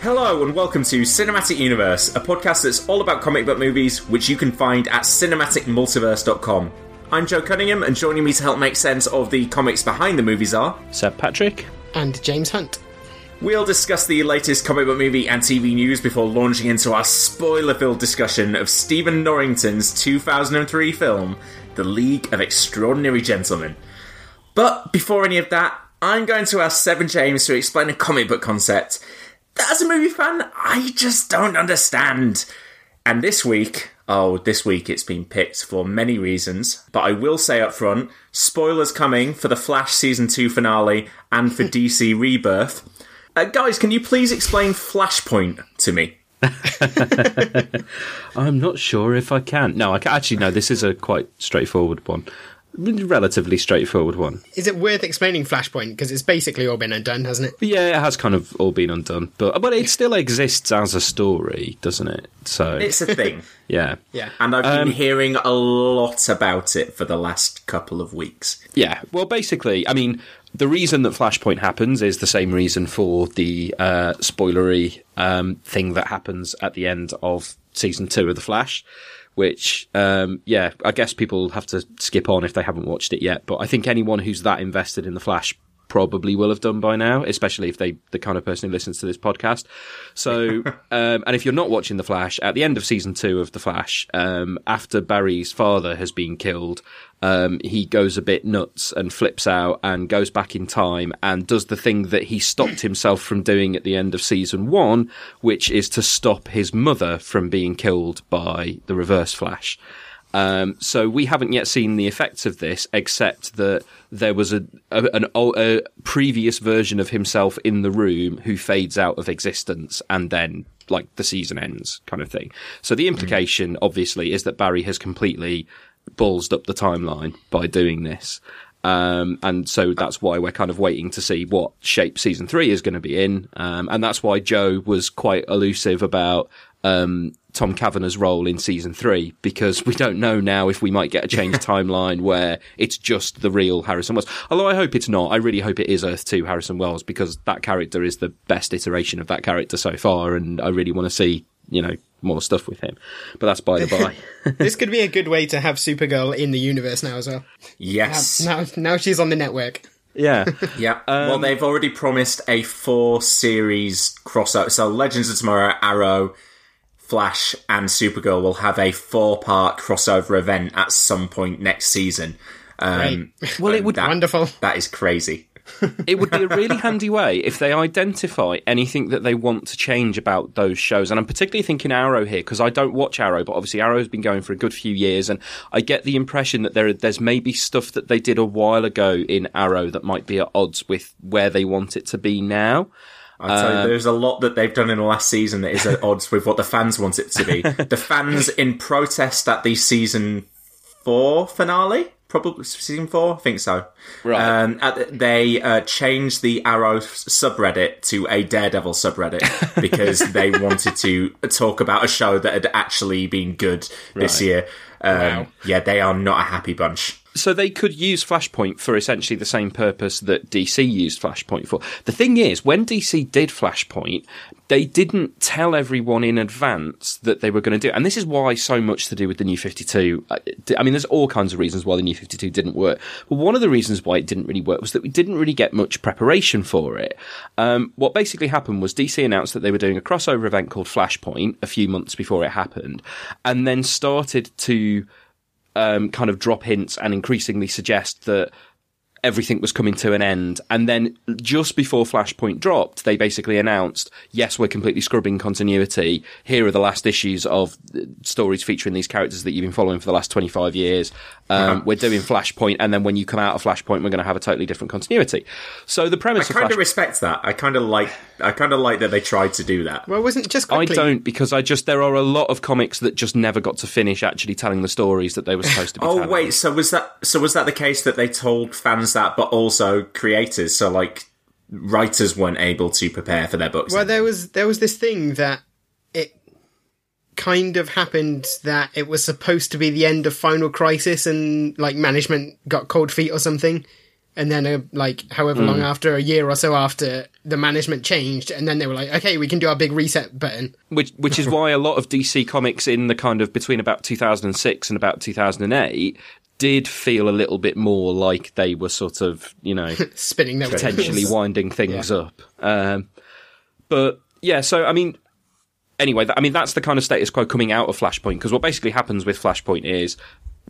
Hello and welcome to Cinematic Universe, a podcast that's all about comic book movies, which you can find at cinematicmultiverse.com. I'm Joe Cunningham, and joining me to help make sense of the comics behind the movies are Seb Patrick. and James Hunt. We'll discuss the latest comic book movie and TV news before launching into our spoiler filled discussion of Stephen Norrington's 2003 film, The League of Extraordinary Gentlemen. But before any of that, I'm going to ask Seb and James to explain a comic book concept that, as a movie fan, I just don't understand. And this week, oh, this week it's been picked for many reasons, but I will say up front spoilers coming for the Flash Season 2 finale and for DC Rebirth. Uh, guys, can you please explain Flashpoint to me? I'm not sure if I can. No, I can. Actually, no, this is a quite straightforward one. Relatively straightforward one. Is it worth explaining Flashpoint? Because it's basically all been undone, hasn't it? Yeah, it has kind of all been undone. But but it still exists as a story, doesn't it? So It's a thing. yeah. Yeah. And I've been Um, hearing a lot about it for the last couple of weeks. Yeah, well, basically, I mean, the reason that Flashpoint happens is the same reason for the uh, spoilery um, thing that happens at the end of season two of The Flash. Which, um, yeah, I guess people have to skip on if they haven't watched it yet. But I think anyone who's that invested in The Flash probably will have done by now, especially if they the kind of person who listens to this podcast. So, um, and if you're not watching The Flash, at the end of season two of The Flash, um, after Barry's father has been killed, um, he goes a bit nuts and flips out and goes back in time and does the thing that he stopped himself from doing at the end of season one, which is to stop his mother from being killed by the Reverse Flash. Um, so we haven't yet seen the effects of this, except that there was a, a an a previous version of himself in the room who fades out of existence, and then like the season ends, kind of thing. So the implication, obviously, is that Barry has completely ballsed up the timeline by doing this. Um, and so that's why we're kind of waiting to see what shape season three is going to be in. Um, and that's why Joe was quite elusive about, um, Tom Cavanagh's role in season three, because we don't know now if we might get a changed timeline where it's just the real Harrison Wells. Although I hope it's not. I really hope it is Earth 2 Harrison Wells, because that character is the best iteration of that character so far, and I really want to see, you know, more stuff with him. But that's by the by. this could be a good way to have Supergirl in the universe now as well. Yes. Now, now she's on the network. yeah. Yeah. Um, well, they've already promised a four series crossover. So Legends of Tomorrow, Arrow, Flash, and Supergirl will have a four part crossover event at some point next season. Um, Well, it would that- Wonderful. That is crazy. it would be a really handy way if they identify anything that they want to change about those shows. And I'm particularly thinking Arrow here because I don't watch Arrow, but obviously Arrow's been going for a good few years, and I get the impression that there there's maybe stuff that they did a while ago in Arrow that might be at odds with where they want it to be now. Tell Um, you, there's a lot that they've done in the last season that is at odds with what the fans want it to be. the fans in protest at the season four finale, probably season four, I think so. Right. Um, at, they uh, changed the Arrow subreddit to a Daredevil subreddit because they wanted to talk about a show that had actually been good this Right. year. Um, Wow. Yeah, they are not a happy bunch. So they could use Flashpoint for essentially the same purpose that DC used Flashpoint for. The thing is, when DC did Flashpoint, they didn't tell everyone in advance that they were going to do it. And this is why so much to do with the New 52. uh, I mean, there's all kinds of reasons why the New 52 didn't work. But one of the reasons why it didn't really work was that we didn't really get much preparation for it. Um, what basically happened was DC announced that they were doing a crossover event called Flashpoint a few months before it happened, and then started to um, kind of drop hints and increasingly suggest that everything was coming to an end. And then just before Flashpoint dropped, they basically announced, yes, we're completely scrubbing continuity. Here are the last issues of uh, stories featuring these characters that you've been following for the last 25 years. Um, We're doing Flashpoint. And then when you come out of Flashpoint, we're going to have a totally different continuity. So the premise I kind Flashpoint. of respect that. I kind of like. I kind of like that they tried to do that. Well, wasn't just I don't because I just there are a lot of comics that just never got to finish actually telling the stories that they were supposed to be. Oh telling. wait, so was that so was that the case that they told fans that, but also creators? So like writers weren't able to prepare for their books. Well, there was there was this thing that it kind of happened that it was supposed to be the end of Final Crisis, and like management got cold feet or something, and then uh, like however long after a year or so after the management changed, and then they were like, okay, we can do our big reset button. which which is why a lot of DC comics in the kind of between about 2006 and about 2008 did feel a little bit more like they were sort of you know Spinning their potentially wheels. winding things up. Um, but yeah, so I mean, anyway, I mean that's the kind of status quo coming out of Flashpoint because what basically happens with Flashpoint is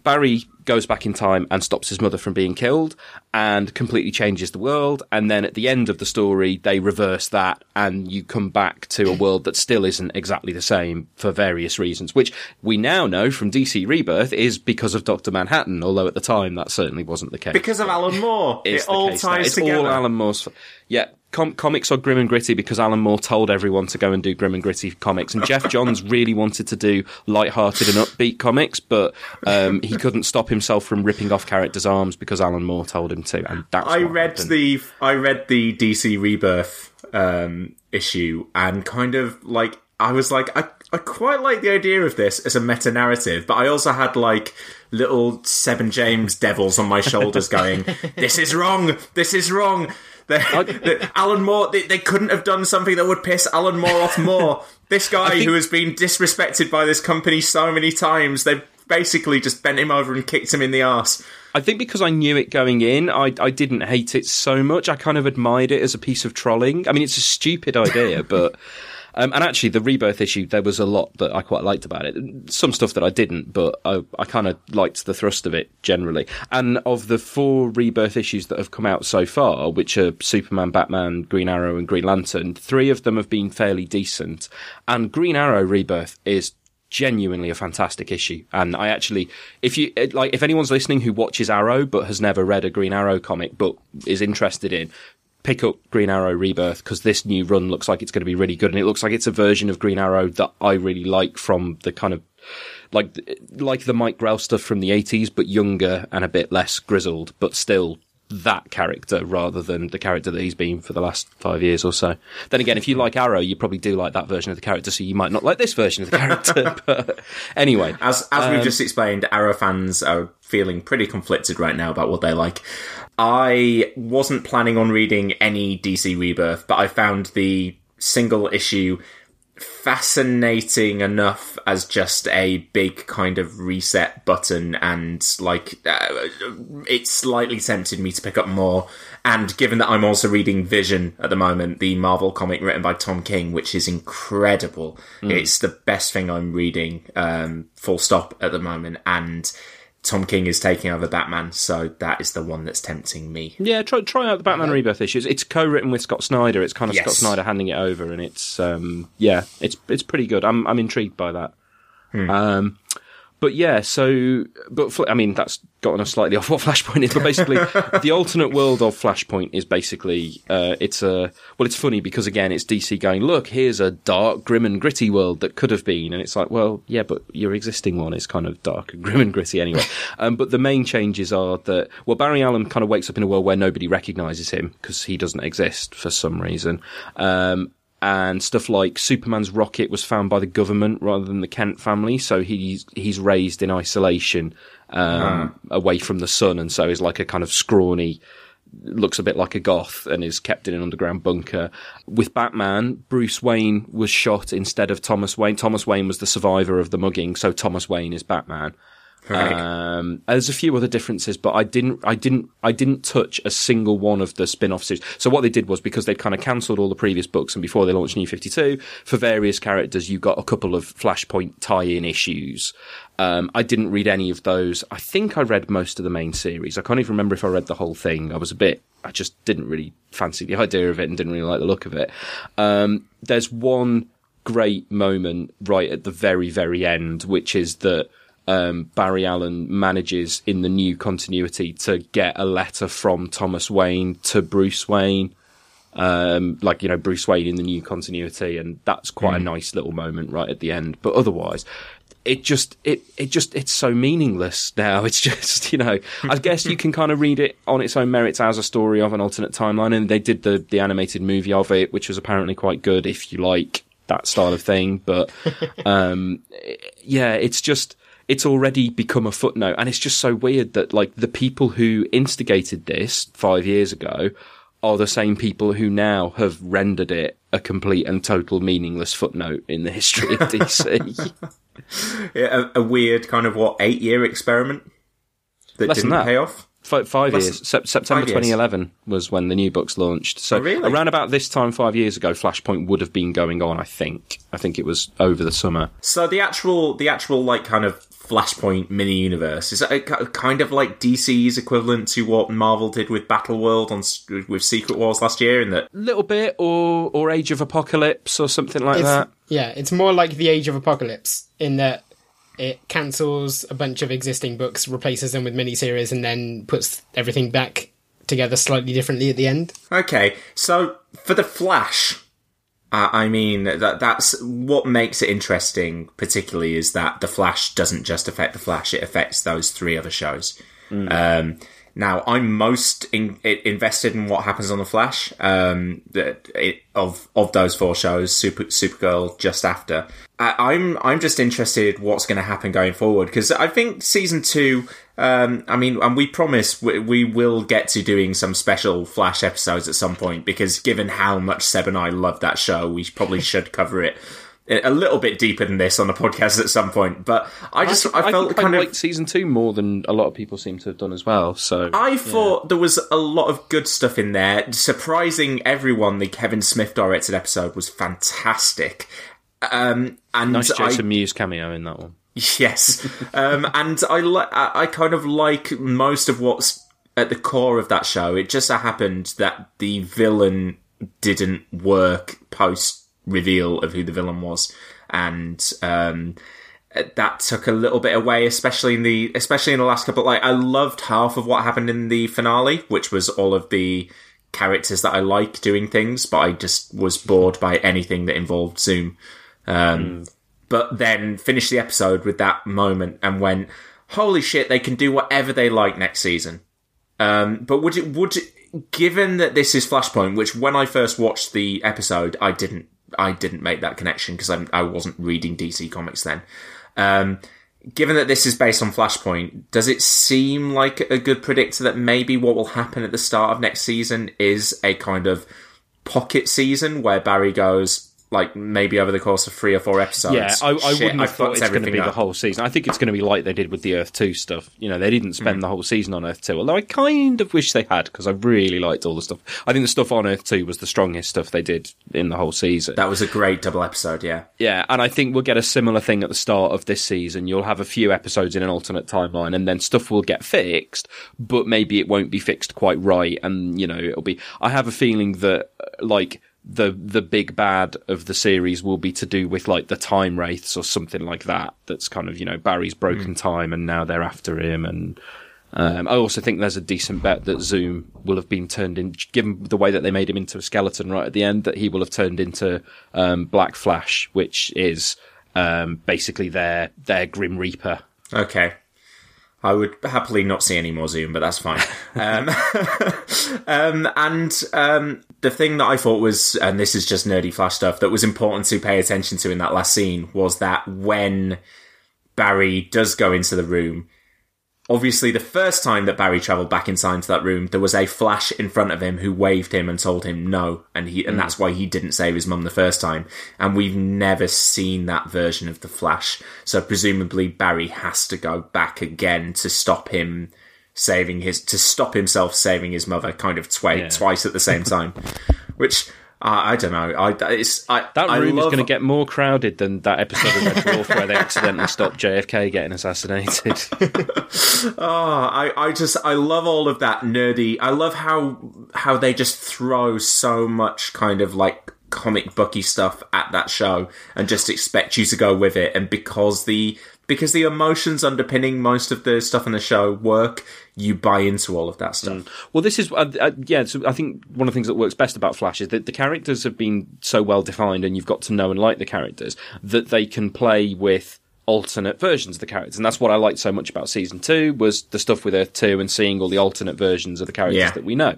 Barry goes back in time and stops his mother from being killed and completely changes the world. And then at the end of the story, they reverse that and you come back to a world that still isn't exactly the same for various reasons, which we now know from DC Rebirth is because of Dr. Manhattan, although at the time that certainly wasn't the case. because of Alan Moore. It's it all ties it's together. all Alan Moore's. f- Yeah, com- comics are grim and gritty because Alan Moore told everyone to go and do grim and gritty comics, and Geoff Johns really wanted to do light-hearted and upbeat comics, but um, he couldn't stop himself from ripping off characters' arms because Alan Moore told him to, and that's. I read happened. the I read the DC Rebirth um, issue and kind of like I was like I I quite like the idea of this as a meta narrative, but I also had like little Seb and James devils on my shoulders going, "This is wrong. This is wrong." They, they- Alan Moore, they, they couldn't have done something that would piss Alan Moore off more. This guy think- who has been disrespected by this company so many times, they've basically just bent him over and kicked him in the ass. I think because I knew it going in, I, I didn't hate it so much. I kind of admired it as a piece of trolling. I mean, it's a stupid idea, but. Um, and actually, the rebirth issue, there was a lot that I quite liked about it. Some stuff that I didn't, but I, I kind of liked the thrust of it generally. And of the four rebirth issues that have come out so far, which are Superman, Batman, Green Arrow, and Green Lantern, three of them have been fairly decent. And Green Arrow rebirth is genuinely a fantastic issue. And I actually, if you like, if anyone's listening who watches Arrow but has never read a Green Arrow comic but is interested in, pick up Green Arrow Rebirth because this new run looks like it's going to be really good, and it looks like it's a version of Green Arrow that I really like from the kind of like like the Mike Grell stuff from the eighties, but younger and a bit less grizzled, but still that character rather than the character that he's been for the last five years or so. Then again, if you like Arrow, you probably do like that version of the character, so you might not like this version of the character. but anyway, As as Um, we've just explained, Arrow fans are feeling pretty conflicted right now about what they like. I wasn't planning on reading any DC Rebirth, but I found the single issue fascinating enough as just a big kind of reset button and like uh, it slightly tempted me to pick up more. And given that I'm also reading Vision at the moment the Marvel comic written by Tom King which is incredible it's the best thing I'm reading um, full stop at the moment. And Tom King is taking over Batman so that is the one that's tempting me Yeah, try try out the Batman Rebirth issues. It's co-written with Scott Snyder. It's kind of Yes. Scott Snyder handing it over, and it's um, yeah, it's it's pretty good. I'm I'm intrigued by that. Um, but yeah, so but I mean that's gotten us slightly off what Flashpoint is, but basically the alternate world of Flashpoint is basically uh, it's a well, it's funny because again it's DC going look here's a dark, grim and gritty world that could have been, and it's like well yeah, but your existing one is kind of dark and grim and gritty anyway. um, but the main changes are that well Barry Allen kind of wakes up in a world where nobody recognizes him because he doesn't exist for some reason. Um, and stuff like Superman's rocket was found by the government rather than the Kent family, so he's he's raised in isolation, um, away from the sun, and so is like a kind of scrawny, looks a bit like a goth, and is kept in an underground bunker. With Batman, Bruce Wayne was shot instead of Thomas Wayne. Thomas Wayne was the survivor of the mugging, so Thomas Wayne is Batman. Um, there's a few other differences, but I didn't, I didn't, I didn't touch a single one of the spin-off series. So what they did was because they'd kind of cancelled all the previous books, and before they launched New Fifty Two, for various characters, you got a couple of Flashpoint tie-in issues. Um, I didn't read any of those. I think I read most of the main series. I can't even remember if I read the whole thing. I was a bit, I just didn't really fancy the idea of it and didn't really like the look of it. Um, there's one great moment right at the very, very end, which is that um, Barry Allen manages in the new continuity to get a letter from Thomas Wayne to Bruce Wayne. Um, like, you know, Bruce Wayne in the new continuity. And that's quite a nice little moment right at the end. But otherwise, it just, it, it just, it's so meaningless now. It's just, you know, I guess you can kind of read it on its own merits as a story of an alternate timeline. And they did the, the animated movie of it, which was apparently quite good if you like that style of thing. But, um, yeah, it's just, it's already become a footnote. And it's just so weird that like the people who instigated this five years ago are the same people who now have rendered it a complete and total meaningless footnote in the history of DC. Yeah, a, a weird kind of what eight year experiment that Less didn't that. pay off. Five, five Less- years. Sep- September five years. 2011 was when the new books launched. So Oh, really? around about this time, five years ago, Flashpoint would have been going on. I think. I think it was over the summer. So the actual, the actual like kind of Flashpoint mini universe is that a kind of like DC's equivalent to what Marvel did with Battle World on with Secret Wars last year, in that little bit, or or Age of Apocalypse, or something like It's, that. yeah, it's more like the Age of Apocalypse in that it cancels a bunch of existing books, replaces them with miniseries, and then puts everything back together slightly differently at the end. Okay, so for the Flash, uh, I mean that that's what makes it interesting. Particularly is that the Flash doesn't just affect the Flash; it affects those three other shows. Um, now, I'm most in, invested in what happens on the Flash. Um, it, of of those four shows, Super Supergirl just after. I, I'm I'm just interested what's going to happen going forward because I think season two. Um, I mean, and we promise we, we will get to doing some special Flash episodes at some point because given how much Seb and I love that show, we probably should cover it a little bit deeper than this on the podcast at some point. But I just I, felt I kind of liked season two more than a lot of people seem to have done as well. So I thought there was a lot of good stuff in there. Surprising everyone, the Kevin Smith directed episode was fantastic. Um, and nice I, Jason Mewes cameo in that one. yes, um, and I li- I I kind of like most of what's at the core of that show. It just happened that the villain didn't work post reveal of who the villain was, and um, that took a little bit away, especially in the especially in the last couple. Like I loved half of what happened in the finale, which was all of the characters that I like doing things, but I just was bored by anything that involved Zoom. Um, But then finished the episode with that moment and went, "Holy shit! They can do whatever they like next season." Um, but would it would it, given that this is Flashpoint, which when I first watched the episode, I didn't I didn't make that connection because I wasn't reading DC comics then. Um, given that this is based on Flashpoint, does it seem like a good predictor that maybe what will happen at the start of next season is a kind of pocket season where Barry goes like maybe over the course of three or four episodes? Yeah, I, I shit, wouldn't have fucked thought it's going to everything be the whole season. I think it's going to be like they did with the Earth 2 stuff. You know, they didn't spend Mm. the whole season on Earth 2, although I kind of wish they had because I really liked all the stuff. I think the stuff on Earth 2 was the strongest stuff they did in the whole season. That was a great double episode. Yeah. Yeah, and I think we'll get a similar thing at the start of this season. You'll have a few episodes in an alternate timeline, and then stuff will get fixed, but maybe it won't be fixed quite right. And you know, it'll be. I have a feeling that like the the big bad of the series will be to do with like the time wraiths or something like that. That's kind of you know Barry's broken time, and now they're after him and. Um, I also think there's a decent bet that Zoom will have been turned in, given the way that they made him into a skeleton right at the end, that he will have turned into um, Black Flash, which is um, basically their their Grim Reaper. Okay. I would happily not see any more Zoom, but that's fine. um, um, and um, the thing that I thought was, and this is just nerdy Flash stuff, that was important to pay attention to in that last scene was that when Barry does go into the room, obviously the first time that Barry travelled back inside into that room, there was a flash in front of him who waved him and told him no, and he and hmm. that's why he didn't save his mum the first time. And we've never seen that version of the Flash, so presumably Barry has to go back again to stop him saving his to stop himself saving his mother, kind of twi- Yeah. twice at the same time, which. I I don't know. I it's I, That I room is going to get more crowded than that episode of Red Dwarf where they accidentally stopped JFK getting assassinated. Oh, I, I just I love all of that nerdy. I love how how they just throw so much kind of like comic booky stuff at that show and just expect you to go with it. And because the because the emotions underpinning most of the stuff in the show work, you buy into all of that stuff. Well, this is uh, uh, yeah. So I think one of the things that works best about Flash is that the characters have been so well defined, and you've got to know and like the characters that they can play with alternate versions of the characters, and that's what I liked so much about season two was the stuff with Earth two and seeing all the alternate versions of the characters Yeah. that we know.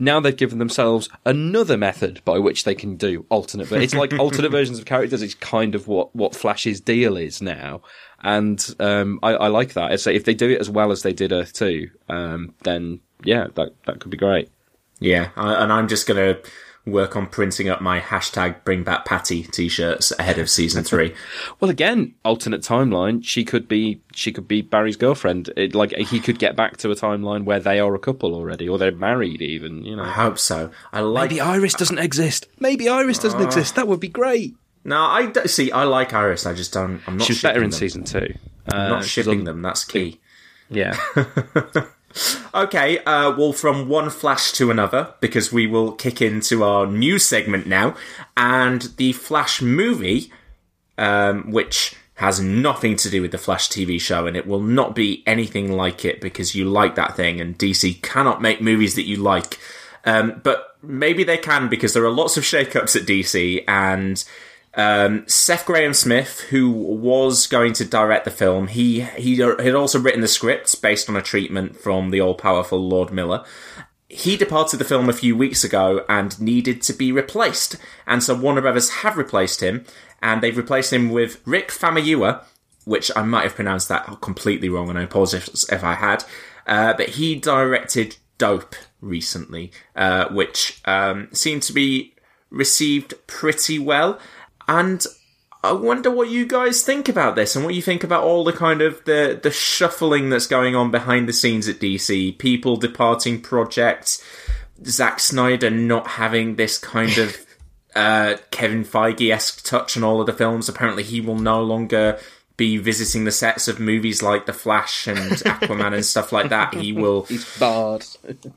Now they've given themselves another method by which they can do alternate. ver- It's like alternate versions of characters. It's kind of what what Flash's deal is now, and um, I, I like that. So if they do it as well as they did Earth two, um, then yeah, that that could be great. Yeah, I, and I'm just gonna work on printing up my hashtag Bring Back Patty t-shirts ahead of season three. Well, again, alternate timeline. She could be she could be Barry's girlfriend. It, like he could get back to a timeline where they are a couple already, or they're married even. You know. I hope so. I like maybe Iris doesn't exist. Maybe Iris doesn't exist. That would be great. No, I d- see. I like Iris. I just don't. I'm not. She was better in them. season two. Uh, not she's shipping on- them. That's key. Yeah. Okay, uh, well, from one Flash to another, because we will kick into our new segment now, and the Flash movie, um, which has nothing to do with the Flash TV show, and it will not be anything like it because you like that thing, and DC cannot make movies that you like. Um, but maybe they can because there are lots of shakeups at DC, and um, Seth Grahame-Smith, who was going to direct the film, he he had also written the script based on a treatment from the all powerful Lord Miller. He departed the film a few weeks ago and needed to be replaced, and so Warner Brothers have replaced him, and they've replaced him with Rick Famuyiwa, which I might have pronounced that completely wrong, and I apologize if I had. Uh, but he directed Dope recently, uh, which um, seemed to be received pretty well. And I wonder what you guys think about this and what you think about all the kind of the the shuffling that's going on behind the scenes at DC, people departing projects, Zack Snyder not having this kind of uh, Kevin Feige esque touch on all of the films. Apparently, he will no longer be visiting the sets of movies like The Flash and Aquaman and stuff like that. He will He's barred.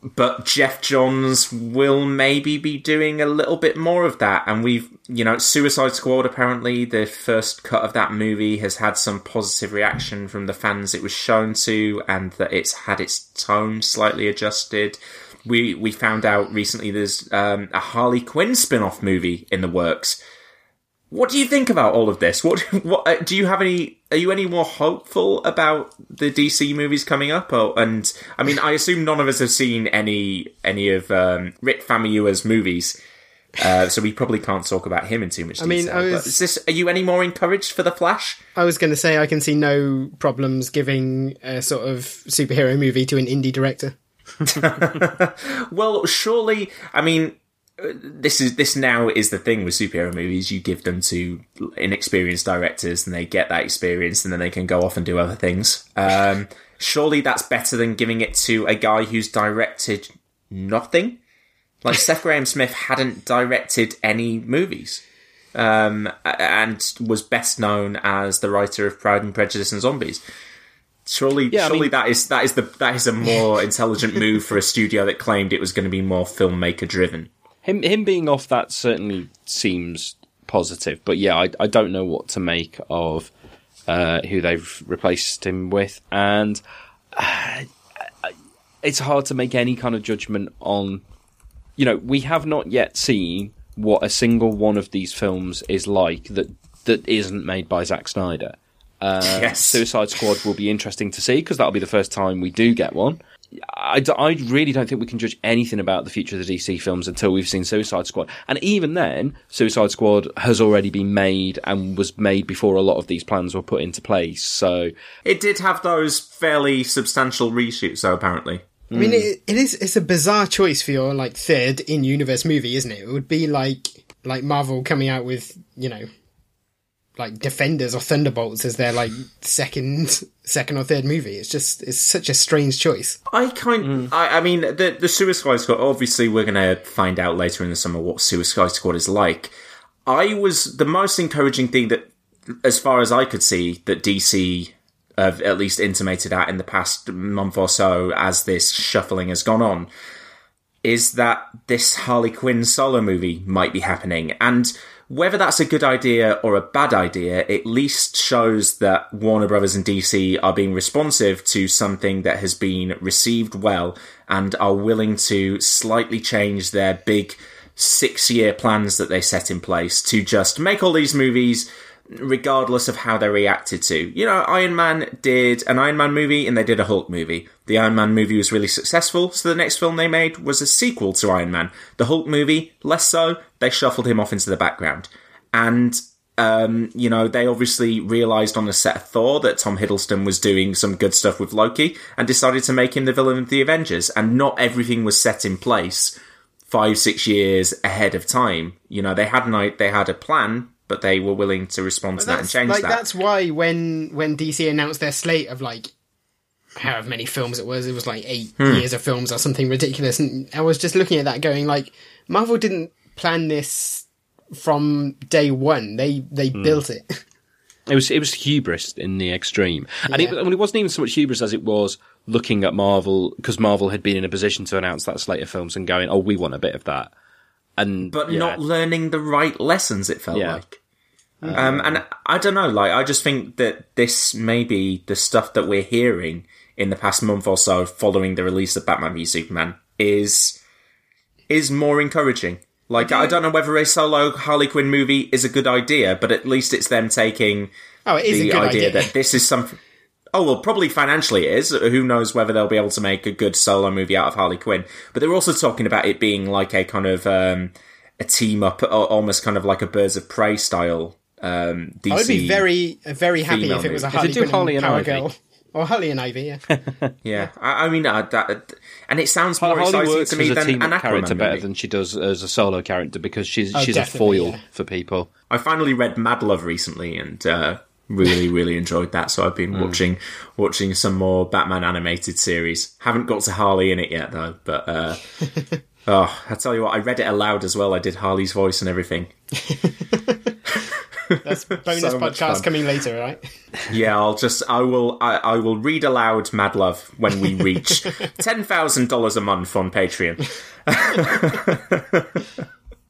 but Geoff Johns will maybe be doing a little bit more of that. And we've, you know, Suicide Squad, apparently, the first cut of that movie has had some positive reaction from the fans it was shown to, and that it's had its tone slightly adjusted. We, we found out recently there's um, a Harley Quinn spin off movie in the works. What do you think about all of this? What, what uh, do you have any? Are you any more hopeful about the DC movies coming up? Or, and I mean, I assume none of us have seen any any of um, Rick Famuyiwa's movies, uh, so we probably can't talk about him in too much I detail. mean, I was- is this? Are you any more encouraged for the Flash? I was going to say I can see no problems giving a sort of superhero movie to an indie director. Well, surely, I mean, this is this now is the thing with superhero movies. You give them to inexperienced directors, and they get that experience, and then they can go off and do other things. Um, surely that's better than giving it to a guy who's directed nothing. Like Seth Grahame-Smith hadn't directed any movies, um, and was best known as the writer of Pride and Prejudice and Zombies. Surely, Yeah, I surely mean- that is that is the that is a more intelligent move for a studio that claimed it was going to be more filmmaker driven. Him him being off that certainly seems positive, but yeah, I I don't know what to make of uh, who they've replaced him with, and uh, it's hard to make any kind of judgment on. You know, we have not yet seen what a single one of these films is like that that isn't made by Zack Snyder. Uh, Yes. Suicide Squad will be interesting to see because that'll be the first time we do get one. I, d- I really don't think we can judge anything about the future of the DC films until we've seen Suicide Squad. And even then, Suicide Squad has already been made and was made before a lot of these plans were put into place. So It did have those fairly substantial reshoots, though, apparently. I mean, hmm. it, it is it's a bizarre choice for your like third in universe movie, isn't it? It would be like like Marvel coming out with you know like Defenders or Thunderbolts as their like second second or third movie. It's just it's such a strange choice. I kind, hmm. I, I mean, the the Suicide Squad. Obviously, we're gonna find out later in the summer what Suicide Squad is like. I was the most encouraging thing that, as far as I could see, that DC have at least intimated at in the past month or so, as this shuffling has gone on, is that this Harley Quinn solo movie might be happening, and whether that's a good idea or a bad idea, at least shows that Warner Brothers and DC are being responsive to something that has been received well and are willing to slightly change their big six year plans that they set in place to just make all these movies regardless of how they're reacted to. You know, Iron Man did an Iron Man movie and they did a Hulk movie. The Iron Man movie was really successful, so the next film they made was a sequel to Iron Man. The Hulk movie, less so, they shuffled him off into the background. And um, you know, they obviously realized on the set of Thor that Tom Hiddleston was doing some good stuff with Loki and decided to make him the villain of the Avengers. And not everything was set in place five, six years ahead of time. You know, they had an, they had a plan, but they were willing to respond to that and change like that. that's why when when DC announced their slate of like however many films it was, it was like eight Hmm. years of films or something ridiculous, and I was just looking at that going like Marvel didn't plan this from day one. They they Hmm. built it. It was it was hubris in the extreme, and it, I mean, it wasn't even so much hubris as it was looking at Marvel because Marvel had been in a position to announce that slate of films and going, "Oh, we want a bit of that," and but yeah. not learning the right lessons. It felt Yeah. like. Um, and I don't know, like, I just think that this may be the stuff that we're hearing in the past month or so following the release of Batman v Superman is, is more encouraging. Like, I don't know whether a solo Harley Quinn movie is a good idea, but at least it's them taking Oh, it is the a good idea, idea. that this is something. Oh well, probably financially it is. Who knows whether they'll be able to make a good solo movie out of Harley Quinn? But they were also talking about it being like a kind of um, a team up, almost kind of like a Birds of Prey style. Um, DC. I would be very very happy if it was a. Harley If they do Quinn Harley and Power Ivy. Girl or Harley and Ivy. Yeah, yeah. I, I mean, uh, that, and it sounds more Harley exciting works to me as a than team an character Aquaman better than she does as a solo character because she's Oh, she's a foil yeah. for people. I finally read Mad Love recently and uh, really, really enjoyed that. So I've been Hmm. watching watching some more Batman animated series. Haven't got to Harley in it yet though. But uh, oh, I tell you what, I read it aloud as well. I did Harley's voice and everything. that's bonus So podcast coming later, right? Yeah, I'll just I will I, I will read aloud Mad Love when we reach ten thousand dollars a month on Patreon.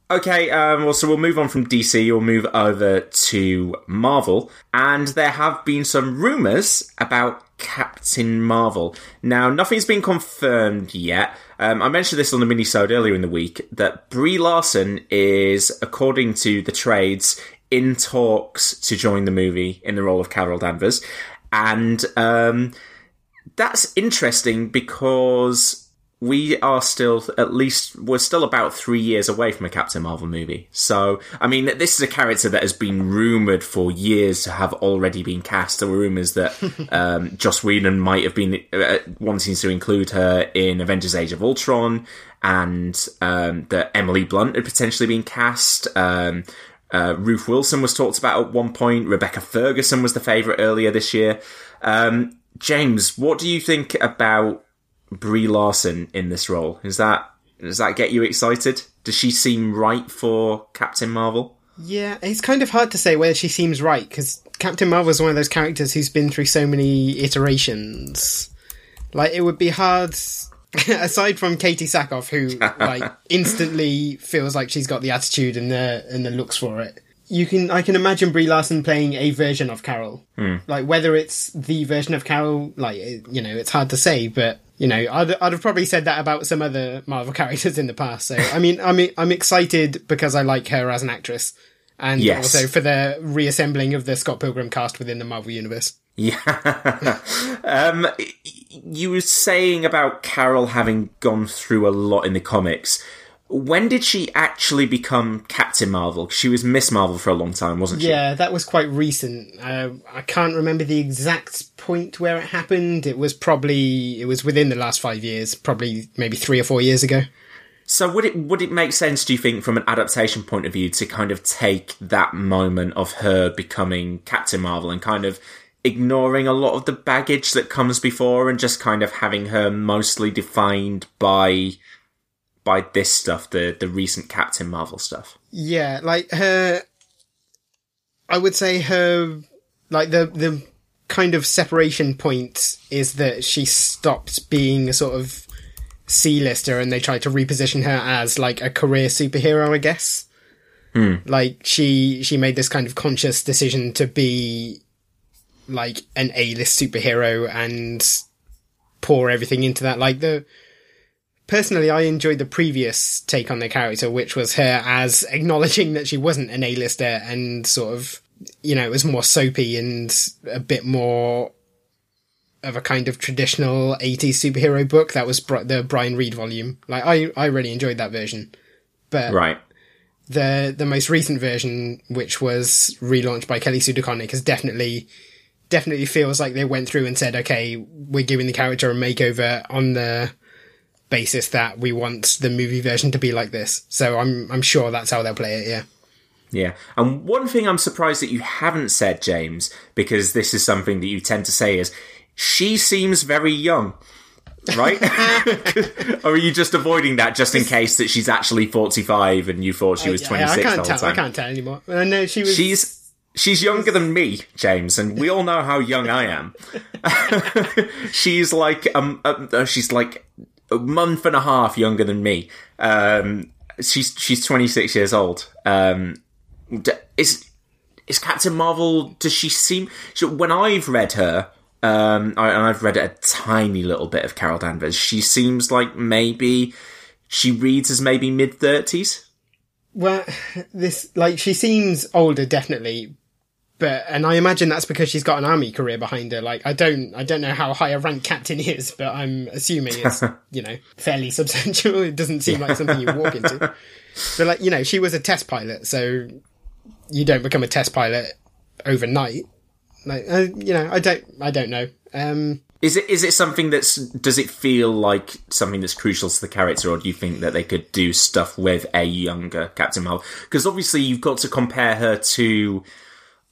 okay, um, well, so we'll move on from DC. We'll move over to Marvel, and there have been some rumors about Captain Marvel. Now, nothing's been confirmed yet. Um, I mentioned this on the minisode earlier in the week that Brie Larson is, according to the trades, in talks to join the movie in the role of Carol Danvers, and um, that's interesting because we are still at least we're still about three years away from a Captain Marvel movie. So I mean, this is a character that has been rumored for years to have already been cast. There were rumors that um, Joss Whedon might have been uh, wanting to include her in Avengers: Age of Ultron, and um, that Emily Blunt had potentially been cast. Um, uh, Ruth Wilson was talked about at one point. Rebecca Ferguson was the favourite earlier this year. Um, James, what do you think about Brie Larson in this role? Is that does that get you excited? Does she seem right for Captain Marvel? Yeah, it's kind of hard to say whether she seems right because Captain Marvel is one of those characters who's been through so many iterations. Like, it would be hard, aside from Katee Sackhoff, who like instantly feels like she's got the attitude and the and the looks for it. You can, I can imagine Brie Larson playing a version of Carol. Hmm. Like whether it's the version of Carol, like you know, it's hard to say, but. You know, I'd, I'd have probably said that about some other Marvel characters in the past. So, I mean, I'm I'm excited because I like her as an actress, and Yes. also for the reassembling of the Scott Pilgrim cast within the Marvel Universe. Yeah. um, you were saying about Carol having gone through a lot in the comics. When did she actually become Captain Marvel? She was Miss Marvel for a long time, wasn't she? Yeah, that was quite recent. Uh, I can't remember the exact point where it happened. It was probably it was within the last five years, probably maybe three or four years ago. So would it would it make sense, do you think, from an adaptation point of view, to kind of take that moment of her becoming Captain Marvel and kind of ignoring a lot of the baggage that comes before and just kind of having her mostly defined by by this stuff, the the recent Captain Marvel stuff? Yeah, like her. I would say her, like the the kind of separation point is that she stopped being a sort of C-lister and they tried to reposition her as like a career superhero, I guess. Hmm. Like she she made this kind of conscious decision to be like an A-list superhero and pour everything into that. Like the personally, I enjoyed the previous take on the character, which was her as acknowledging that she wasn't an A-lister and sort of, you know, it was more soapy and a bit more of a kind of traditional 80s superhero book. That was the Brian Reed volume. Like, I, I really enjoyed that version. But Right. the the most recent version, which was relaunched by Kelly Sue DeConnick, has definitely definitely feels like they went through and said, okay, we're giving the character a makeover on the basis that we want the movie version to be like this. So I'm I'm sure that's how they'll play it. Yeah. Yeah. And one thing I'm surprised that you haven't said, James, because this is something that you tend to say is she seems very young. Right? or are you just avoiding that just in case that she's actually 45 and you thought she was I- 26 I, can't tell. I can't tell anymore. Uh, I know she was. She's she's younger than me, James, and we all know how young I am. she's like um, uh, she's like a month and a half younger than me. Um, she's she's 26 years old. Um, is is Captain Marvel? Does she seem? So when I've read her, um, I, and I've read a tiny little bit of Carol Danvers. She seems like maybe she reads as maybe mid thirties. Well, this like she seems older, definitely, but and I imagine that's because she's got an army career behind her. Like I don't, I don't know how high a rank captain is, but I'm assuming it's you know fairly substantial. It doesn't seem like something you walk into. But like you know, she was a test pilot, so you don't become a test pilot overnight. Like uh, you know, I don't, I don't know. Um, Is it is it something that's does it feel like something that's crucial to the character, or do you think that they could do stuff with a younger Captain Marvel? Because obviously you've got to compare her to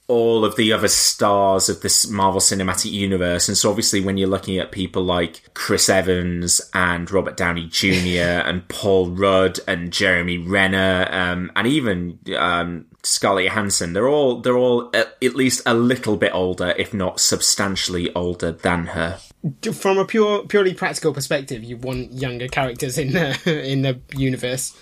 all of the other stars of this Marvel Cinematic Universe, and so obviously when you're looking at people like Chris Evans and Robert Downey Jr. and Paul Rudd and Jeremy Renner, um, and even um, Scarlett Johansson, they're all they're all at, at least a little bit older, if not substantially older than her. from a pure purely practical perspective, you want younger characters in the in the universe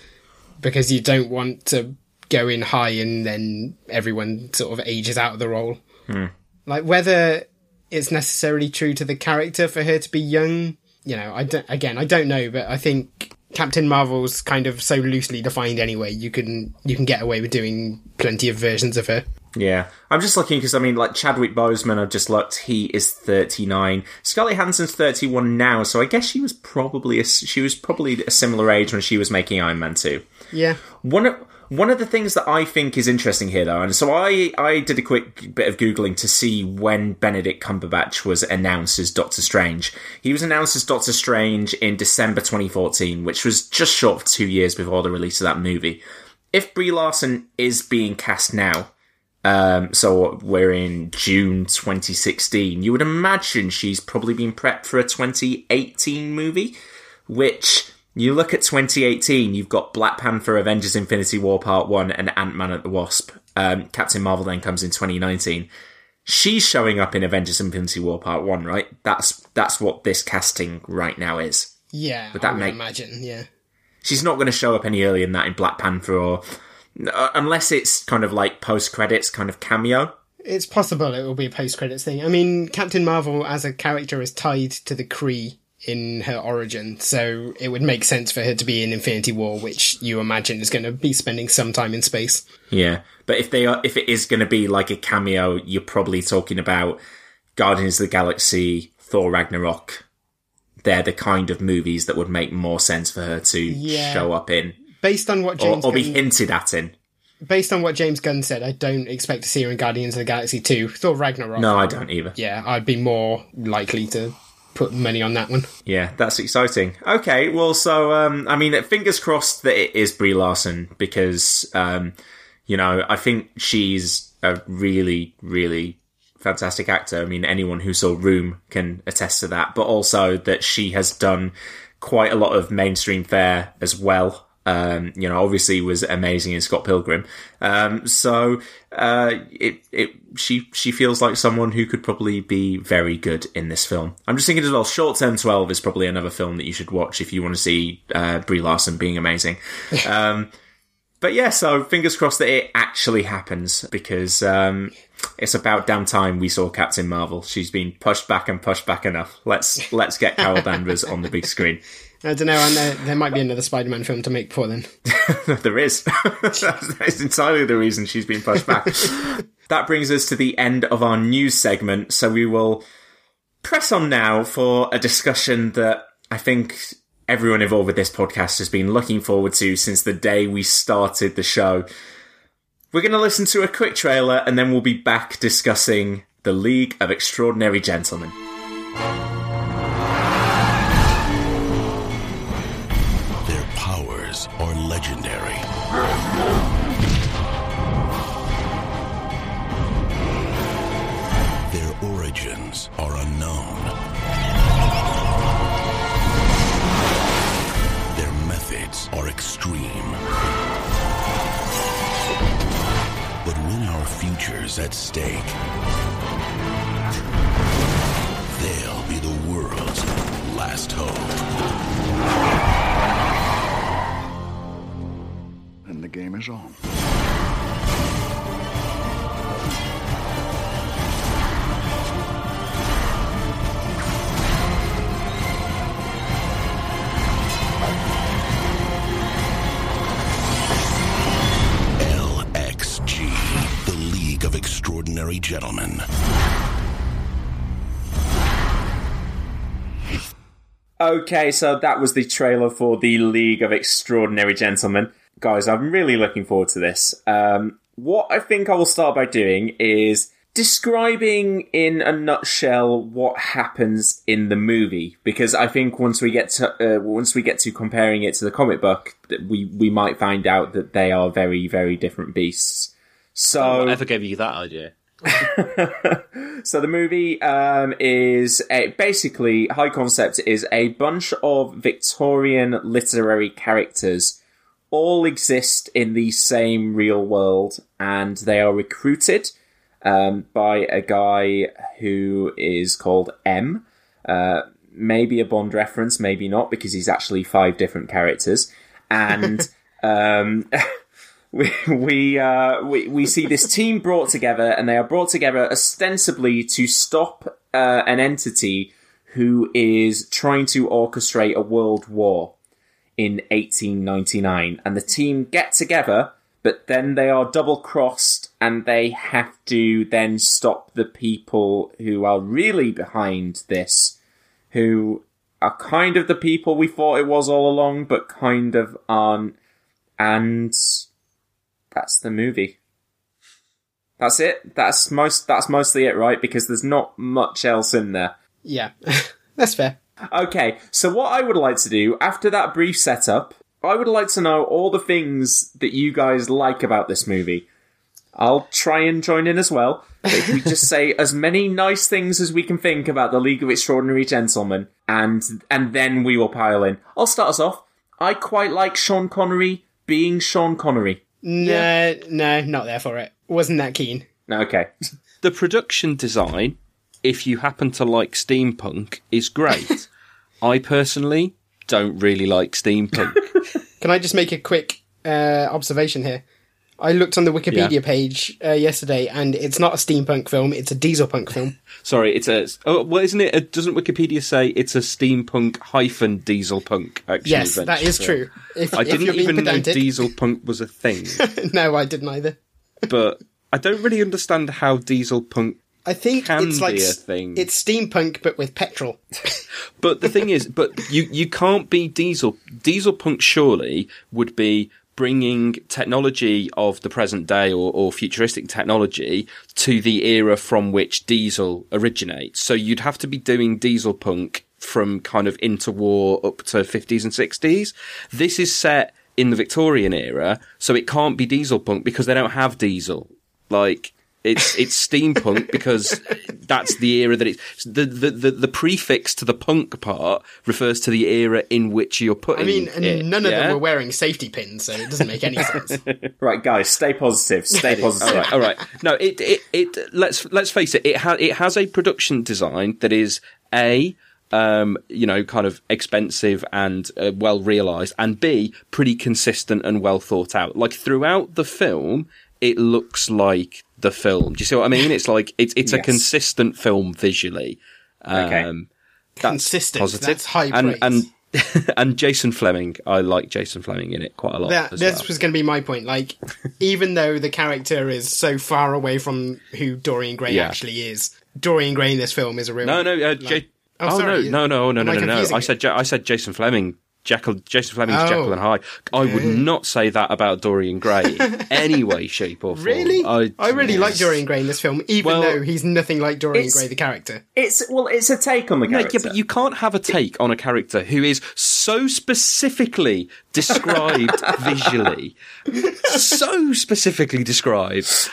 because you don't want to go in high and then everyone sort of ages out of the role. Hmm. Like whether it's necessarily true to the character for her to be young, you know, I don't. Again, I don't know, but I think Captain Marvel's kind of so loosely defined anyway. You can you can get away with doing plenty of versions of her. Yeah, I'm just looking because I mean, like Chadwick Boseman, I've just looked. He is 39. Scarlett Johansson's 31 now, so I guess she was probably a, she was probably a similar age when she was making Iron Man 2. Yeah, One of one of the things that I think is interesting here, though, and so I I did a quick bit of googling to see when Benedict Cumberbatch was announced as Doctor Strange. He was announced as Doctor Strange in December 2014, which was just short of two years before the release of that movie. If Brie Larson is being cast now, um, so we're in June 2016. You would imagine she's probably been prepped for a 2018 movie, which you look at 2018, you've got Black Panther, Avengers Infinity War Part 1, and Ant-Man at the Wasp. Um, Captain Marvel then comes in 2019. She's showing up in Avengers Infinity War Part 1, right? That's, that's what this casting right now is. yeah. Would that I make- imagine? Yeah. She's not going to show up any earlier than that in Black Panther or, uh, unless it's kind of like post-credits kind of cameo. It's possible it will be a post credits thing. I mean, Captain Marvel as a character is tied to the Kree in her origin, so it would make sense for her to be in Infinity War, which you imagine is going to be spending some time in space. Yeah, but if they are, if it is going to be like a cameo, you're probably talking about Guardians of the Galaxy, Thor Ragnarok. They're the kind of movies that would make more sense for her to Yeah. show up in, Based on what or, James or be Gunn, hinted at in. based on what James Gunn said, I don't expect to see her in Guardians of the Galaxy 2. Thor Ragnarok. No, I don't either. Yeah, I'd be more likely to put money on that one. Yeah, that's exciting. Okay, well, so um, I mean, fingers crossed that it is Brie Larson because um, you know I think she's a really, really fantastic actor. I mean, anyone who saw Room can attest to that. But also that she has done quite a lot of mainstream fare as well. Um, you know, obviously was amazing in Scott Pilgrim. Um, so, uh, it, it, she, she feels like someone who could probably be very good in this film. I'm just thinking as well, Short Term 12 is probably another film that you should watch if you want to see, uh, Brie Larson being amazing. Um, but yeah, so fingers crossed that it actually happens because, um, it's about damn time we saw Captain Marvel. She's been pushed back and pushed back enough. Let's, let's get Carol Danvers on the big screen. I don't know, and there, there might be another Spider-Man film to make before then. there is. That's entirely the reason she's been pushed back. that brings us to the end of our news segment. So we will press on now for a discussion that I think everyone involved with this podcast has been looking forward to since the day we started the show. We're going to listen to a quick trailer and then we'll be back discussing the League of Extraordinary Gentlemen. Future's at stake, they'll be the world's last hope. And the game is on. Gentlemen. Okay, so that was the trailer for the League of Extraordinary Gentlemen. Guys, I'm really looking forward to this. Um, what I think I will start by doing is describing in a nutshell what happens in the movie, because I think once we get to uh, once we get to comparing it to the comic book, we we might find out that they are very very different beasts. So Whatever gave you that idea? so the movie um, is a, basically high concept is a bunch of Victorian literary characters all exist in the same real world, and they are recruited um, by a guy who is called M. Uh, maybe a Bond reference, maybe not, because he's actually five different characters, and. um, we we uh, we we see this team brought together, and they are brought together ostensibly to stop uh, an entity who is trying to orchestrate a world war in 1899. And the team get together, but then they are double crossed, and they have to then stop the people who are really behind this, who are kind of the people we thought it was all along, but kind of aren't. And that's the movie. That's it. That's most. That's mostly it, right? Because there's not much else in there. Yeah, that's fair. Okay, so what I would like to do after that brief setup, I would like to know all the things that you guys like about this movie. I'll try and join in as well. If we just say as many nice things as we can think about the League of Extraordinary Gentlemen, and and then we will pile in. I'll start us off. I quite like Sean Connery being Sean Connery. No, no, not there for it. Wasn't that keen. Okay. The production design, if you happen to like steampunk, is great. I personally don't really like steampunk. Can I just make a quick uh, observation here? I looked on the Wikipedia page uh, yesterday, and it's not a steampunk film; it's a diesel punk film. Sorry, it's a. Oh, well, isn't it? Uh, doesn't Wikipedia say it's a steampunk hyphen diesel punk? Action yes, that is film? true. If, I didn't even know pedantic, diesel punk was a thing, no, I didn't either. but I don't really understand how diesel punk. I think Can it's like a thing. it's steampunk, but with petrol. But the thing is, but you you can't be diesel. Diesel punk surely would be bringing technology of the present day or, or futuristic technology to the era from which diesel originates. So you'd have to be doing diesel punk from kind of interwar up to 50s and 60s. This is set in the Victorian era, so it can't be diesel punk because they don't have diesel. Like, it's it's steampunk because that's the era that it's the, the the the prefix to the punk part refers to the era in which you're putting. I mean, and it, none of yeah? them were wearing safety pins, so it doesn't make any sense. Right, guys, stay positive. Stay positive. all right, all right. No, it, it, it, let's, let's face it, it has, it has a production design that is A, um, you know, kind of expensive and uh, well realized, and B, pretty consistent and well thought out. Like throughout the film, it looks like the film. Do you see what I mean? It's like, it's, it's a consistent film visually. Okay. Um, that's Consistent, positive. that's high and, praise. and, and Jason Flemyng, I like Jason Flemyng in it quite a lot. that this well. was going to be my point. Like, even though the character is so far away from who Dorian Gray Yeah. actually is, Dorian Gray in this film is a real. No, no, uh, like- J- Oh, oh, sorry. no, no, no, no, Am no, no, no. I said, Ja- I said Jason Flemyng. Jekyll, Jason Flemyng's Oh. Jekyll and Hyde. I would not say that about Dorian Gray in any way, shape, or form. Really? I, I, really like Dorian Gray in this film, even Well, though he's nothing like Dorian Gray the character. It's well, it's a take on the No, character. yeah, but you can't have a take on a character who is so specifically described visually, so specifically described,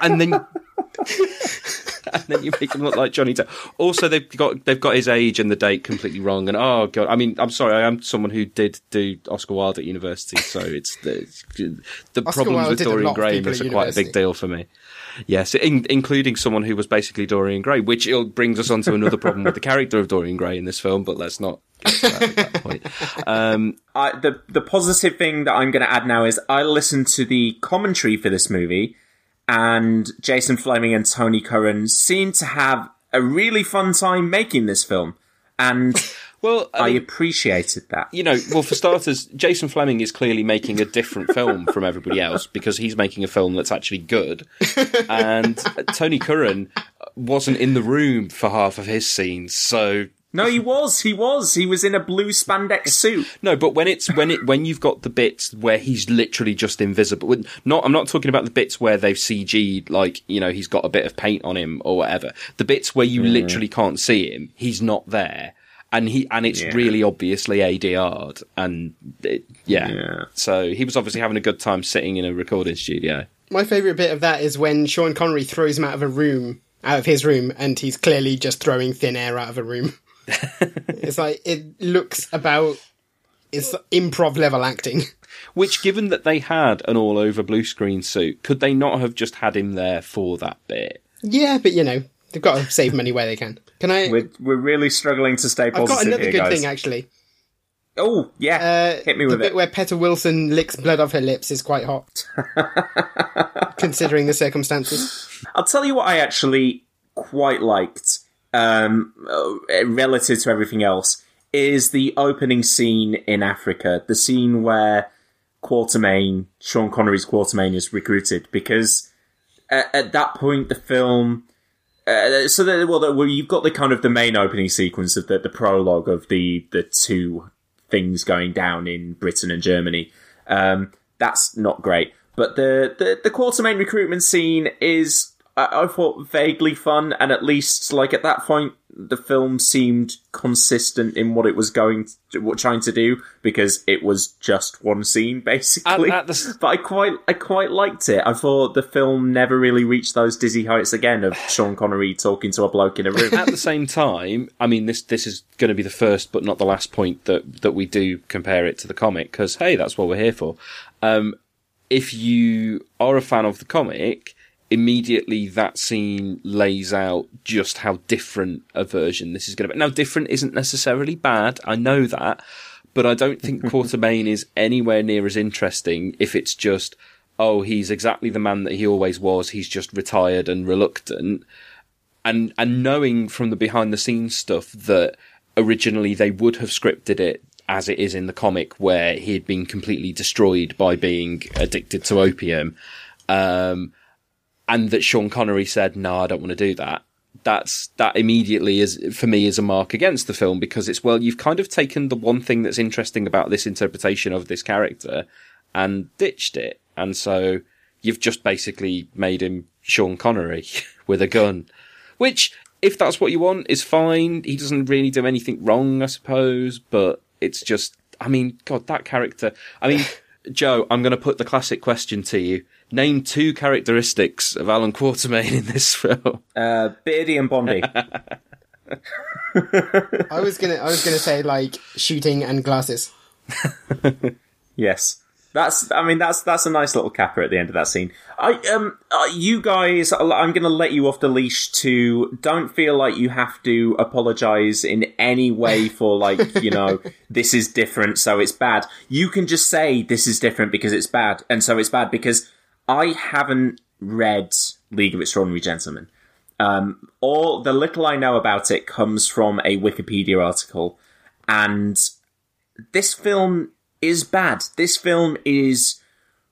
and then and then you make him look like Johnny Depp. Also, they've got they've got his age and the date completely wrong. And oh god, I mean, I'm sorry, I am someone who did do Oscar Wilde at university, so it's the the Oscar problems Wilde with Dorian Gray is people this at are quite a big deal for me. Yes, in, including someone who was basically Dorian Gray, which il- brings us on to another problem with the character of Dorian Gray in this film. But let's not get to that, at that point. Um, I, the the positive thing that I'm going to add now is I listened to the commentary for this movie, and Jason Flemyng and Tony Curran seem to have a really fun time making this film, and well, I I mean, appreciated that. you know, well, for starters, Jason Flemyng is clearly making a different film from everybody else because he's making a film that's actually good. And Tony Curran wasn't in the room for half of his scenes, so No, he was, he was, he was in a blue spandex suit. no. But when it's when it when you've got the bits where he's literally just invisible, not I'm not talking about the bits where they've CG'd like you know he's got a bit of paint on him or whatever. The bits where you mm-hmm. literally can't see him, he's not there. And he and it's Yeah. really obviously ADR'd, and it, yeah. Yeah. So he was obviously having a good time sitting in a recording studio. My favourite bit of that is when Sean Connery throws him out of a room, out of his room, and he's clearly just throwing thin air out of a room. it's like, it looks about, it's improv level acting. Which, given that they had an all-over blue screen suit, could they not have just had him there for that bit? Yeah, but you know, they've got to save money where they can. Can I? We're, we're really struggling to stay positive. I've positive got another here, good guys. thing actually. Oh, yeah, Uh, hit me with the with bit where Peta Wilson licks blood off her lips is quite hot, considering the circumstances. I'll tell you what I actually quite liked, um, uh, relative to everything else, is the opening scene in Africa. The scene where Quatermain, Sean Connery's Quatermain, is recruited because at, at that point the film. Uh, so that well, the, well, you've got the kind of the main opening sequence of the, the prologue of the the two things going down in Britain and Germany. Um, that's not great, but the the, the Quatermain recruitment scene is I, I thought vaguely fun, and at least like at that point the film seemed consistent in what it was going to, what trying to do because it was just one scene basically. At- at the but I quite I quite liked it. I thought the film never really reached those dizzy heights again of Sean Connery talking to a bloke in a room. At the same time, I mean, this this is going to be the first but not the last point that that we do compare it to the comic because hey, that's what we're here for. Um, if you are a fan of the comic, immediately that scene lays out just how different a version this is going to be. Now, different isn't necessarily bad. I know that, but I don't think Quatermain is anywhere near as interesting if it's just. oh, he's exactly the man that he always was. He's just retired and reluctant. And, and knowing from the behind the scenes stuff that originally they would have scripted it as it is in the comic where he had been completely destroyed by being addicted to opium. Um, and that Sean Connery said, no, I don't want to do that. That's, that immediately is, for me, is a mark against the film because it's, well, you've kind of taken the one thing that's interesting about this interpretation of this character and ditched it. And so you've just basically made him Sean Connery with a gun, which, if that's what you want, is fine. He doesn't really do anything wrong, I suppose, but it's just, I mean, God, that character. I mean, Joe, I'm going to put the classic question to you. Name two characteristics of Alan Quatermain in this film. Uh, Beardy and Bondy. I was gonna, I was gonna say like shooting and glasses. yes. That's, I mean, that's that's a nice little capper at the end of that scene. I, um, uh, you guys, I'm going to let you off the leash to don't feel like you have to apologize in any way for like, you know, this is different, so it's bad. You can just say this is different because it's bad, and so it's bad because I haven't read League of Extraordinary Gentlemen. Um, all the little I know about it comes from a Wikipedia article, and this film is bad. This film is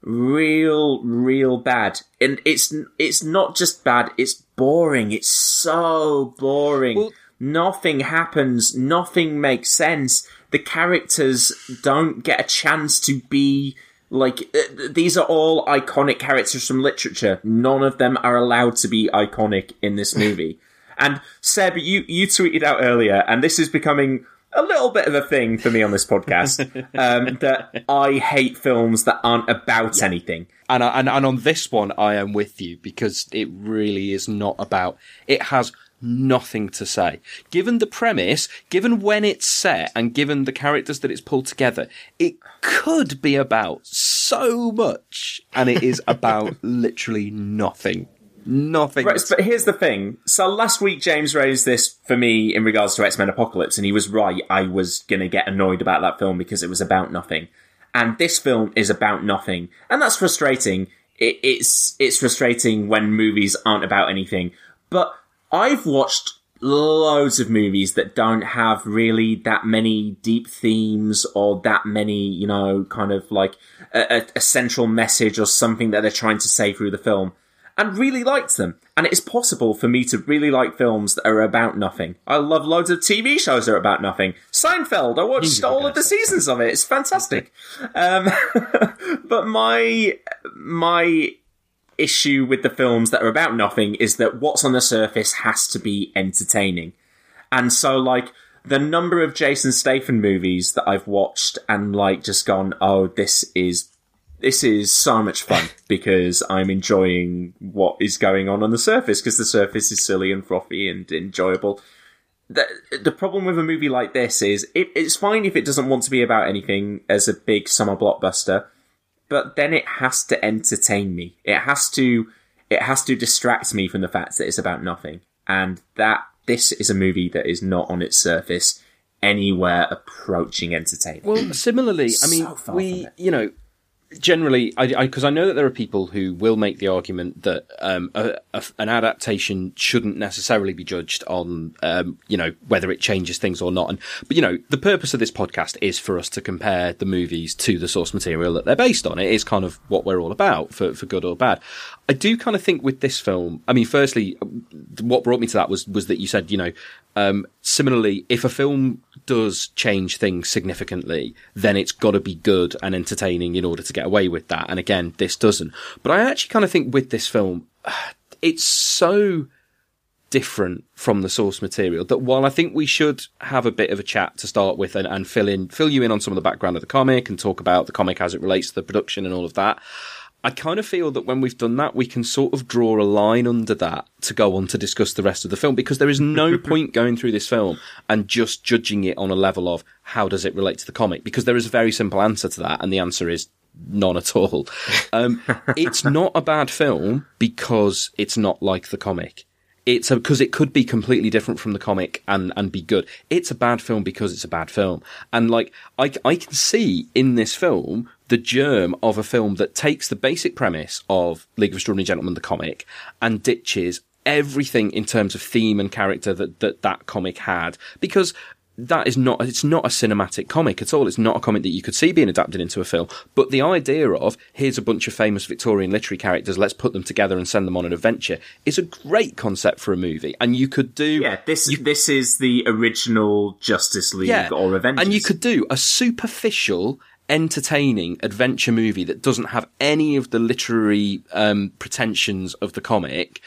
real, real bad, and it's it's not just bad. It's boring. It's so boring. Well- nothing happens. Nothing makes sense. The characters don't get a chance to be like uh, these are all iconic characters from literature. None of them are allowed to be iconic in this movie. and Seb, you you tweeted out earlier, and this is becoming a little bit of a thing for me on this podcast um, that I hate films that aren't about anything. And, and and on this one, I am with you because it really is not about. It has nothing to say. Given the premise, given when it's set, and given the characters that it's pulled together, it could be about so much, and it is about literally nothing. Nothing. Right, but here's the thing. So last week, James raised this for me in regards to X Men Apocalypse, and he was right. I was going to get annoyed about that film because it was about nothing. And this film is about nothing. And that's frustrating. It, it's, it's frustrating when movies aren't about anything. But I've watched loads of movies that don't have really that many deep themes or that many, you know, kind of like a, a, central message or something that they're trying to say through the film and really liked them. And it is possible for me to really like films that are about nothing. I love loads of TV shows that are about nothing. Seinfeld, I watched all of the seasons of it. It's fantastic. um, but my my issue with the films that are about nothing is that what's on the surface has to be entertaining. And so, like, the number of Jason Statham movies that I've watched and, like, just gone, oh, this is this is so much fun because I'm enjoying what is going on on the surface because the surface is silly and frothy and enjoyable. The, the problem with a movie like this is it, it's fine if it doesn't want to be about anything as a big summer blockbuster, but then it has to entertain me. It has to it has to distract me from the fact that it's about nothing. And that this is a movie that is not on its surface anywhere approaching entertaining. Well, similarly, I mean, So we, you know, generally, I because I, know that there are people who will make the argument that um, a, a, an adaptation shouldn't necessarily be judged on, um, you know, whether it changes things or not. And but you know, the purpose of this podcast is for us to compare the movies to the source material that they're based on. It is kind of what we're all about, for for good or bad. I do kind of think with this film. I mean, firstly, what brought me to that was was that you said, you know, um, similarly, if a film does change things significantly, then it's got to be good and entertaining in order to get away with that. And again, this doesn't. But I actually kind of think with this film, it's so different from the source material that while I think we should have a bit of a chat to start with and, and fill in, fill you in on some of the background of the comic and talk about the comic as it relates to the production and all of that. I kind of feel that when we've done that, we can sort of draw a line under that to go on to discuss the rest of the film because there is no point going through this film and just judging it on a level of how does it relate to the comic because there is a very simple answer to that and the answer is none at all. Um, it's not a bad film because it's not like the comic. It's because it could be completely different from the comic and and be good. It's a bad film because it's a bad film, and like I I can see in this film the germ of a film that takes the basic premise of League of Extraordinary Gentlemen, the comic, and ditches everything in terms of theme and character that that, that comic had because that is not it's not a cinematic comic at all it's not a comic that you could see being adapted into a film but the idea of here's a bunch of famous victorian literary characters let's put them together and send them on an adventure is a great concept for a movie and you could do Yeah, this this is the original Justice League or Avengers. and you could do a superficial, entertaining adventure movie that doesn't have any of the literary um, pretensions of the comic.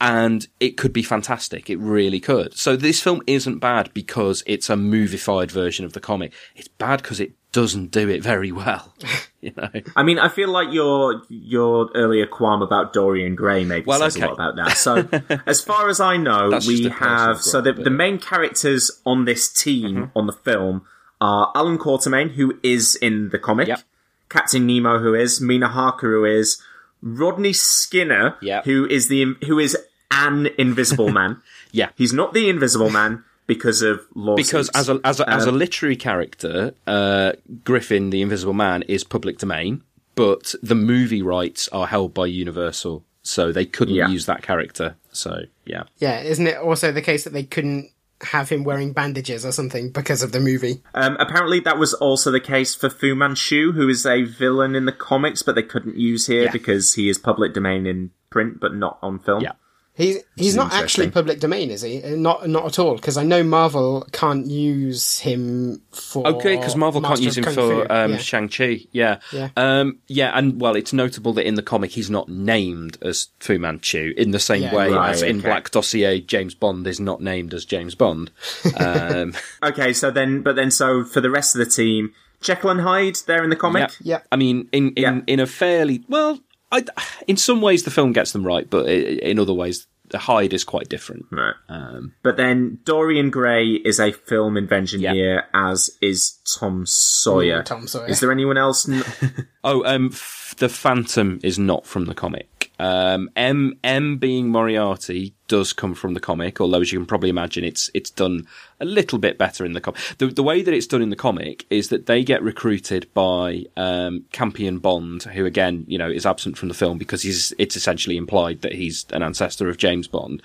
And it could be fantastic. It really could. So this film isn't bad because it's a movified version of the comic. It's bad because it doesn't do it very well. you know. I mean, I feel like your your earlier qualm about Dorian Gray maybe Well, says okay. a lot about that. So, as far as I know, That's we just a personal have so the, the main characters on this team Mm-hmm. on the film are Alan Quatermain, who is in the comic, Yep. Captain Nemo, who is Mina Harker, who is Rodney Skinner, Yep. who is the who is an Invisible Man. Yeah. He's not the Invisible Man because of lawsuits. Because as a as a, as a Um, literary character, uh, Griffin, the Invisible Man, is public domain, but the movie rights are held by Universal, so they couldn't Yeah. use that character. So yeah, Yeah, isn't it also the case that they couldn't have him wearing bandages or something because of the movie? Um, apparently, that was also the case for Fu Manchu, who is a villain in the comics, but they couldn't use here Yeah. because he is public domain in print, but not on film. Yeah. He's he's not actually public domain, is he? Uh, Not not at all. Because I know Marvel can't use him for. Okay, because Marvel can't use him Kung for um, yeah. Shang Chi. Yeah, Yeah. um, yeah, and well, it's notable that in the comic he's not named as Fu Manchu in the same Yeah. way Right, as in. Black Dossier, James Bond is not named as James Bond. Um, Okay, so then, but then, so for the rest of the team, Jekyll and Hyde, they're in the comic. Yeah. I mean, in in, Yeah. in a fairly well, I, in some ways the film gets them right, but i- in other ways the Hyde is quite different. Right. Um, But then Dorian Gray is a film invention Yeah. here, as is Tom Sawyer. Ooh, Tom Sawyer. Is there anyone else? N- Oh, um, f- the Phantom is not from the comic. Um, M M being Moriarty does come from the comic, although as you can probably imagine, it's it's done a little bit better in the comic. The the way that it's done in the comic is that they get recruited by um, Campion Bond, who again, you know, is absent from the film because he's it's essentially implied that he's an ancestor of James Bond.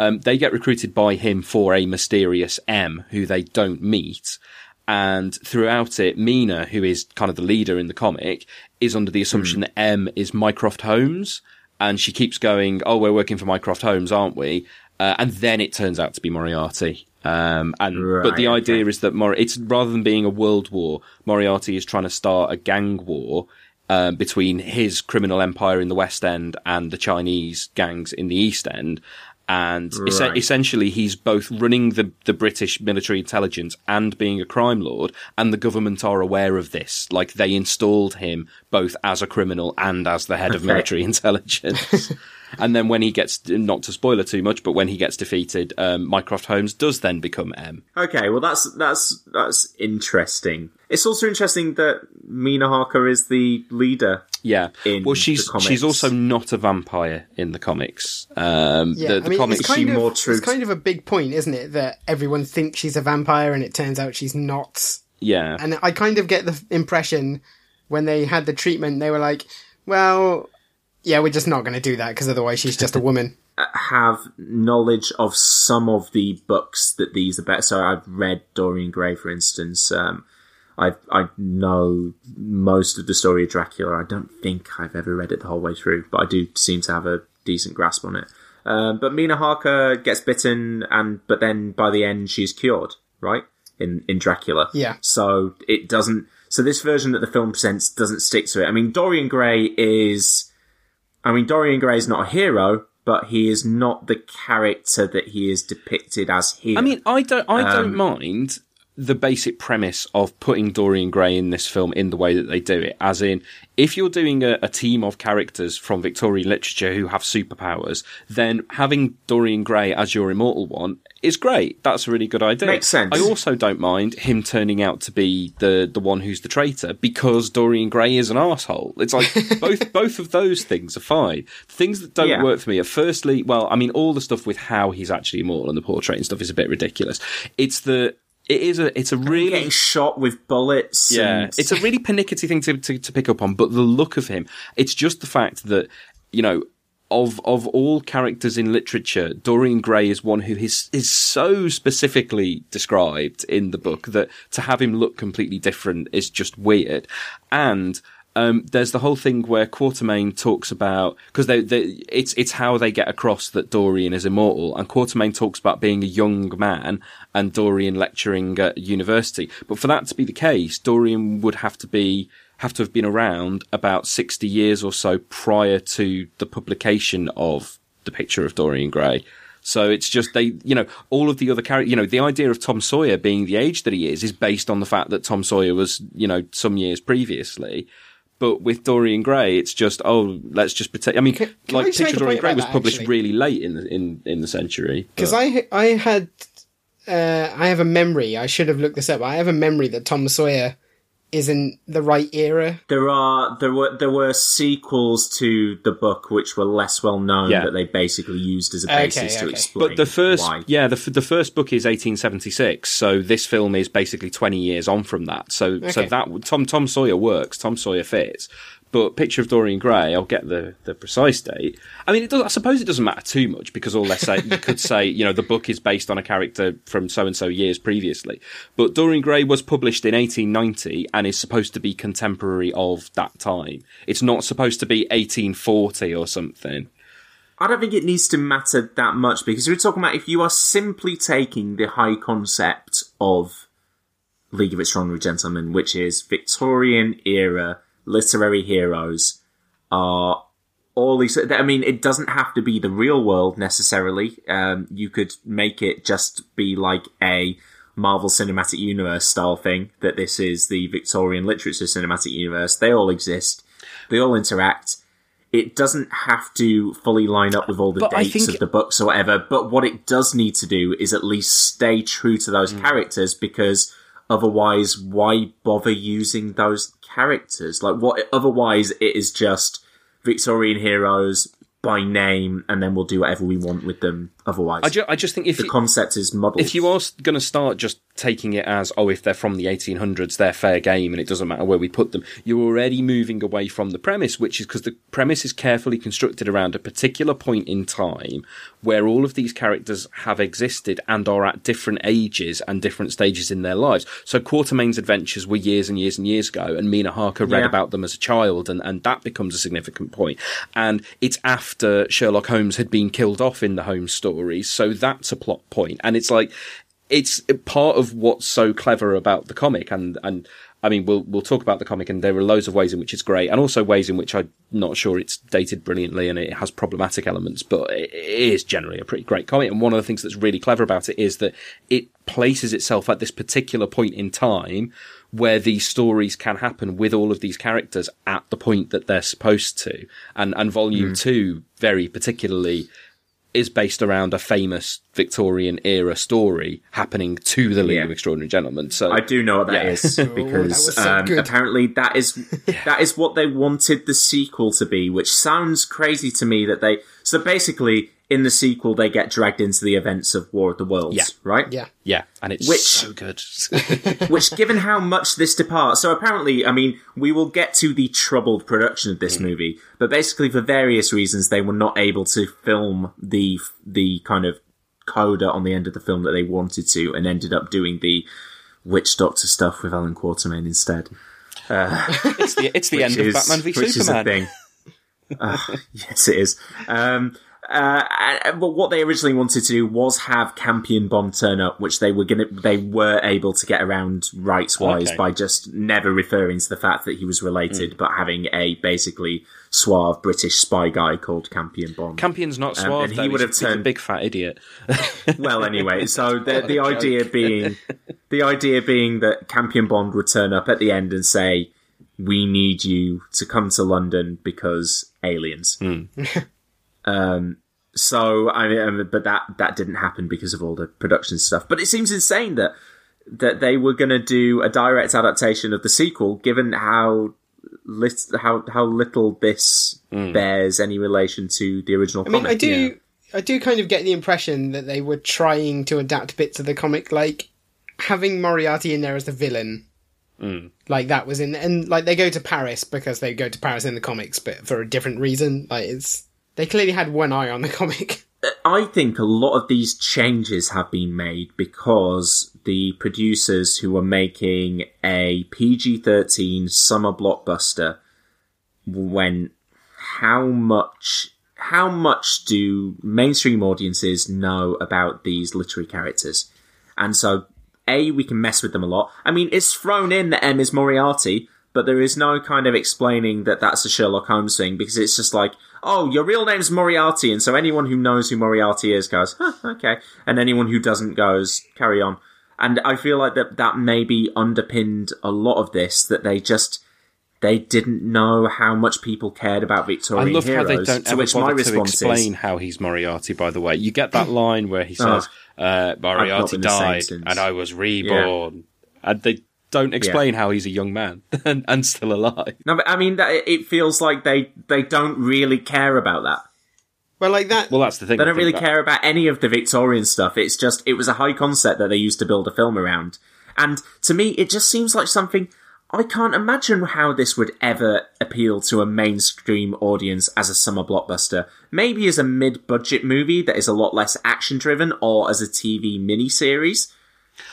Um, they get recruited by him for a mysterious M who they don't meet. And throughout it, Mina, who is kind of the leader in the comic, is under the assumption that M is Mycroft Holmes. And she keeps going, Oh, we're working for Mycroft Holmes, aren't we? Uh, and then it turns out to be Moriarty. Um, and, but the idea okay. is that Mor- it's rather than being a world war, Moriarty is trying to start a gang war, um, between his criminal empire in the West End and the Chinese gangs in the East End. And es- essentially, he's both running the, the British military intelligence and being a crime lord, and the government are aware of this. Like, they installed him both as a criminal and as the head of military intelligence. and then when he gets, not to spoil it too much, but when he gets defeated, um, Mycroft Holmes does then become M. okay, well that's that's that's interesting. It's also interesting that Mina Harker is the leader. Yeah. in well, the she's comics. she's also not a vampire in the comics. Um, Yeah, the, the I mean, comics it's kind she of more it's kind of a big point, isn't it? That everyone thinks she's a vampire, and it turns out she's not. yeah. And I kind of get the impression when they had the treatment, they were like, "Well, yeah, we're just not going to do that because otherwise she's just a woman." have knowledge of some of the books that these are better. So I've read Dorian Gray, for instance. Um, I I know most of the story of Dracula. I don't think I've ever read it the whole way through, but I do seem to have a decent grasp on it. Um, but Mina Harker gets bitten, and but then by the end she's cured, right? In in Dracula. Yeah. So it doesn't. So this version that the film presents doesn't stick to it. I mean, Dorian Gray is. I mean, Dorian Gray is not a hero, but he is not the character that he is depicted as here. I mean, I don't, I don't Um, mind the basic premise of putting Dorian Gray in this film in the way that they do it. As in, if you're doing a, a team of characters from Victorian literature who have superpowers, then having Dorian Gray as your immortal one is great. That's a really good idea. Makes sense. I also don't mind him turning out to be the the one who's the traitor because Dorian Gray is an asshole. It's like both both of those things are fine. Things that don't Yeah. work for me are firstly, well, I mean, all the stuff with how he's actually immortal and the portrait and stuff is a bit ridiculous. It's the it is a it's a really Getting shot with bullets. yeah, and- it's a really pernickety thing to, to, to pick up on, but the look of him, it's just the fact that, you know, of of all characters in literature, Dorian Gray is one who is is so specifically described in the book that to have him look completely different is just weird. And um, there's the whole thing where Quatermain talks about because they, they, it's it's how they get across that Dorian is immortal, and Quatermain talks about being a young man and Dorian lecturing at university. But for that to be the case, Dorian would have to be have to have been around about sixty years or so prior to the publication of the picture of Dorian Gray. So it's just they, you know, all of the other characters, you know, the idea of Tom Sawyer being the age that he is is based on the fact that Tom Sawyer was, you know, some years previously. But with Dorian Gray, it's just oh, let's just pretend. I mean, can I like make Picture Dorian Gray was that, published actually? really late in the in in the century. Because I I had uh, I have a memory. I should have looked this up. I have a memory that Tom Sawyer is in the right era. There are there were there were sequels to the book which were less well known Yeah. that they basically used as a Okay, basis to okay. explain. But the first, why. yeah, the the first book is 1876, so this film is basically 20 years on from that. So so that Tom Tom Sawyer works, Tom Sawyer fits. But Picture of Dorian Gray, I'll get the, the precise date. I mean, it does, I suppose it doesn't matter too much because all they say you could say, you know, the book is based on a character from so and so years previously. But Dorian Gray was published in 1890 and is supposed to be contemporary of that time. It's not supposed to be 1840 or something. I don't think it needs to matter that much because we're talking about if you are simply taking the high concept of League of Extraordinary Gentlemen, which is Victorian era literary heroes, are all these. I mean, it doesn't have to be the real world necessarily. Um, you could make it just be like a Marvel Cinematic Universe style thing. That this is the Victorian literature cinematic universe. They all exist. They all interact. It doesn't have to fully line up with all the But dates think- of the books or whatever. But what it does need to do is at least stay true to Mm. those characters because otherwise, why bother using those characters? Like, what? Otherwise, it is just Victorian heroes by name, and then we'll do whatever we want with them. Otherwise, I, ju- I just think if the you- concept is models. if you are going to start just taking it as oh if they're from the 1800s they're fair game and it doesn't matter where we put them. You're already moving away from the premise which is because the premise is carefully constructed around a particular point in time where all of these characters have existed and are at different ages and different stages in their lives. So Quatermain's adventures were years and years and years ago and Mina Harker read Yeah. about them as a child and, and that becomes a significant point. And it's after Sherlock Holmes had been killed off in the Holmes stories so that's a plot point. And it's like it's part of what's so clever about the comic and and I mean we'll we'll talk about the comic and there are loads of ways in which it's great and also ways in which I'm not sure it's dated brilliantly and it has problematic elements but it is generally a pretty great comic and one of the things that's really clever about it is that it places itself at this particular point in time where these stories can happen with all of these characters at the point that they're supposed to and and volume mm. 2 very particularly is based around a famous Victorian era story happening to the League Yeah. of Extraordinary Gentlemen. So I do know what that Yeah. is because was so um, apparently that is that is what they wanted the sequel to be, which sounds crazy to me. That they so basically in the sequel they get dragged into the events of War of the Worlds, Yeah. right? Yeah. Yeah, and it's Which- so good. Which, given how much this departs, so apparently, I mean, we will get to the troubled production of this movie, but basically, for various reasons, they were not able to film the the kind of coda on the end of the film that they wanted to, and ended up doing the witch doctor stuff with Alan Quatermain instead. it's the it's the end which of Batman v which Superman. Is a thing. Uh, yes, it is. Um, uh, but what they originally wanted to do was have Campion Bond turn up, which they were gonna, they were able to get around rights wise Okay. by just never referring to the fact that he was related, Hmm. but having a basically suave British spy guy called Campion Bond. Campion's not Um, suave. and he though. would have He's a- a turned- big fat idiot. well, anyway, so the the idea being the idea being that Campion Bond would turn up at the end and say, "We need you to come to London because aliens." Um, So I mean, um, but that that didn't happen because of all the production stuff. But it seems insane that that they were going to do a direct adaptation of the sequel, given how lit- how how little this bears any relation to the original. I mean, comic. I do, I do kind of get the impression that they were trying to adapt bits of the comic, like having Moriarty in there as the villain. Like that was in, and like they go to Paris because they go to Paris in the comics, but for a different reason. Like it's they clearly had one eye on the comic. Uh, I think a lot of these changes have been made because the producers who were making a PG 13 summer blockbuster went, how much, how much do mainstream audiences know about these literary characters? And so, A, we can mess with them a lot. I mean, it's thrown in that M is Moriarty, but there is no kind of explaining that that's a Sherlock Holmes thing because it's just like, oh, your real name's Moriarty, and so anyone who knows who Moriarty is goes, huh, okay, and anyone who doesn't goes, carry on. And I feel like that that maybe underpinned a lot of this that they just they didn't know how much people cared about I Victorian love how heroes. they don't to ever which my bother to explain is, how he's Moriarty. By the way, you get that line where he says, uh, "Moriarty been the same died, and I was reborn," and they don't explain how he's a young man and, and still alive. no, but I mean that it feels like they they don't really care about that. Well, like that. Well, that's the thing. They don't really that- care about any of the Victorian stuff. It's just it was a high concept that they used to build a film around. And to me, it just seems like something I can't imagine how this would ever appeal to a mainstream audience as a summer blockbuster. Maybe as a mid-budget movie that is a lot less action-driven, or as a TV miniseries.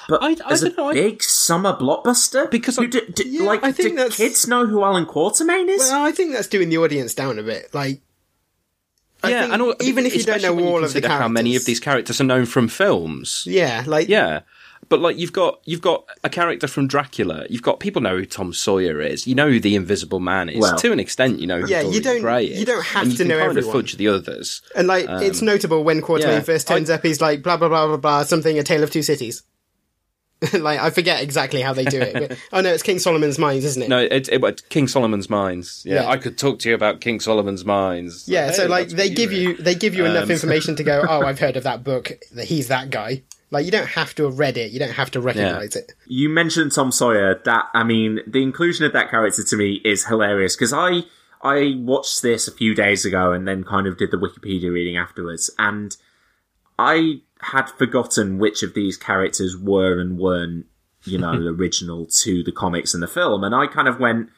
But I- I as a don't know, I- big summer blockbuster, Because do, do- Yeah, like, I think do kids know who Alan Quatermain is? Well, I think that's doing the audience down a bit. Like, I yeah, think and all, even if you don't know all of the characters, how many of these characters are known from films. yeah, like Yeah. But like you've got you've got a character from Dracula. You've got people know who Tom Sawyer is. You know who the Invisible Man is. Well- to an extent, you know who Yeah, you don't- Gray is. you don't have you to know kind everyone. Of fudge the others. And like, it's notable when Quatermain Um, yeah, first turns I- up, he's like, blah, blah, blah, blah, blah, something, a tale of two cities. like, I forget exactly how they do it. But, oh no, it's King Solomon's Mines, isn't it? No, it's it, it King Solomon's Mines. Yeah, Yeah. I could talk to you about King Solomon's Mines. Yeah, so Hey, like, they give read. you, they give you enough Um, information to go, oh, I've heard of that book, that he's that guy. Like, you don't have to have read it, you don't have to recognize it. you mentioned Tom Sawyer. That I mean, the inclusion of that character to me is hilarious because I I watched this a few days ago and then kind of did the Wikipedia reading afterwards, and I had forgotten which of these characters were and weren't, you know, original to the comics and the film, and I kind of went.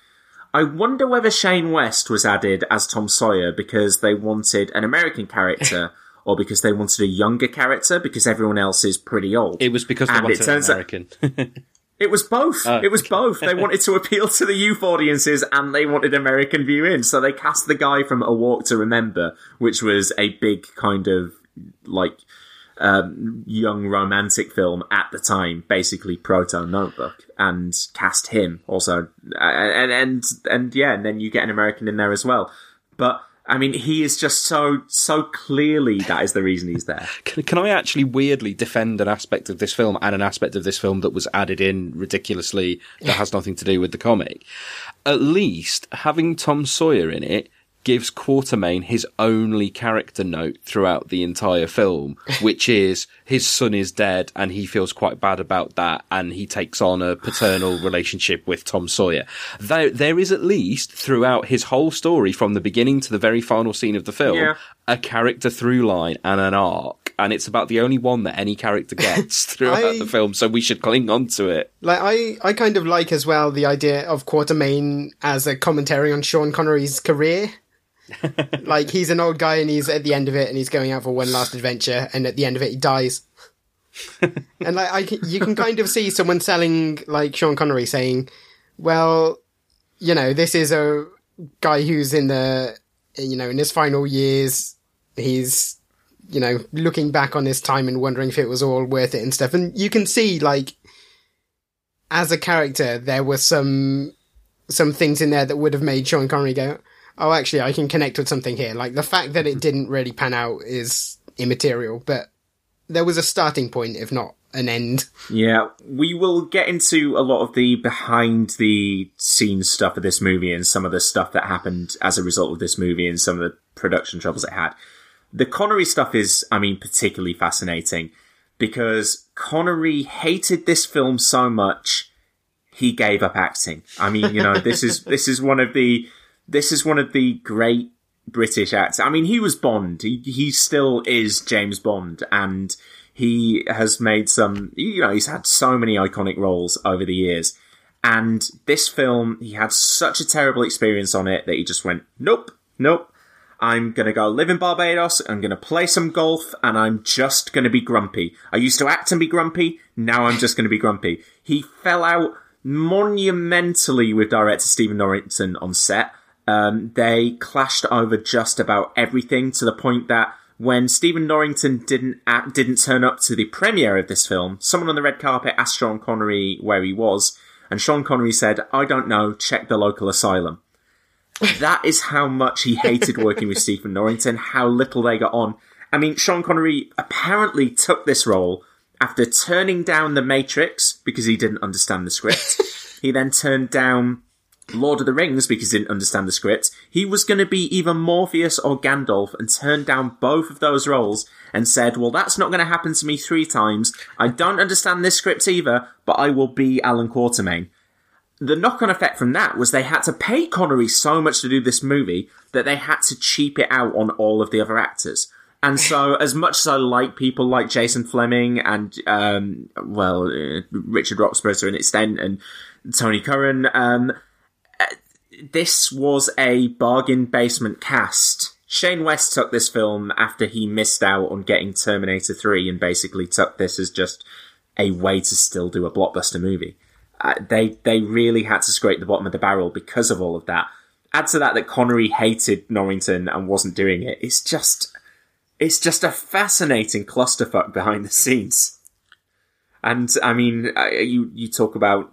I wonder whether Shane West was added as Tom Sawyer because they wanted an American character. Or because they wanted a younger character, because everyone else is pretty old. It was because they And wanted it turns an out- American. It was both. Oh, it was both. They wanted to appeal to the youth audiences and they wanted American viewing. So they cast the guy from A Walk to Remember, which was a big kind of like um, young romantic film at the time, basically proto Notebook, and cast him also. And and and yeah, and then you get an American in there as well. But I mean, he is just so so clearly that is the reason he's there. can, can I actually weirdly defend an aspect of this film and an aspect of this film that was added in ridiculously that has nothing to do with the comic? At least having Tom Sawyer in it gives Quatermain his only character note throughout the entire film, which is his son is dead and he feels quite bad about that and he takes on a paternal relationship with Tom Sawyer. There, there is at least throughout his whole story from the beginning to the very final scene of the film, Yeah. a character through line and an arc. And it's about the only one that any character gets throughout I- the film, so we should cling on to it. Like, I, I kind of like as well the idea of Quatermain as a commentary on Sean Connery's career. Like, he's an old guy and he's at the end of it and he's going out for one last adventure and at the end of it he dies. and like, I, you can kind of see someone selling, like, Sean Connery saying, well, you know, this is a guy who's in the, you know, in his final years, he's, you know, looking back on his time and wondering if it was all worth it and stuff. And you can see, like, as a character, there were some some things in there that would have made Sean Connery go, "Oh, actually, I can connect with something here." Like the fact that it mm-hmm. didn't really pan out is immaterial, but there was a starting point, if not an end. Yeah, we will get into a lot of the behind the scenes stuff of this movie and some of the stuff that happened as a result of this movie and some of the production troubles it had. the Connery stuff is, I mean, particularly fascinating because Connery hated this film so much he gave up acting. I mean, you know, this is this is one of the this is one of the great British acts. I mean, he was Bond. He he still is James Bond, and he has made some. You know, he's had so many iconic roles over the years. And this film, he had such a terrible experience on it that he just went, nope, nope. I'm gonna go live in Barbados, I'm gonna play some golf, and I'm just gonna be grumpy. I used to act and be grumpy, now I'm just gonna be grumpy. He fell out monumentally with director Stephen Norrington on set. Um, they clashed over just about everything to the point that when Stephen Norrington didn't act, didn't turn up to the premiere of this film, someone on the red carpet asked Sean Connery where he was, and Sean Connery said, "I don't know. Check the local asylum." that is how much he hated working with Stephen Norrington, how little they got on. I mean, Sean Connery apparently took this role after turning down The Matrix because he didn't understand the script. he then turned down Lord of the Rings because he didn't understand the script. He was going to be either Morpheus or Gandalf and turned down both of those roles and said, well, that's not going to happen to me three times. I don't understand this script either, but I will be Alan Quatermain the knock on effect from that was they had to pay Connery so much to do this movie that they had to cheap it out on all of the other actors. And so, as much as I like people like Jason Flemyng and, um, well, uh, Richard Roxburgh to an extent and Tony Curran, um, this was a bargain basement cast. Shane West took this film after he missed out on getting Terminator 3 and basically took this as just a way to still do a blockbuster movie. Uh, they they really had to scrape the bottom of the barrel because of all of that. Add to that that Connery hated Norrington and wasn't doing it. It's just it's just a fascinating clusterfuck behind the scenes. And I mean, you you talk about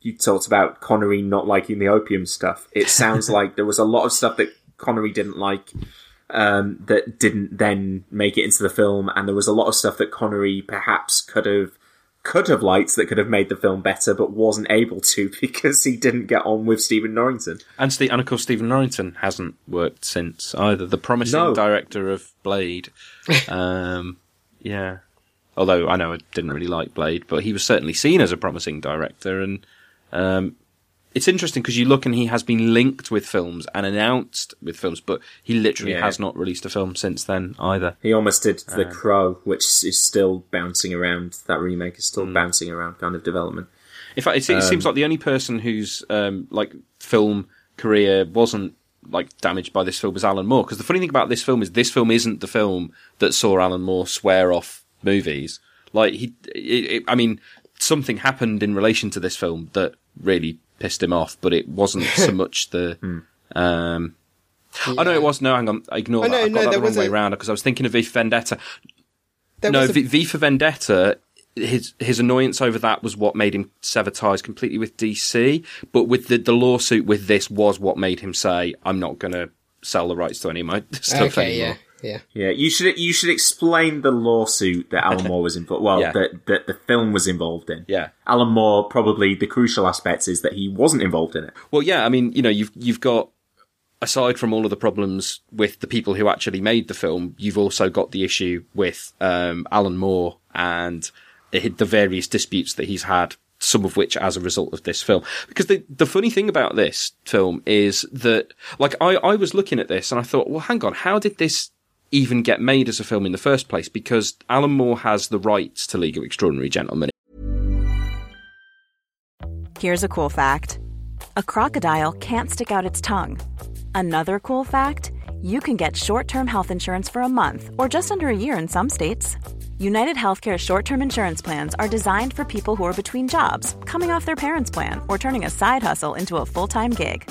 you talked about Connery not liking the opium stuff. It sounds like there was a lot of stuff that Connery didn't like um, that didn't then make it into the film, and there was a lot of stuff that Connery perhaps could have could have liked that could have made the film better, but wasn't able to because he didn't get on with Stephen Norrington. And, St- and of course, Stephen Norrington hasn't worked since either. The promising No. director of Blade. um, yeah. Although I know I didn't really like Blade, but he was certainly seen as a promising director. And um, it's interesting because you look and he has been linked with films and announced with films, but he literally Yeah. has not released a film since then either. He almost did The Crow, which is still bouncing around. That remake is still bouncing around, kind of development. In fact, it, it seems like the only person whose um, like film career wasn't like damaged by this film was Alan Moore. Because the funny thing about this film is this film isn't the film that saw Alan Moore swear off movies. Like he, it, it, I mean, something happened in relation to this film that really pissed him off, but it wasn't so much the. Um, Oh no, it was no. Hang on, ignore Oh, that. no, I got no, that the wrong way a- around because I was thinking of V for Vendetta. There no, a- v, v for Vendetta. His his annoyance over that was what made him sever ties completely with DC. But with the the lawsuit with this was what made him say, "I'm not going to sell the rights to any of my stuff okay, anymore." yeah, yeah. Yeah, you should you should explain the lawsuit that Alan Moore was involved. Well, Yeah. that that the film was involved in. Yeah. Alan Moore probably the crucial aspect is that he wasn't involved in it. Well, yeah, I mean, you know, you've you've got aside from all of the problems with the people who actually made the film, you've also got the issue with um, Alan Moore and the the various disputes that he's had. Some of which as a result of this film. Because the, the funny thing about this film is that, like, I, I was looking at this and I thought, well, hang on, how did this even get made as a film in the first place? Because Alan Moore has the rights to League of Extraordinary Gentlemen. Here's a cool fact a crocodile can't stick out its tongue. Another cool fact you can get short term health insurance for a month or just under a year in some states. United Healthcare short term insurance plans are designed for people who are between jobs, coming off their parents' plan, or turning a side hustle into a full time gig.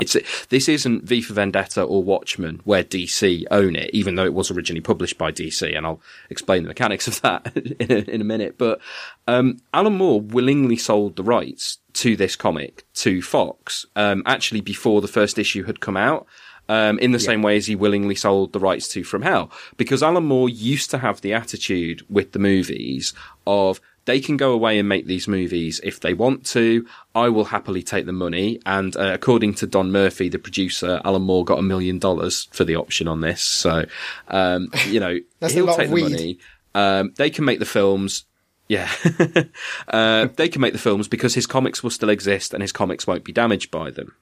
It's this isn't V for Vendetta or Watchmen where DC own it, even though it was originally published by DC, and I'll explain the mechanics of that in a, in a minute. But um, Alan Moore willingly sold the rights to this comic to Fox, um, actually before the first issue had come out. Um, in the yeah. same way as he willingly sold the rights to From Hell, because Alan Moore used to have the attitude with the movies of they can go away and make these movies if they want to. I will happily take the money. And uh, according to Don Murphy, the producer, Alan Moore got a million dollars for the option on this. So, um, you know, he'll take the money. Um, they can make the films. Yeah. uh, they can make the films because his comics will still exist and his comics won't be damaged by them.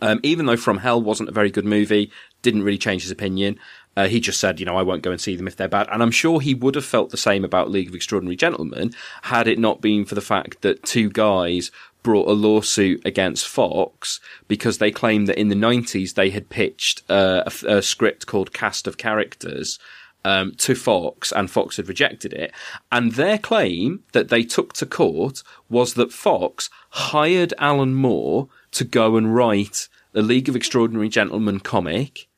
Um, even though From Hell wasn't a very good movie, didn't really change his opinion. Uh, he just said, you know, I won't go and see them if they're bad. And I'm sure he would have felt the same about League of Extraordinary Gentlemen had it not been for the fact that two guys brought a lawsuit against Fox because they claimed that in the 90s they had pitched uh, a, a, script called Cast of Characters um, to Fox and Fox had rejected it. And their claim that they took to court was that Fox hired Alan Moore to go and write the League of Extraordinary Gentlemen comic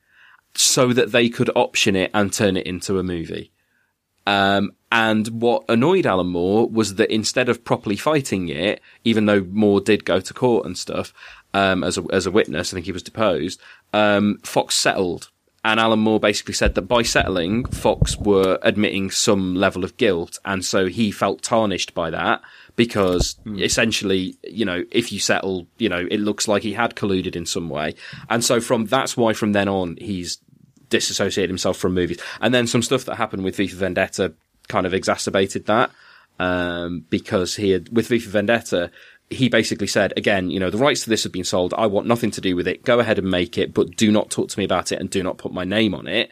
so that they could option it and turn it into a movie. Um, and what annoyed Alan Moore was that instead of properly fighting it, even though Moore did go to court and stuff, um, as a, as a witness, I think he was deposed, um, Fox settled. And Alan Moore basically said that by settling, Fox were admitting some level of guilt. And so he felt tarnished by that because mm. essentially, you know, if you settle, you know, it looks like he had colluded in some way. And so from, that's why from then on, he's disassociated himself from movies. And then some stuff that happened with V for Vendetta kind of exacerbated that. Um, because he had, with V for Vendetta, he basically said, again, you know, the rights to this have been sold. I want nothing to do with it. Go ahead and make it, but do not talk to me about it and do not put my name on it.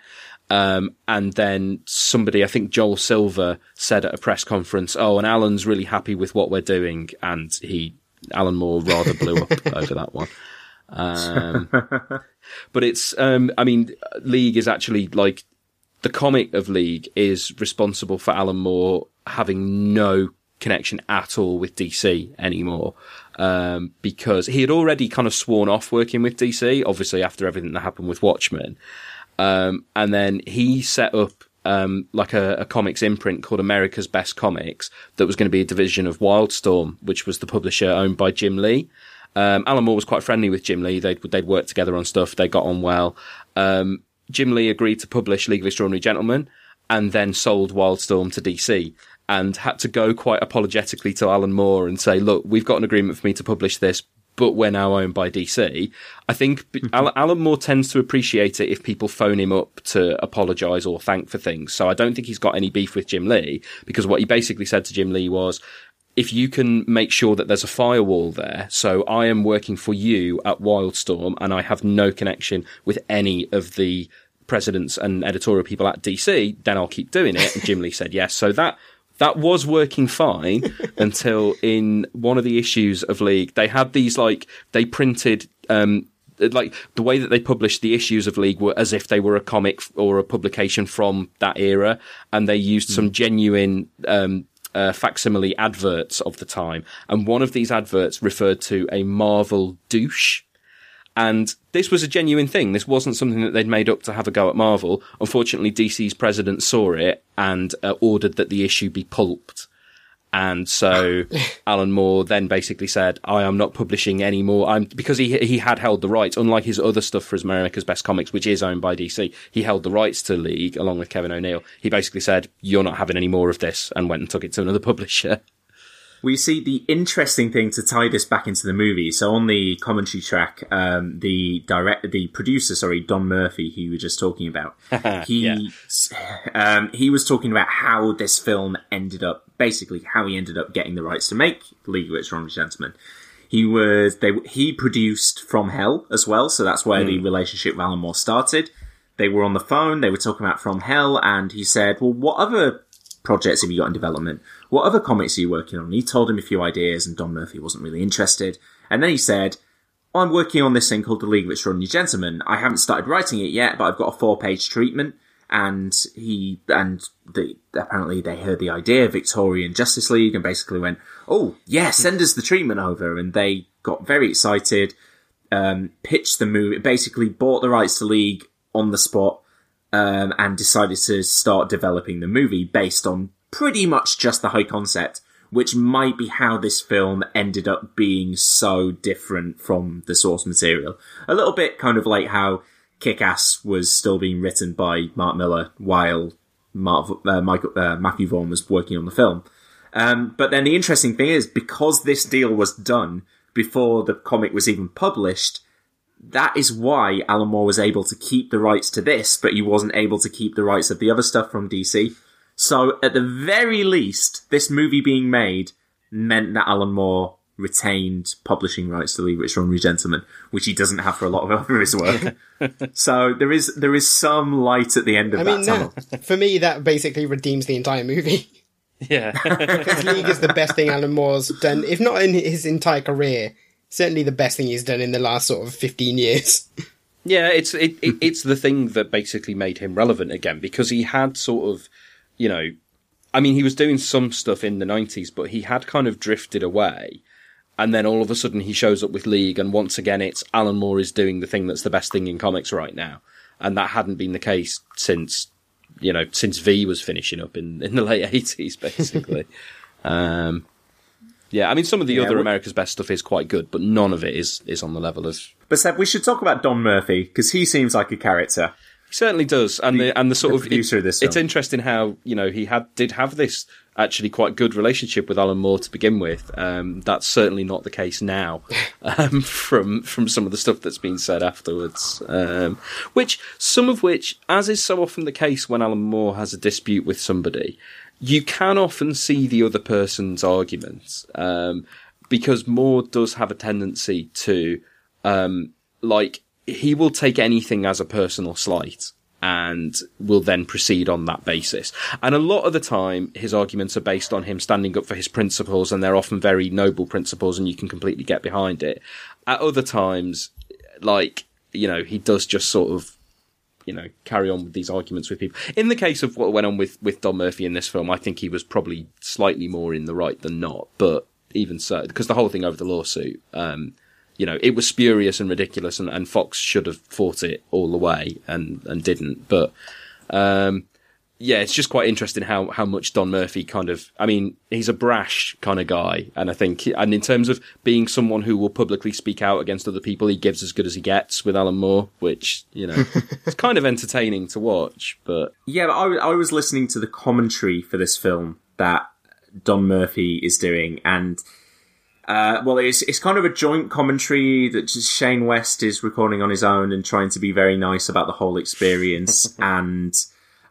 Um, and then somebody, I think Joel Silver said at a press conference, Oh, and Alan's really happy with what we're doing. And he, Alan Moore rather blew up over that one. Um, but it's, um, I mean, League is actually like the comic of League is responsible for Alan Moore having no connection at all with DC anymore. Um, because he had already kind of sworn off working with DC, obviously after everything that happened with Watchmen. Um, and then he set up um, like a, a, comics imprint called America's Best Comics that was going to be a division of Wildstorm, which was the publisher owned by Jim Lee. Um, Alan Moore was quite friendly with Jim Lee. They'd, they'd worked together on stuff. They got on well. Um, Jim Lee agreed to publish League of Extraordinary Gentlemen and then sold Wildstorm to DC and had to go quite apologetically to Alan Moore and say, look, we've got an agreement for me to publish this, but we're now owned by DC. I think mm-hmm. Alan Moore tends to appreciate it if people phone him up to apologize or thank for things. So I don't think he's got any beef with Jim Lee because what he basically said to Jim Lee was, if you can make sure that there's a firewall there, so I am working for you at Wildstorm and I have no connection with any of the presidents and editorial people at DC, then I'll keep doing it. And Jim Lee said yes. So that that was working fine until in one of the issues of League, they had these like they printed um like the way that they published the issues of League were as if they were a comic or a publication from that era, and they used mm. some genuine um, uh, facsimile adverts of the time, and one of these adverts referred to a Marvel douche. And this was a genuine thing. This wasn't something that they'd made up to have a go at Marvel. Unfortunately, DC's president saw it and uh, ordered that the issue be pulped. And so Alan Moore then basically said, I am not publishing any more. I'm, because he, he had held the rights, unlike his other stuff for his America's Best Comics, which is owned by DC. He held the rights to League along with Kevin O'Neill. He basically said, you're not having any more of this and went and took it to another publisher. We see the interesting thing to tie this back into the movie. So on the commentary track, um, the direct, the producer, sorry, Don Murphy, who you were just talking about, he, um, he was talking about how this film ended up, basically how he ended up getting the rights to make League of Extraordinary Gentlemen. He was, they, he produced From Hell as well, so that's where the relationship with Alan Moore started. They were on the phone, they were talking about From Hell, and he said, well, what other projects have you got in development? What other comics are you working on? And he told him a few ideas, and Don Murphy wasn't really interested. And then he said, I'm working on this thing called The League of Extraordinary Gentlemen. I haven't started writing it yet, but I've got a four page treatment. And he, and the, apparently they heard the idea, Victorian Justice League, and basically went, Oh, yeah, send us the treatment over. And they got very excited, um, pitched the movie, basically bought the rights to League on the spot, um, and decided to start developing the movie based on pretty much just the high concept, which might be how this film ended up being so different from the source material. A little bit kind of like how Kick-Ass was still being written by Mark Millar while Mark, uh, Michael, uh, Matthew Vaughn was working on the film. Um, but then the interesting thing is, because this deal was done before the comic was even published, that is why Alan Moore was able to keep the rights to this, but he wasn't able to keep the rights of the other stuff from DC. So at the very least, this movie being made meant that Alan Moore retained publishing rights to League of Extraordinary Gentlemen, which he doesn't have for a lot of other his work. so there is there is some light at the end of I that mean, tunnel. that, for me, that basically redeems the entire movie. Yeah. Because League is the best thing Alan Moore's done, if not in his entire career, certainly the best thing he's done in the last sort of 15 years. Yeah, it's it, it it's the thing that basically made him relevant again because he had sort of, you know, I mean, he was doing some stuff in the nineties, but he had kind of drifted away, and then all of a sudden he shows up with League, and once again it's Alan Moore is doing the thing that's the best thing in comics right now, and that hadn't been the case since, you know, since V was finishing up in in the late eighties, basically. um, yeah, I mean, some of the Yeah, other America's Best stuff is quite good, but none of it is is on the level of But Seb, we should talk about Don Murphy because he seems like a character. He certainly does, and the, and the sort the of producer it- this It's interesting how you know he had did have this actually quite good relationship with Alan Moore to begin with. Um, that's certainly not the case now, um, from from some of the stuff that's been said afterwards. Um, which some of which, as is so often the case when Alan Moore has a dispute with somebody, you can often see the other person's arguments um, because Moore does have a tendency to um, like he will take anything as a personal slight and will then proceed on that basis. And a lot of the time, his arguments are based on him standing up for his principles, and they're often very noble principles, and you can completely get behind it. At other times, like, you know, he does just sort of you know, carry on with these arguments with people. In the case of what went on with, with Don Murphy in this film, I think he was probably slightly more in the right than not. But even so, because the whole thing over the lawsuit, um, you know, it was spurious and ridiculous, and, and Fox should have fought it all the way and, and didn't. But, um, yeah, it's just quite interesting how, how much Don Murphy kind of, I mean, he's a brash kind of guy. And I think, and in terms of being someone who will publicly speak out against other people, he gives as good as he gets with Alan Moore, which, you know, it's kind of entertaining to watch, but Yeah, but I, I was listening to the commentary for this film that Don Murphy is doing, and uh, well, it's it's kind of a joint commentary that just Shane West is recording on his own and trying to be very nice about the whole experience, and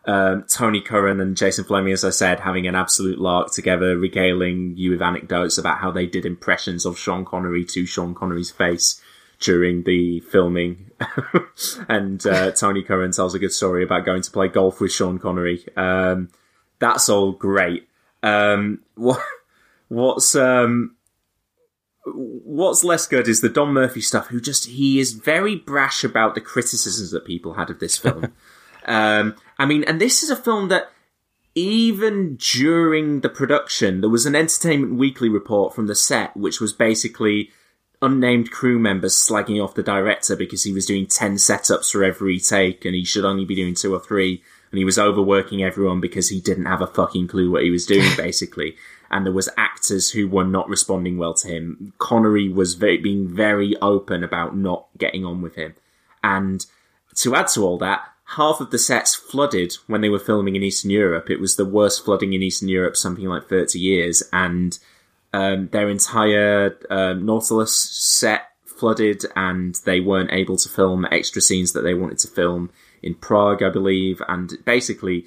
um, Tony Curran and Jason Flemyng, as I said, having an absolute lark together, regaling you with anecdotes about how they did impressions of Sean Connery to Sean Connery's face during the filming. and uh, Tony Curran tells a good story about going to play golf with Sean Connery. Um, that's all great. Um, what, what's um, what's less good is the Don Murphy stuff. Who just he is very brash about the criticisms that people had of this film. um, I mean, and this is a film that even during the production, there was an Entertainment Weekly report from the set, which was basically unnamed crew members slagging off the director because he was doing 10 setups for every take and he should only be doing two or three. And he was overworking everyone because he didn't have a fucking clue what he was doing, basically. And there was actors who were not responding well to him. Connery was very, being very open about not getting on with him. And to add to all that, half of the sets flooded when they were filming in Eastern Europe. It was the worst flooding in Eastern Europe, something like 30 years. And um, their entire um, Nautilus set flooded, and they weren't able to film extra scenes that they wanted to film in Prague, I believe, and basically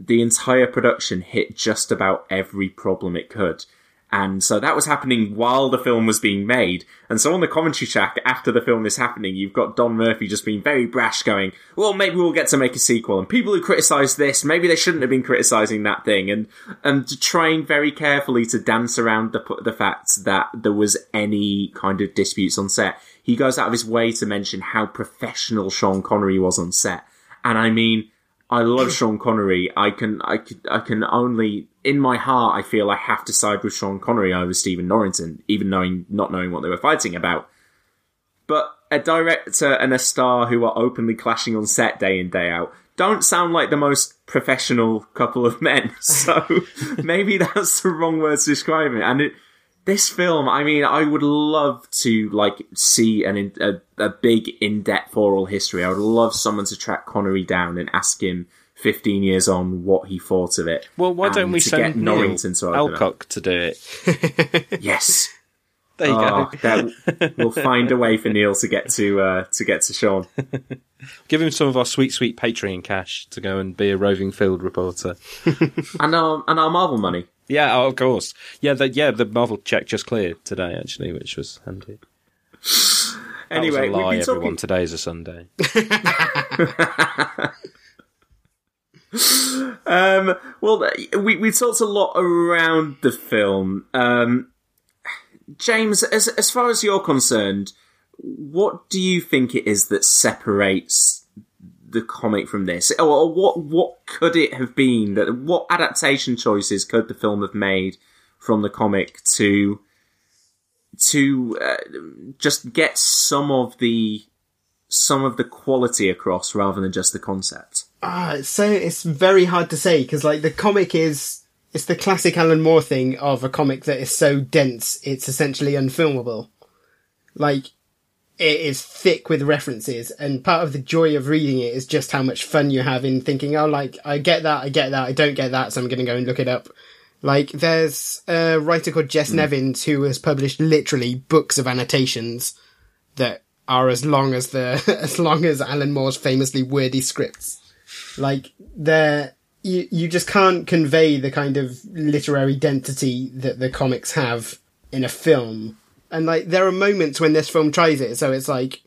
the entire production hit just about every problem it could. And so that was happening while the film was being made. And so on the commentary track after the film is happening, you've got Don Murphy just being very brash going, well, maybe we'll get to make a sequel. And people who criticize this, maybe they shouldn't have been criticizing that thing. And, and trying very carefully to dance around the, the fact that there was any kind of disputes on set. He goes out of his way to mention how professional Sean Connery was on set. And I mean, I love Sean Connery. I can, I can, I can only, in my heart, I feel I have to side with Sean Connery over Stephen Norrington, even knowing, not knowing what they were fighting about. But a director and a star who are openly clashing on set day in, day out don't sound like the most professional couple of men. So maybe that's the wrong word to describe it. And it, this film, I mean, I would love to like see an a, a big in-depth oral history. I would love someone to track Connery down and ask him 15 years on what he thought of it. Well, why don't we send Norrington to up. Alcock to do it? Yes. There you Oh, go. that- we'll find a way for Neil to get to uh, to get to Sean. Give him some of our sweet, sweet Patreon cash to go and be a roving field reporter. and our and our Marvel money. Yeah, oh, of course. Yeah, the, yeah, the Marvel check just cleared today, actually, which was handy. That Anyway, was a lie, we've been everyone. talking. Today's a Sunday. Um, well, we we talked a lot around the film. Um, James, as as far as you're concerned, what do you think it is that separates the comic from this, or, or what what could it have been? That what adaptation choices could the film have made from the comic to to uh, just get some of the some of the quality across rather than just the concept? Ah, it's so it's very hard to say because like the comic is it's the classic Alan Moore thing of a comic that is so dense it's essentially unfilmable. Like it is thick with references, and part of the joy of reading it is just how much fun you have in thinking, oh, like I get that, I get that, I don't get that, so I'm going to go and look it up. Like there's a writer called Jess hmm. Nevins who has published literally books of annotations that are as long as the as long as Alan Moore's famously wordy scripts. Like they're you you just can't convey the kind of literary density that the comics have in a film. And like there are moments when this film tries it, so it's like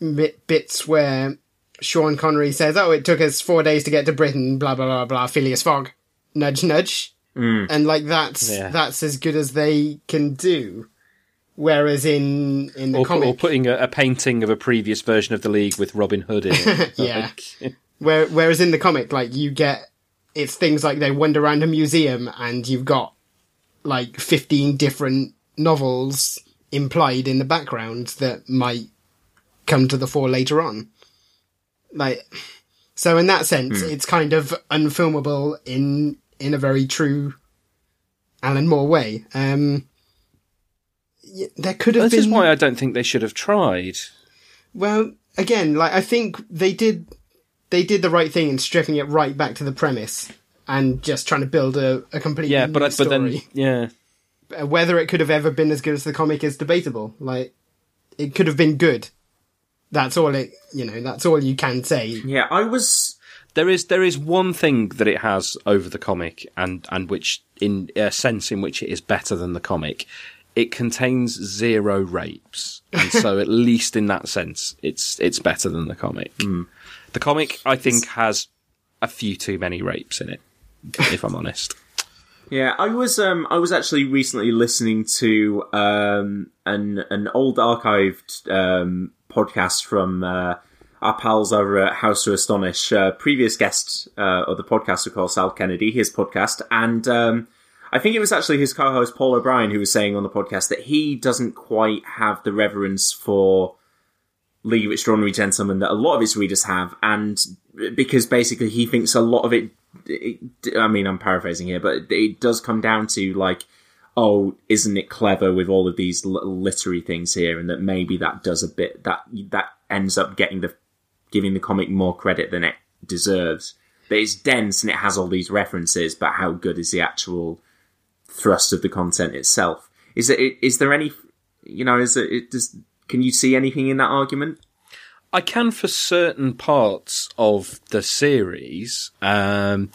bit, bits where Sean Connery says, "Oh, it took us four days to get to Britain." Blah blah blah blah. Phileas Fogg, nudge nudge, mm. and like that's Yeah. that's as good as they can do. Whereas in in the Or, comic, or putting a, a painting of a previous version of the League with Robin Hood in it. Yeah. Where, whereas in the comic, like you get, it's things like they wander around a museum and you've got like 15 different novels implied in the background that might come to the fore later on. Like, so in that sense, it's kind of unfilmable in, in a very true Alan Moore way. Um, there could have this been. is why I don't think they should have tried. Well, again, like I think they did they did the right thing in stripping it right back to the premise and just trying to build a, a completely Yeah, but I- but then yeah, Whether it could have ever been as good as the comic is debatable. Like it could have been good. That's all it you know, that's all you can say. Yeah, I was there is there is one thing that it has over the comic, and and which in a sense in which it is better than the comic. It contains zero rapes, and so at least in that sense, it's it's better than the comic. Hmm. The comic, I think, has a few too many rapes in it. If I'm honest. Yeah, I was um I was actually recently listening to um an an old archived um podcast from uh, our pals over at House to Astonish. Uh, previous guest uh, of the podcast, of course, Al Kennedy, his podcast, and um I think it was actually his co-host Paul O'Brien who was saying on the podcast that he doesn't quite have the reverence for League of Extraordinary Gentlemen that a lot of his readers have, and because basically he thinks a lot of it, it I mean, I'm paraphrasing here, but it does come down to like, oh, isn't it clever with all of these little literary things here, and that maybe that does a bit that that ends up getting the giving the comic more credit than it deserves. But it's dense and it has all these references, but how good is the actual thrust of the content itself. Is it? Is there any? You know, is it? Does can you see anything in that argument? I can for certain parts of the series, um,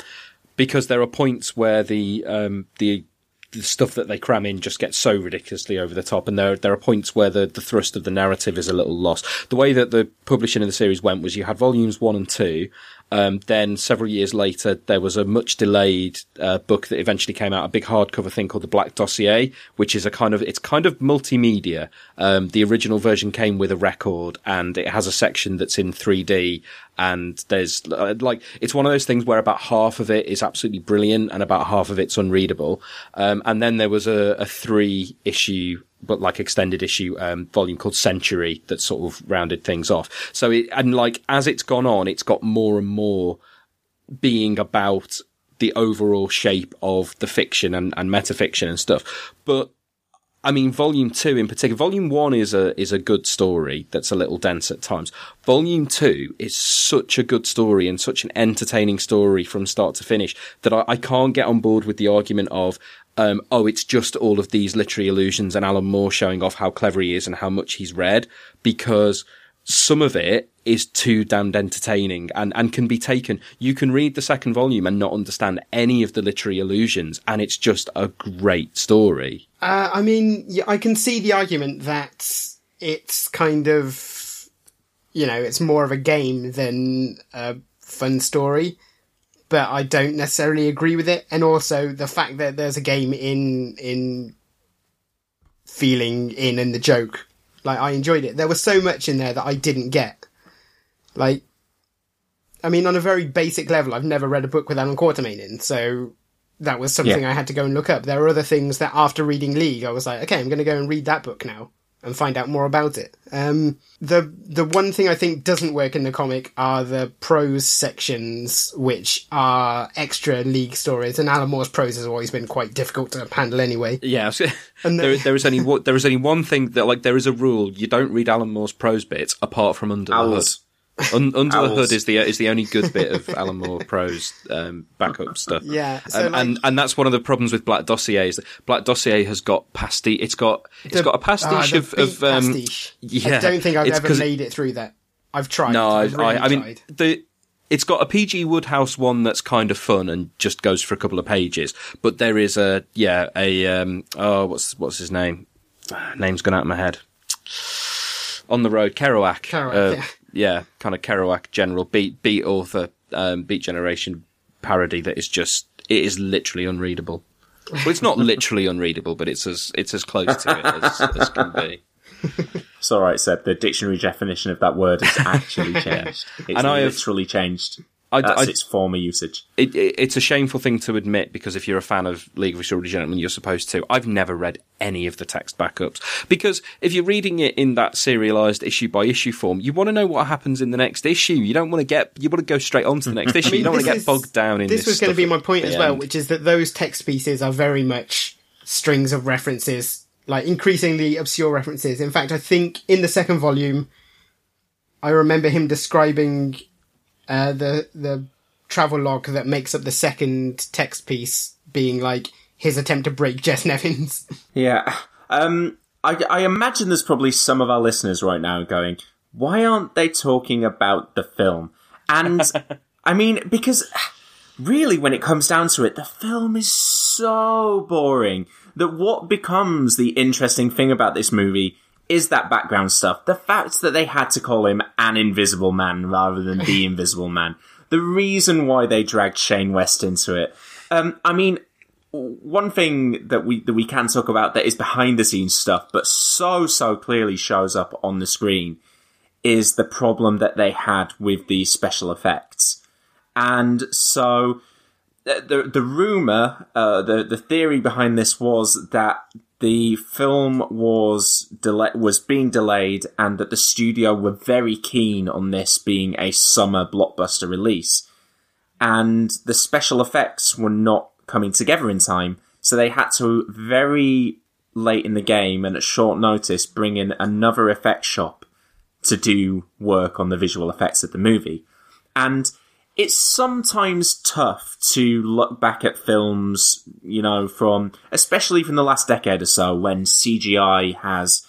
because there are points where the um, the the stuff that they cram in just gets so ridiculously over the top, and there there are points where the, the thrust of the narrative is a little lost. The way that the publishing of the series went was you had volumes one and two, um, then several years later, there was a much delayed uh, book that eventually came out, a big hardcover thing called the Black Dossier, which is a kind of it's kind of multimedia. Um, the original version came with a record, and it has a section that's in 3D. And there's uh, like it's one of those things where about half of it is absolutely brilliant, and about half of it's unreadable. Um, and then there was a, a three issue but like extended issue um, volume called Century that sort of rounded things off. So it and like as it's gone on, it's got more and more being about the overall shape of the fiction and, and metafiction and stuff. But I mean, volume two in particular, volume one is a, is a good story that's a little dense at times. Volume two is such a good story and such an entertaining story from start to finish that I, I can't get on board with the argument of, um, oh, it's just all of these literary allusions and Alan Moore showing off how clever he is and how much he's read because some of it is too damned entertaining and, and can be taken. You can read the second volume and not understand any of the literary allusions and it's just a great story. Uh, I mean, I can see the argument that it's kind of, you know, it's more of a game than a fun story but I don't necessarily agree with it. And also the fact that there's a game in in feeling in and the joke. Like I enjoyed it. There was so much in there that I didn't get. Like, I mean, on a very basic level, I've never read a book with Alan Quatermain in, so that was something yeah. I had to go and look up. There are other things that after reading League, I was like, okay, I'm going to go and read that book now and find out more about it. Um, the the one thing I think doesn't work in the comic are the prose sections, which are extra league stories. And Alan Moore's prose has always been quite difficult to handle anyway. Yeah, and there, there is only there is only one thing that like there is a rule: you don't read Alan Moore's prose bits apart from under Owls. Un- Under the Hood is the is the only good bit of Alan Moore prose um, backup stuff. Yeah, so um, like, and and that's one of the problems with Black Dossier is that Black Dossier has got pastiche. It's got it's the, got a pastiche uh, of, of um, pastiche. yeah. I don't think I've ever made it through that. I've tried. No, I've really I, I mean the. It's got a PG Wodehouse one that's kind of fun and just goes for a couple of pages, but there is a yeah a um oh what's what's his name? Name's gone out of my head. On the road, Kerouac. Kerouac, uh, yeah yeah, kind of Kerouac general beat beat author um, beat generation parody that is just it is literally unreadable. Well, it's not literally unreadable, but it's as it's as close to it as, as can be. It's all right, Seb. The dictionary definition of that word has actually changed. It's and I have, literally changed. I, That's I, its former usage. It, it, it's a shameful thing to admit because if you're a fan of League of Extraordinary Gentlemen, you're supposed to. I've never read any of the text backups because if you're reading it in that serialized issue by issue form, you want to know what happens in the next issue. You don't want to get, you want to go straight on to the next issue. I mean, you don't want to get bogged down in this. This was going to be my point as well, end. which is that those text pieces are very much strings of references, like increasingly obscure references. In fact, I think in the second volume, I remember him describing uh, the the travel log that makes up the second text piece being like his attempt to break Jess Nevins. Yeah. Um, I, I imagine there's probably some of our listeners right now going, why aren't they talking about the film? And I mean, because really, when it comes down to it, the film is so boring that what becomes the interesting thing about this movie is that background stuff. The fact that they had to call him an invisible man rather than the invisible man the reason why they dragged Shane West into it. Um, I mean, one thing that we that we can talk about that is behind the scenes stuff, but so so clearly shows up on the screen, is the problem that they had with the special effects, and so the the rumor, uh, the the theory behind this was that the film was delay- was being delayed and that the studio were very keen on this being a summer blockbuster release. And the special effects were not coming together in time, so they had to very late in the game and at short notice bring in another effect shop to do work on the visual effects of the movie. And it's sometimes tough to look back at films, you know, from especially from the last decade or so when CGI has,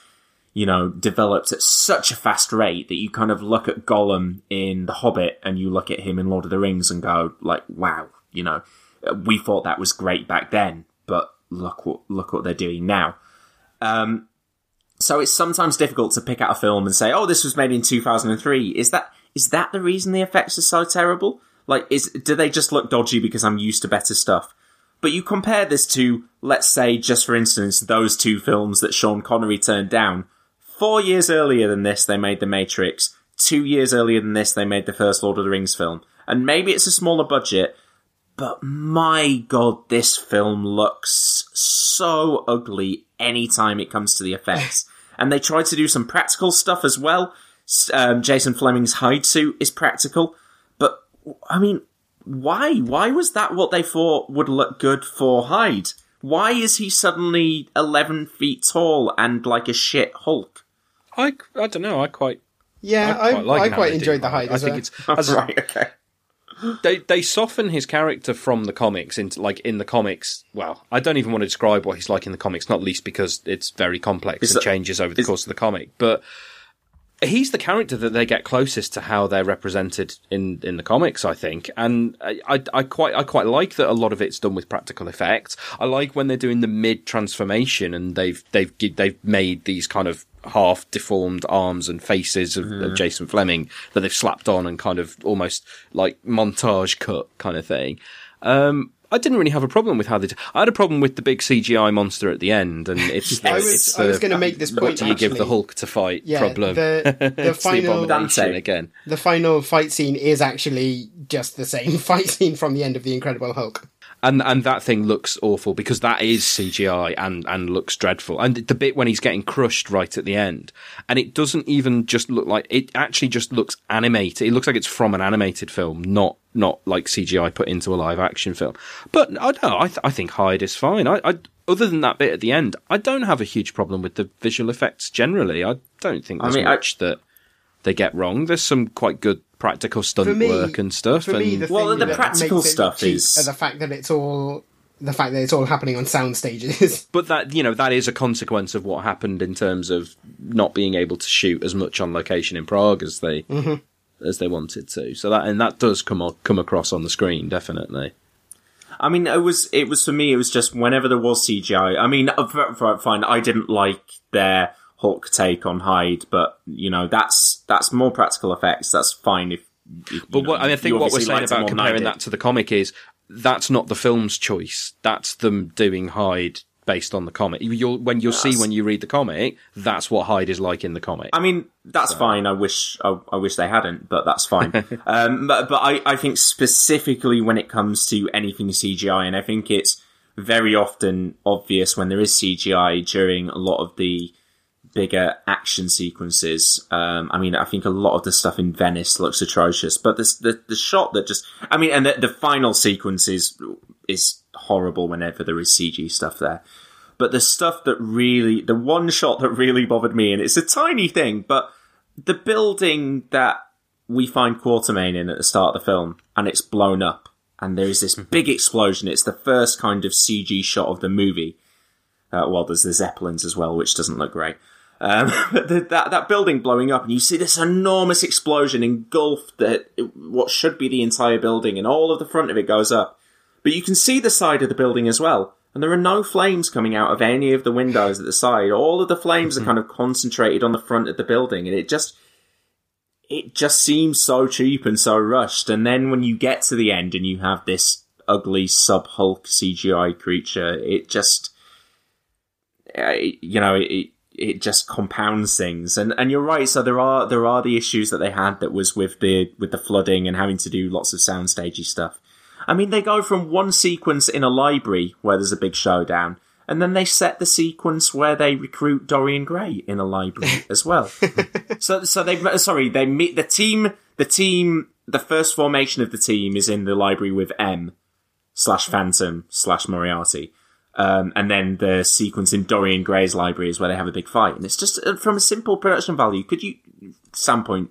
you know, developed at such a fast rate that you kind of look at Gollum in The Hobbit and you look at him in Lord of the Rings and go like, wow, you know, we thought that was great back then, but look what look what they're doing now. Um, so it's sometimes difficult to pick out a film and say, "Oh, this was made in 2003." Is that is that the reason the effects are so terrible? Like, is do they just look dodgy because I'm used to better stuff? But you compare this to, let's say, just for instance, those two films that Sean Connery turned down. Four years earlier than this, they made The Matrix. Two years earlier than this, they made the first Lord of the Rings film. And maybe it's a smaller budget, but my god, this film looks so ugly anytime it comes to the effects. and they tried to do some practical stuff as well. Um, Jason Flemyng's hide suit is practical, but I mean, why? Why was that what they thought would look good for Hyde? Why is he suddenly 11 feet tall and like a shit Hulk? I, I don't know. I quite yeah, I quite, like I quite enjoyed the Hyde. I think it's as, right. Okay. They they soften his character from the comics into like in the comics. Well, I don't even want to describe what he's like in the comics, not least because it's very complex is and that, changes over the is, course of the comic. But he's the character that they get closest to how they're represented in, in the comics, I think. And I, I, I, quite, I quite like that a lot of it's done with practical effects. I like when they're doing the mid transformation and they've, they've, they've made these kind of half deformed arms and faces of, mm. of Jason Flemyng that they've slapped on and kind of almost like montage cut kind of thing. Um, I didn't really have a problem with how they. Did. I had a problem with the big CGI monster at the end, and it's. I was, it's I was going to make this point. What do you actually. give the Hulk to fight? Yeah, problem. The, the final the again. The final fight scene is actually just the same fight scene from the end of the Incredible Hulk and and that thing looks awful because that is CGI and and looks dreadful. And the bit when he's getting crushed right at the end, and it doesn't even just look like it actually just looks animated. It looks like it's from an animated film, not not like CGI put into a live action film. But I don't know. I th- I think Hyde is fine. I, I other than that bit at the end, I don't have a huge problem with the visual effects generally. I don't think there's I mean, much I, that they get wrong. There's some quite good practical stunt me, work and stuff. For and, me, the well, the practical stuff is the fact that it's all the fact that it's all happening on sound stages. But that you know that is a consequence of what happened in terms of not being able to shoot as much on location in Prague as they mm-hmm. as they wanted to. So that and that does come come across on the screen definitely. I mean, it was it was for me. It was just whenever there was CGI. I mean, uh, fine. I didn't like their Hulk take on Hyde, but you know that's that's more practical effects. That's fine if. if but know, what I, mean, I think what we're saying about comparing that to the comic is that's not the film's choice. That's them doing Hyde based on the comic. You'll, when you'll see when you read the comic, that's what Hyde is like in the comic. I mean, that's so. fine. I wish I, I, wish they hadn't, but that's fine. um, but, but I, I think specifically when it comes to anything CGI, and I think it's very often obvious when there is CGI during a lot of the bigger action sequences. Um, I mean, I think a lot of the stuff in Venice looks atrocious, but this, the the shot that just, I mean, and the, the final sequence is is horrible whenever there is CG stuff there. But the stuff that really, the one shot that really bothered me, and it's a tiny thing, but the building that we find Quatermain in at the start of the film, and it's blown up, and there is this mm-hmm. big explosion. It's the first kind of CG shot of the movie. Uh, well, there's the Zeppelins as well, which doesn't look great. Um, the, that that building blowing up, and you see this enormous explosion engulf the what should be the entire building, and all of the front of it goes up. But you can see the side of the building as well, and there are no flames coming out of any of the windows at the side. All of the flames are mm-hmm. kind of concentrated on the front of the building, and it just it just seems so cheap and so rushed. And then when you get to the end and you have this ugly sub Hulk CGI creature, it just you know it it just compounds things. And and you're right. So there are there are the issues that they had that was with the with the flooding and having to do lots of soundstagey stuff. I mean, they go from one sequence in a library where there's a big showdown, and then they set the sequence where they recruit Dorian Gray in a library as well. so so they sorry they meet the team the team the first formation of the team is in the library with M slash Phantom slash Moriarty. Um, and then the sequence in Dorian Gray's library is where they have a big fight. And it's just uh, from a simple production value. Could you, Sandpoint,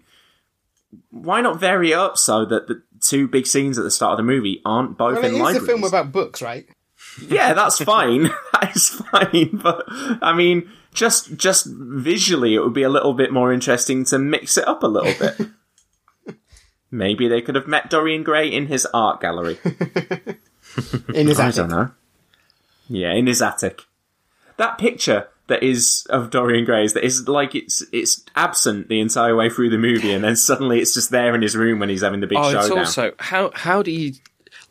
why not vary it up so that the, two big scenes at the start of the movie aren't both Well, in it is a film about books, right? yeah, that's fine. that is fine. But I mean, just just visually, it would be a little bit more interesting to mix it up a little bit. Maybe they could have met Dorian Gray in his art gallery. In his I attic. don't know. Yeah, in his attic. That picture that is of Dorian Gray's that is like it's it's absent the entire way through the movie, and then suddenly it's just there in his room when he's having the big Oh, showdown. also how how do you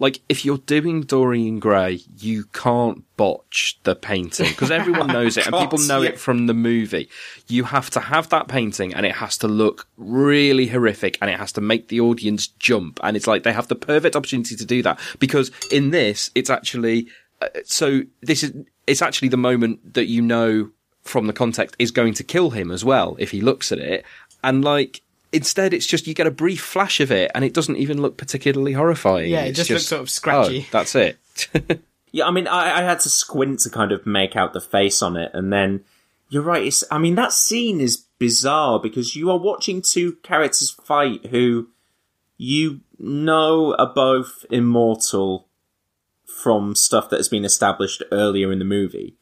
like if you're doing Dorian Gray, you can't botch the painting because everyone knows it and people know yeah. it from the movie. You have to have that painting and it has to look really horrific and it has to make the audience jump and it's like they have the perfect opportunity to do that because in this it's actually so this is it's actually the moment that you know from the context is going to kill him as well if he looks at it and like instead it's just you get a brief flash of it and it doesn't even look particularly horrifying Yeah, it It's just looks sort of scratchy. oh, that's it Yeah, I mean, I, I had to squint to kind of make out the face on it, and then you're right. It's, I mean, that scene is bizarre because you are watching two characters fight who you know are both immortal from stuff that has been established earlier in the movie.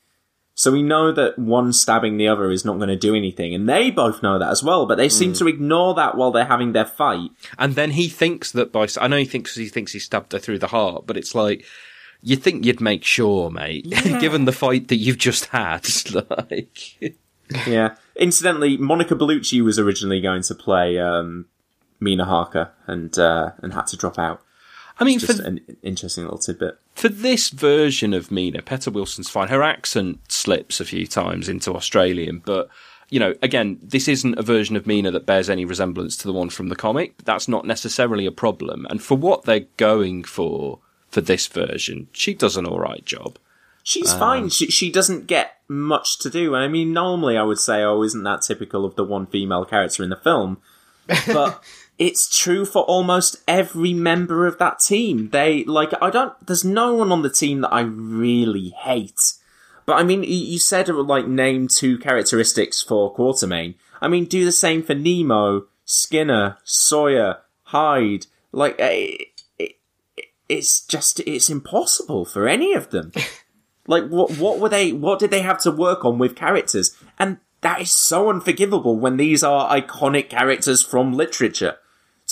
So we know that one stabbing the other is not going to do anything, and they both know that as well. But they seem to ignore that while they're having their fight. and then he thinks that by I know he thinks he thinks he stabbed her through the heart but it's like you think you'd make sure mate given the fight that you've just had like Yeah. Incidentally, Monica Bellucci was originally going to play um, Mina Harker and uh, and had to drop out. I mean Just for an interesting little tidbit. for this version of Mina, Peta Wilson's fine. Her accent slips a few times into Australian, but you know, again, this isn't a version of Mina that bears any resemblance to the one from the comic. That's not necessarily a problem. And for what they're going for for this version, she does an all right job. She's fine. Um, she she doesn't get much to do. And I mean, normally I would say, oh, isn't that typical of the one female character in the film? But it's true for almost every member of that team. They like I don't. There's no one on the team that I really hate. But I mean, you- said like name two characteristics for Quatermain. I mean, do the same for Nemo, Skinner, Sawyer, Hyde. Like, eh, it, it, it's just it's impossible for any of them. Like what what were they what did they have to work on with characters? And that is so unforgivable when these are iconic characters from literature.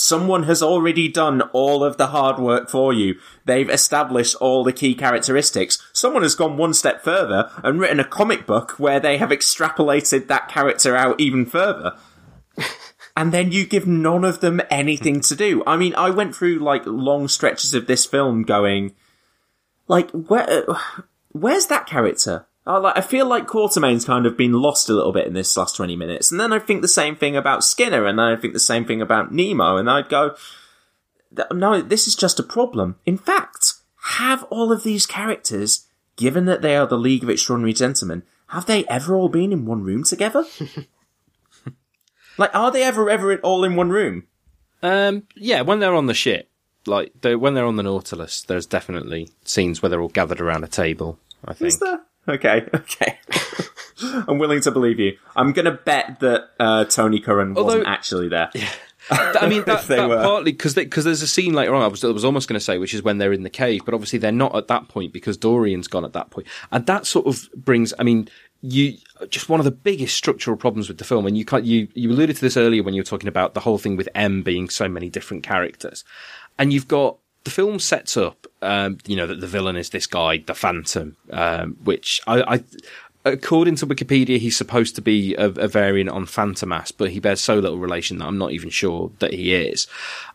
Someone has already done all of the hard work for you. They've established all the key characteristics. Someone has gone one step further and written a comic book where they have extrapolated that character out even further. and then you give none of them anything to do. I mean, I went through like long stretches of this film going, like, where, where's that character? I, like, I feel like Quatermain's kind of been lost a little bit in this last 20 minutes. And then I think the same thing about Skinner, and then I think the same thing about Nemo, and I'd go, no, this is just a problem. In fact, have all of these characters, given that they are the League of Extraordinary Gentlemen, have they ever all been in one room together? like, are they ever, ever all in one room? Um, yeah, when they're on the ship, like they when they're on the Nautilus, there's definitely scenes where they're all gathered around a table. I think. Is there? Okay, okay. I'm willing to believe you. I'm going to bet that uh, Tony Curran Although- wasn't actually there. Yeah. I mean, that, that partly because because there's a scene later on. I was I was almost going to say, which is when they're in the cave, but obviously they're not at that point because Dorian's gone at that point, and that sort of brings. I mean, you just one of the biggest structural problems with the film, and you can't, you you alluded to this earlier when you were talking about the whole thing with M being so many different characters, and you've got the film sets up, um, you know, that the villain is this guy, the Phantom, um, which I, I, according to Wikipedia, he's supposed to be a, a variant on Fantômas, but he bears so little relation that I'm not even sure that he is.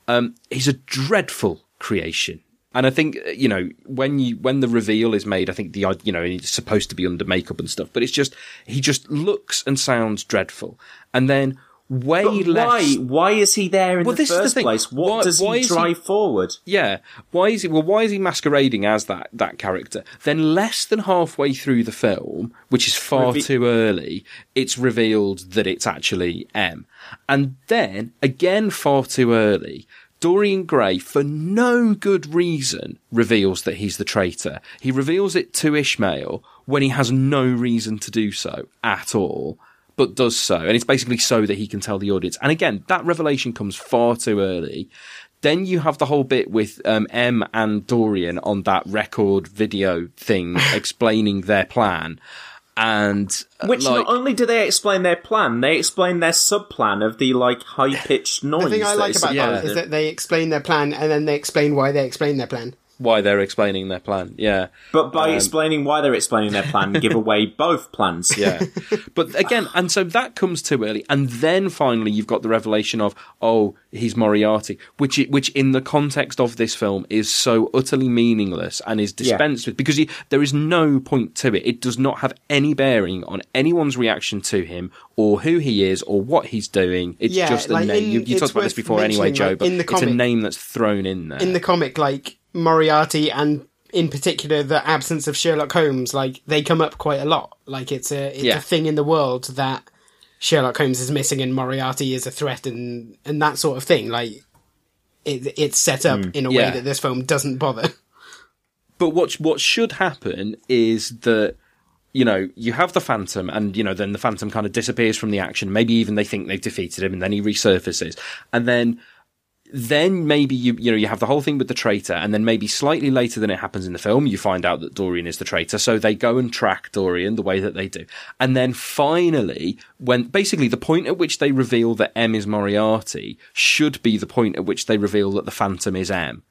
Um, he's a dreadful creation. And I think, you know, when you, when the reveal is made, I think the, you know, he's supposed to be under makeup and stuff, but it's just, he just looks and sounds dreadful. And then way But less. why? Why is he there in Well, the the first thing. place? What Why- does why he is he- drive forward? Yeah. Why is he, well, why is he masquerading as that, that character? Then less than halfway through the film, which is far Reve- too early, it's revealed that it's actually M. And then, again far too early, Dorian Gray, for no good reason, reveals that he's the traitor. He reveals it to Ishmael when he has no reason to do so at all but does so. And it's basically so that he can tell the audience. And again, that revelation comes far too early. Then you have the whole bit with um, M and Dorian on that record video thing explaining their plan. And uh, Which like, not only do they explain their plan, they explain their sub plan of the like high pitched noise. The thing I like is about yeah. that is that they explain their plan and then they explain why they explain their plan. Why they're explaining their plan. Yeah. But by Um, explaining why they're explaining their plan, give away both plans. Yeah. but again, and so that comes too early. And then finally you've got the revelation of, oh, he's Moriarty, which, which in the context of this film is so utterly meaningless and is dispensed with because he, there is no point to it. It does not have any bearing on anyone's reaction to him or who he is or what he's doing. It's Yeah, just a like, name. in- you you talked about this before anyway, Joe, like, but in the it's a name that's thrown in there. In the comic, like Moriarty and in particular the absence of Sherlock Holmes, like they come up quite a lot. Like it's a it's Yeah. a thing in the world that Sherlock Holmes is missing and Moriarty is a threat and and that sort of thing. Like it, it's set up mm. in a way that this film doesn't bother. But what what should happen is that you know you have the Phantom, and you know then the Phantom kind of disappears from the action. Maybe even they think they've defeated him, and then he resurfaces, and then then maybe you you know you have the whole thing with the traitor, and then maybe slightly later than it happens in the film, you find out that Dorian is the traitor. So they go and track Dorian the way that they do, and then finally, when basically the point at which they reveal that M is Moriarty should be the point at which they reveal that the Phantom is M.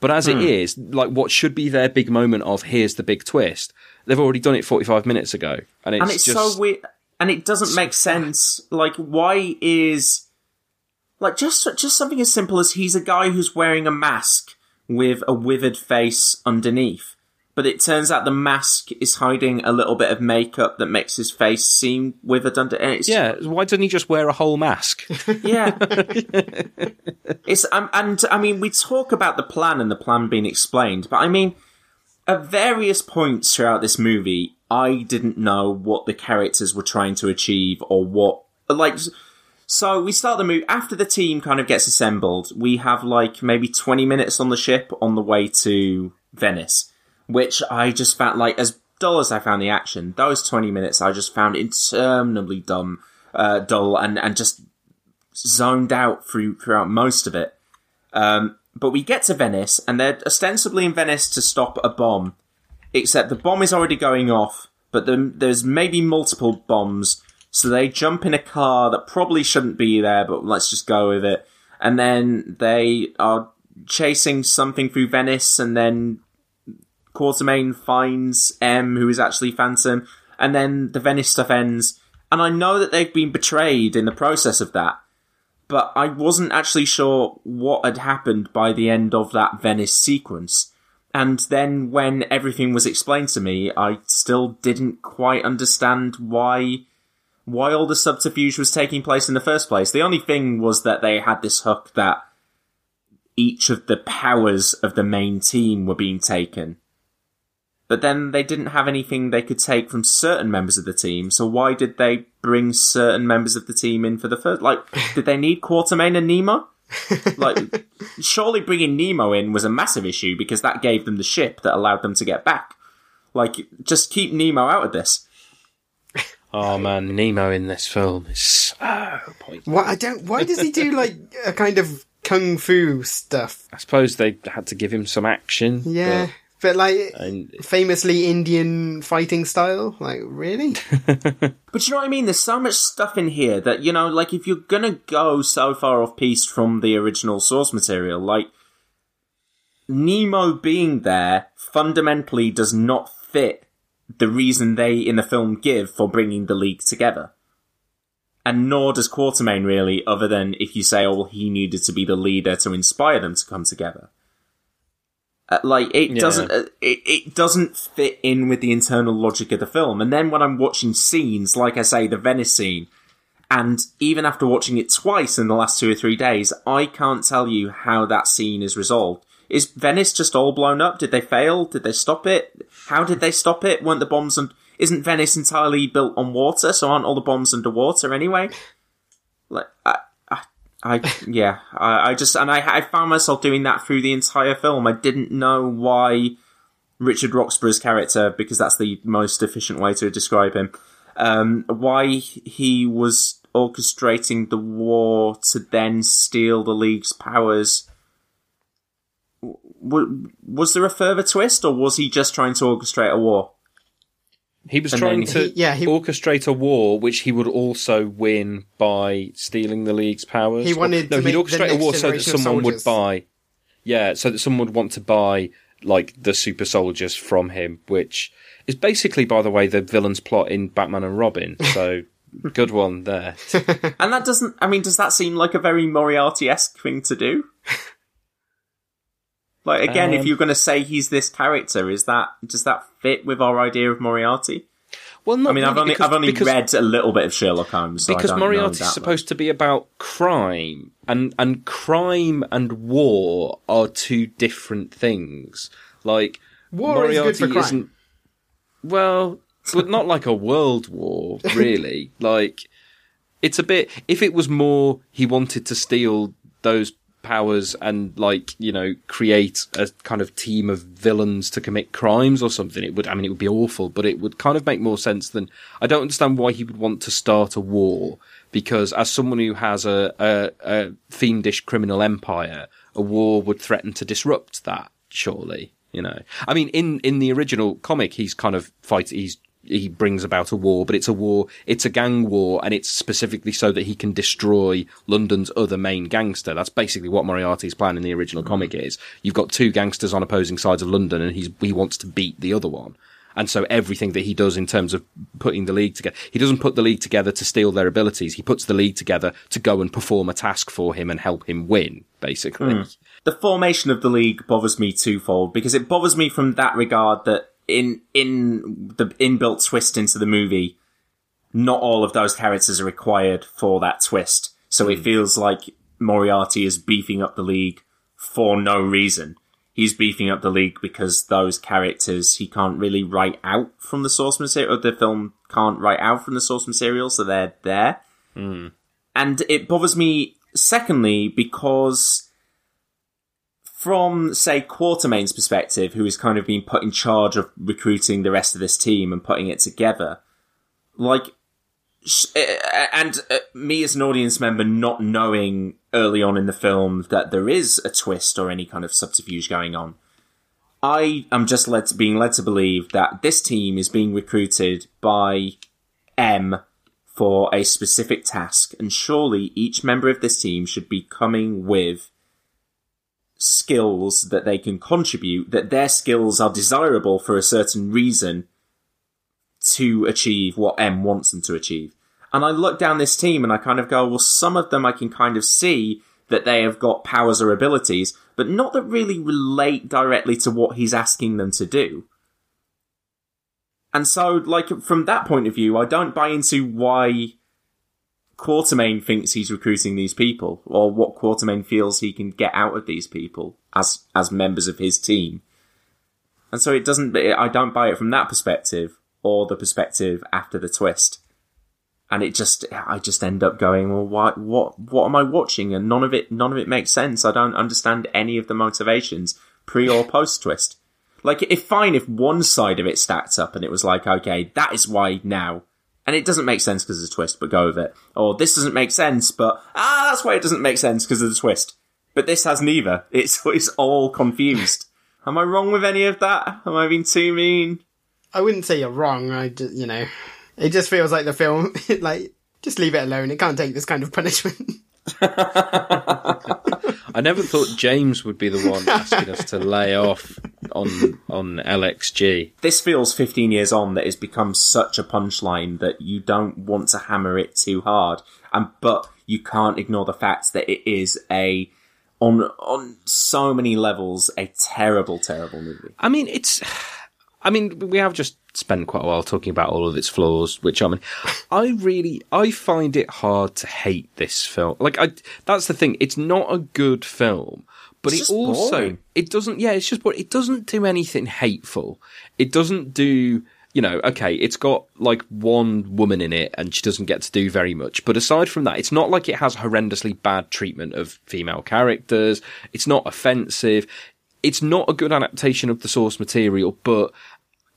But as it hmm. is, like what should be their big moment of here's the big twist, they've already done it 45 minutes ago. And it's, and it's just, so weird, and it doesn't make sense. Like, why is like just just something as simple as he's a guy who's wearing a mask with a withered face underneath, but it turns out the mask is hiding a little bit of makeup that makes his face seem withered under. It's Yeah, why doesn't he just wear a whole mask? yeah. it's um, and I mean we talk about the plan and the plan being explained, but I mean at various points throughout this movie, I didn't know what the characters were trying to achieve or what like. So we start the movie after the team kind of gets assembled. We have like maybe twenty minutes on the ship on the way to Venice, which I just found like as dull as I found the action. Those twenty minutes I just found interminably dumb, uh, dull, and and just zoned out through throughout most of it. Um, but we get to Venice, and they're ostensibly in Venice to stop a bomb. Except the bomb is already going off, but the, there's maybe multiple bombs. So they jump in a car that probably shouldn't be there, but let's just go with it. And then they are chasing something through Venice, and then Quatermain finds M, who is actually Phantom, and then the Venice stuff ends. And I know that they've been betrayed in the process of that, but I wasn't actually sure what had happened by the end of that Venice sequence. And then when everything was explained to me, I still didn't quite understand why why all the subterfuge was taking place in the first place. The only thing was that they had this hook that each of the powers of the main team were being taken. But then they didn't have anything they could take from certain members of the team, so why did they bring certain members of the team in for the first? Like, did they need Quatermain and Nemo? like, surely bringing Nemo in was a massive issue because that gave them the ship that allowed them to get back. Like, just keep Nemo out of this. Oh man, Nemo in this film is so pointless. What I don't. Why does he do like a kind of kung fu stuff? I suppose they had to give him some action. Yeah, but, like And- famously Indian fighting style. Like really? But you know what I mean? There's so much stuff in here that, you know, like if you're gonna go so far off piece from the original source material, like Nemo being there fundamentally does not fit the reason they in the film give for bringing the league together. And nor does Quatermain really, other than if you say, oh, well, he needed to be the leader to inspire them to come together. Uh, like it Yeah. doesn't uh, it, it doesn't fit in with the internal logic of the film and then when i'm watching scenes like i say the venice scene and even after watching it twice in the last two or three days i can't tell you how that scene is resolved is venice just all blown up did they fail did they stop it how did they stop it weren't the bombs and isn't venice entirely built on water so aren't all the bombs underwater anyway like I, I, I yeah, I, I just and I, I found myself doing that through the entire film. I didn't know why Richard Roxburgh's character, because that's the most efficient way to describe him, um, why he was orchestrating the war to then steal the League's powers w- was there a further twist, or was he just trying to orchestrate a war? He was And trying to He- yeah, he- orchestrate a war which he would also win by stealing the League's powers. He wanted no, to he'd orchestrate a war so that someone would buy. Yeah, so that someone would want to buy like the super soldiers from him, which is basically, by the way, the villain's plot in Batman and Robin. So good one there. And that doesn't. I mean, does that seem like a very Moriarty esque thing to do? Like again, if Um, you're going to say he's this character, is that does that fit with our idea of Moriarty? Well, not I mean, I've only because- I've only because- read a little bit of Sherlock Holmes, so I because don't know Moriarty's that supposed to be about crime, and and crime and war are two different things. Like War is good for crime. isn't well, but not like a world war, really. like it's a bit. If it was more, he wanted to steal those powers and like you know create a kind of team of villains to commit crimes or something it would i mean it would be awful but it would kind of make more sense than i don't understand why he would want to start a war because as someone who has a, a, a fiendish criminal empire a war would threaten to disrupt that surely you know. I mean in in the original comic he's kind of fight he's he brings about a war, but it's a war, it's a gang war, and it's specifically so that he can destroy London's other main gangster. That's basically what Moriarty's plan in the original comic is. You've got two gangsters on opposing sides of London, and he's, he wants to beat the other one. And so everything that he does in terms of putting the league together, he doesn't put the league together to steal their abilities. He puts the league together to go and perform a task for him and help him win, basically. Hmm. the formation of the league bothers me twofold because it bothers me from that regard that in in the inbuilt twist into the movie, not all of those characters are required for that twist. So it hmm. feels like Moriarty is beefing up the league for no reason. He's beefing up the league because those characters he can't really write out from the source material. Or the film can't write out from the source material, so they're there. Hmm. And it bothers me, secondly, because from, say, Quatermain's perspective, who has kind of been put in charge of recruiting the rest of this team and putting it together, like, sh- uh, and uh, me as an audience member not knowing early on in the film that there is a twist or any kind of subterfuge going on, I am just led to, being led to believe that this team is being recruited by M for a specific task, and surely each member of this team should be coming with skills that they can contribute, that their skills are desirable for a certain reason to achieve what M wants them to achieve. And I look down this team and I kind of go, well, some of them I can kind of see that they have got powers or abilities, but not that really relate directly to what he's asking them to do. And so, like, from that point of view, I don't buy into why Quatermain thinks he's recruiting these people, or what Quatermain feels he can get out of these people as as members of his team. And so it doesn't. I don't buy it from that perspective, or the perspective after the twist. And it just, I just end up going, well, what, what, what am I watching? And none of it, none of it makes sense. I don't understand any of the motivations pre or post twist. Like, if fine, if one side of it stacked up and it was like, okay, that is why now. And it doesn't make sense because of the twist, but go with it. Or this doesn't make sense, but, ah, that's why it doesn't make sense because of the twist. But this has neither. It's, it's all confused. Am I wrong with any of that? Am I being too mean? I wouldn't say you're wrong. I just, you know, it just feels like the film, like, just leave it alone. It can't take this kind of punishment. I never thought James would be the one asking us to lay off on on LXG. This feels 15 years on that has become such a punchline that you don't want to hammer it too hard. And, but you can't ignore the fact that it is a, on, on so many levels, a terrible, terrible movie. I mean, it's. I mean, we have just spent quite a while talking about all of its flaws, which I mean, I really, I find it hard to hate this film. Like, I, that's the thing. It's not a good film, but It's it also, boring. it doesn't, yeah, it's just, but it doesn't do anything hateful. It doesn't do, you know, okay, it's got like one woman in it and she doesn't get to do very much. But aside from that, it's not like it has horrendously bad treatment of female characters. It's not offensive. It's not a good adaptation of the source material, but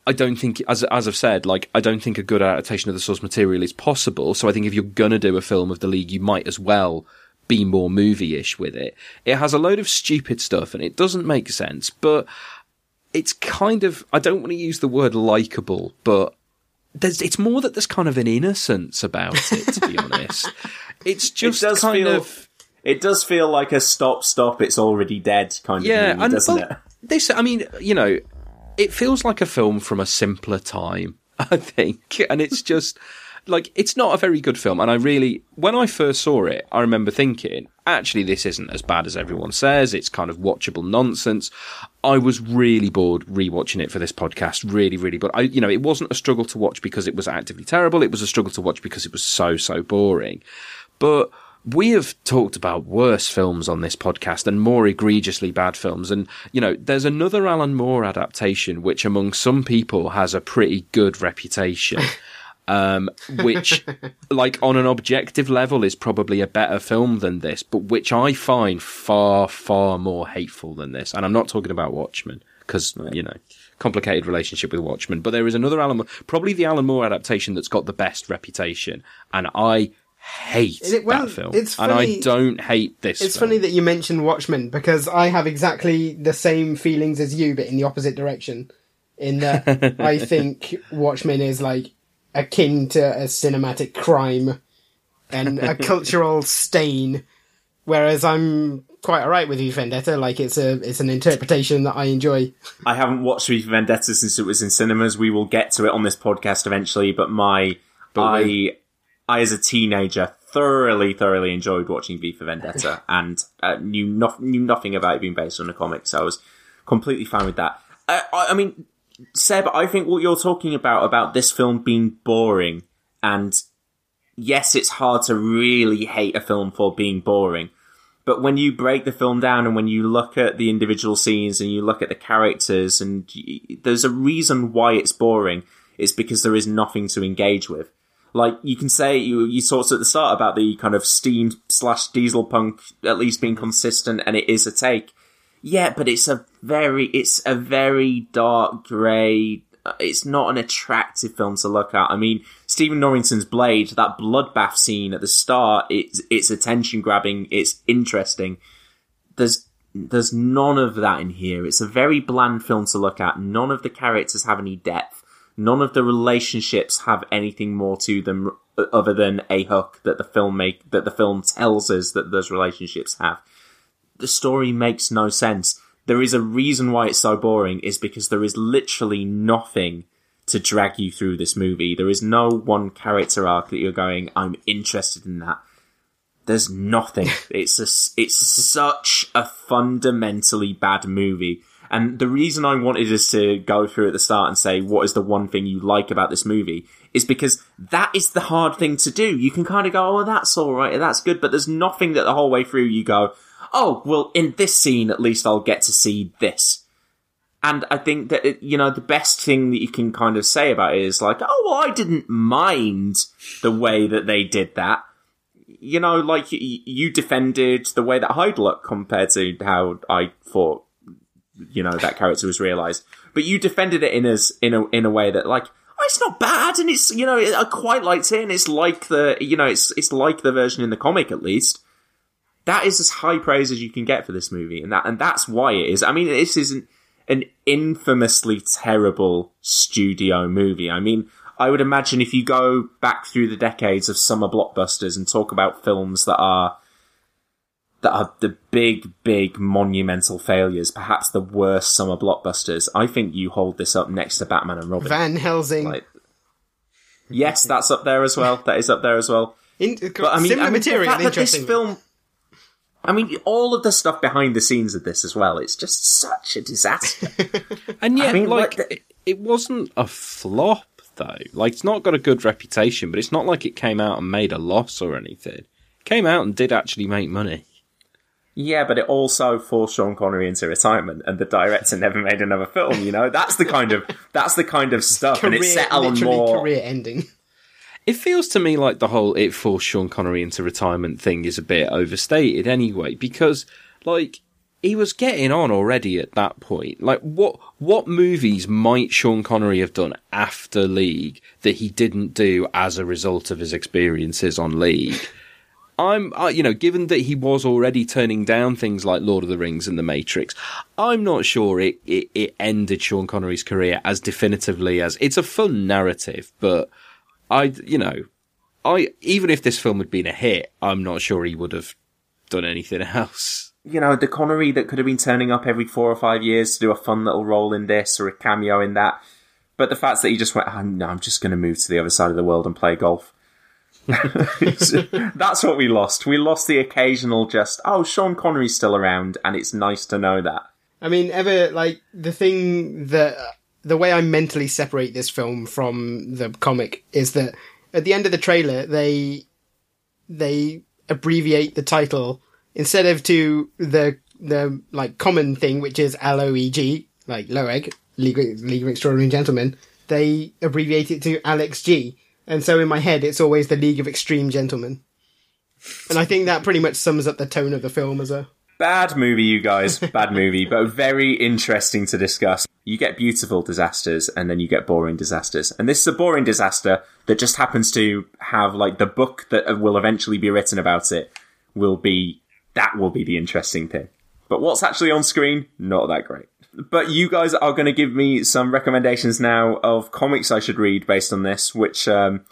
I don't think, as as I've said, like I don't think a good adaptation of the source material is possible. So I think if you're gonna do a film of the League, you might as well be more movie-ish with it. It has a load of stupid stuff and it doesn't make sense, but it's kind of, I don't want to use the word likable, but there's, it's more that there's kind of an innocence about it, to be honest. It's just it does kind feel, of, It does feel like a stop, stop, it's already dead kind of yeah, movie, and doesn't it? this, I mean, you know, it feels like a film from a simpler time, I think, and it's just like it's not a very good film. And I really, when I first saw it, I remember thinking, actually, this isn't as bad as everyone says. It's kind of watchable nonsense. I was really bored rewatching it for this podcast. Really, really bored. I, you know, it wasn't a struggle to watch because it was actively terrible. It was a struggle to watch because it was so, so boring. But we have talked about worse films on this podcast and more egregiously bad films. And, you know, there's another Alan Moore adaptation, which among some people has a pretty good reputation. Um, which, like, on an objective level is probably a better film than this, but which I find far, far more hateful than this. And I'm not talking about Watchmen, because, you know, complicated relationship with Watchmen, but there is another Alan Moore, probably the Alan Moore adaptation that's got the best reputation. And I hate It- well, that film. it's and I don't hate this It's film. funny that you mentioned Watchmen because I have exactly the same feelings as you, but in the opposite direction. In that I think Watchmen is like akin to a cinematic crime and a cultural stain, whereas I'm quite alright with V Vendetta. Like it's a it's an interpretation that I enjoy. I haven't watched V Vendetta since it was in cinemas. We will get to it on this podcast eventually, but my, I, I as a teenager thoroughly, thoroughly enjoyed watching V for Vendetta and uh, knew, no- knew nothing about it being based on a comic, so I was completely fine with that. I, I, I mean, Seb, I think what you're talking about, about this film being boring, and yes, it's hard to really hate a film for being boring, but when you break the film down and when you look at the individual scenes and you look at the characters and y- there's a reason why it's boring, it's because there is nothing to engage with. Like you can say you you talked at the start about the kind of steam slash diesel punk at least being consistent and it is a take. Yeah, but it's a very it's a very dark grey. Uh, it's not an attractive film to look at. I mean, Stephen Norrington's Blade, that bloodbath scene at the start, it's it's attention grabbing. It's interesting. There's there's none of that in here. It's a very bland film to look at. None of the characters have any depth. None of the relationships have anything more to them uh, other than a hook that the film make that the film tells us that those relationships have the story makes no sense. There is a reason why it's so boring is because there is literally nothing to drag you through this movie. There is no one character arc that you're going, I'm interested in that. There's nothing. it's a, it's such a fundamentally bad movie. And the reason I wanted us to go through at the start and say, what is the one thing you like about this movie? Is because that is the hard thing to do. You can kind of go, oh, that's alright, that's good, but there's nothing that the whole way through you go, oh, well, in this scene, at least I'll get to see this. And I think that, it, you know, the best thing that you can kind of say about it is like, oh, well, I didn't mind the way that they did that. You know, like, y- you defended the way that Hyde looked compared to how I thought, you know, that character was realized. But you defended it in as, in a, in a way that, like, oh, it's not bad, and it's, you know, I quite liked it, and it's like the, you know, it's, it's like the version in the comic, at least that is as high praise as you can get for this movie, and that and that's why it is. I mean, this isn't an infamously terrible studio movie. I mean, I would imagine if you go back through the decades of summer blockbusters and talk about films that are that are the big, big monumental failures, perhaps the worst summer blockbusters, I think you hold this up next to Batman and Robin. Van Helsing. Like, yes, that's up there as well. That is up there as well. In, But I mean, similar I mean, material, the fact that this interesting. film. I mean, all of the stuff behind the scenes of this as well. It's just such a disaster. And yet, I mean, like, like it, it wasn't a flop, though. Like, it's not got a good reputation, but it's not like it came out and made a loss or anything. It came out and did actually make money. Yeah, but it also forced Sean Connery into retirement, and the director never made another film. You know, that's the kind of that's the kind of stuff, and career, it set Alan literally Moore. career ending. It feels to me like the whole it forced Sean Connery into retirement thing is a bit overstated anyway, because, like, he was getting on already at that point. Like, what, what movies might Sean Connery have done after League that he didn't do as a result of his experiences on League? I'm, uh, you know, given that he was already turning down things like Lord of the Rings and The Matrix, I'm not sure it, it, it ended Sean Connery's career as definitively as it's a fun narrative, but I, you know, I even if this film had been a hit, I'm not sure he would have done anything else. You know, the Connery that could have been turning up every four or five years to do a fun little role in this or a cameo in that. But the fact that he just went, oh, no, I'm just going to move to the other side of the world and play golf. That's what we lost. We lost the occasional just, oh, Sean Connery's still around, and it's nice to know that. I mean, ever, like, the thing that, the way I mentally separate this film from the comic is that at the end of the trailer, they, they abbreviate the title instead of to the, the, like, common thing, which is L-O-E-G, like, Loeg, League, League of Extraordinary Gentlemen, they abbreviate it to LXG. And so in my head, it's always the League of Extreme Gentlemen. And I think that pretty much sums up the tone of the film as a. Bad movie, you guys. Bad movie, but very interesting to discuss. You get beautiful disasters and then you get boring disasters. And this is a boring disaster that just happens to have, like, the book that will eventually be written about it will be, that will be the interesting thing. But what's actually on screen? Not that great. But you guys are going to give me some recommendations now of comics I should read based on this, which um,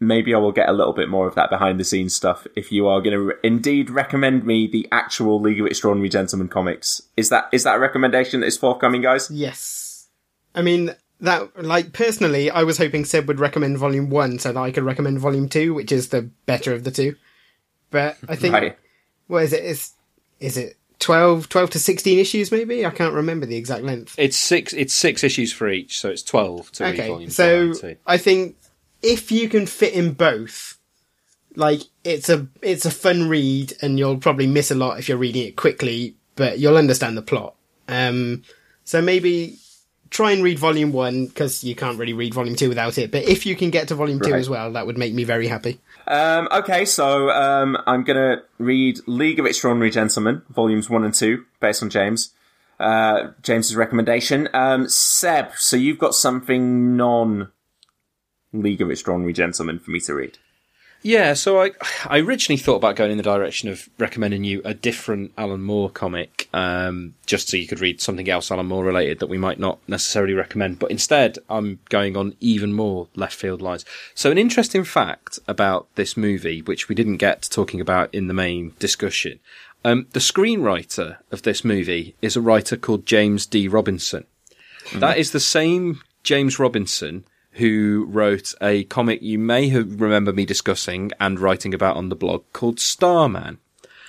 maybe I will get a little bit more of that behind the scenes stuff if you are going to re- indeed recommend me the actual League of Extraordinary Gentlemen comics. Is that is that a recommendation that is forthcoming, guys? Yes. I mean, that, like, personally, I was hoping Seb would recommend Volume 1 so that I could recommend Volume 2, which is the better of the two. But I think, Right. what is it? Is, is it 12, 12 to 16 issues maybe? I can't remember the exact length. It's six. It's six issues for each, so it's twelve to read Okay, volumes so two. I think if you can fit in both, like it's a it's a fun read, and you'll probably miss a lot if you're reading it quickly, but you'll understand the plot. Um, so maybe try and read volume one because you can't really read volume two without it. But if you can get to volume two as well, that would make me very happy. Um, okay, so um, I'm going to read League of Extraordinary Gentlemen, volumes one and two, based on James. Uh, James's recommendation. Um, Seb, so you've got something non League of Extraordinary Gentlemen for me to read. Yeah, so I I originally thought about going in the direction of recommending you a different Alan Moore comic, um, just so you could read something else Alan Moore related that we might not necessarily recommend. But instead, I'm going on even more left field lines. So an interesting fact about this movie, which we didn't get to talking about in the main discussion, um, the screenwriter of this movie is a writer called James D. Robinson. That is the same James Robinson who wrote a comic you may have remember me discussing and writing about on the blog called Starman.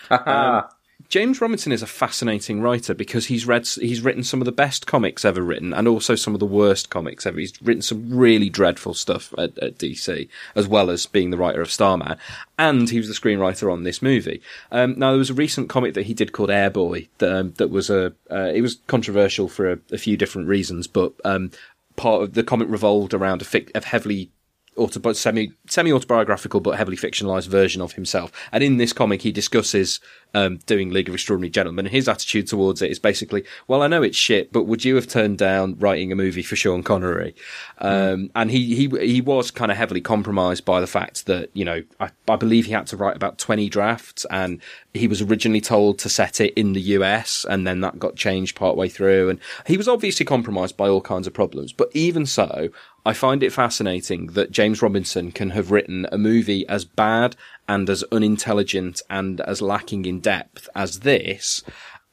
Um, James Robinson is a fascinating writer because he's read he's written some of the best comics ever written and also some of the worst comics ever. He's written some really dreadful stuff at, at DC as well as being the writer of Starman, and he was the screenwriter on this movie. Um, now there was a recent comic that he did called Airboy that um, that was a uh, it was controversial for a, a few different reasons, but um, part of the comic revolved around a, fic- a heavily autobi- semi semi autobiographical but heavily fictionalized version of himself. And in this comic, he discusses um, doing League of Extraordinary Gentlemen. His attitude towards it is basically, well, I know it's shit, but would you have turned down writing a movie for Sean Connery? Um, and he he he was kind of heavily compromised by the fact that you know I, I believe he had to write about twenty drafts, and he was originally told to set it in the US, and then that got changed partway through, and he was obviously compromised by all kinds of problems. But even so, I find it fascinating that James Robinson can have written a movie as bad and as unintelligent and as lacking in depth as this,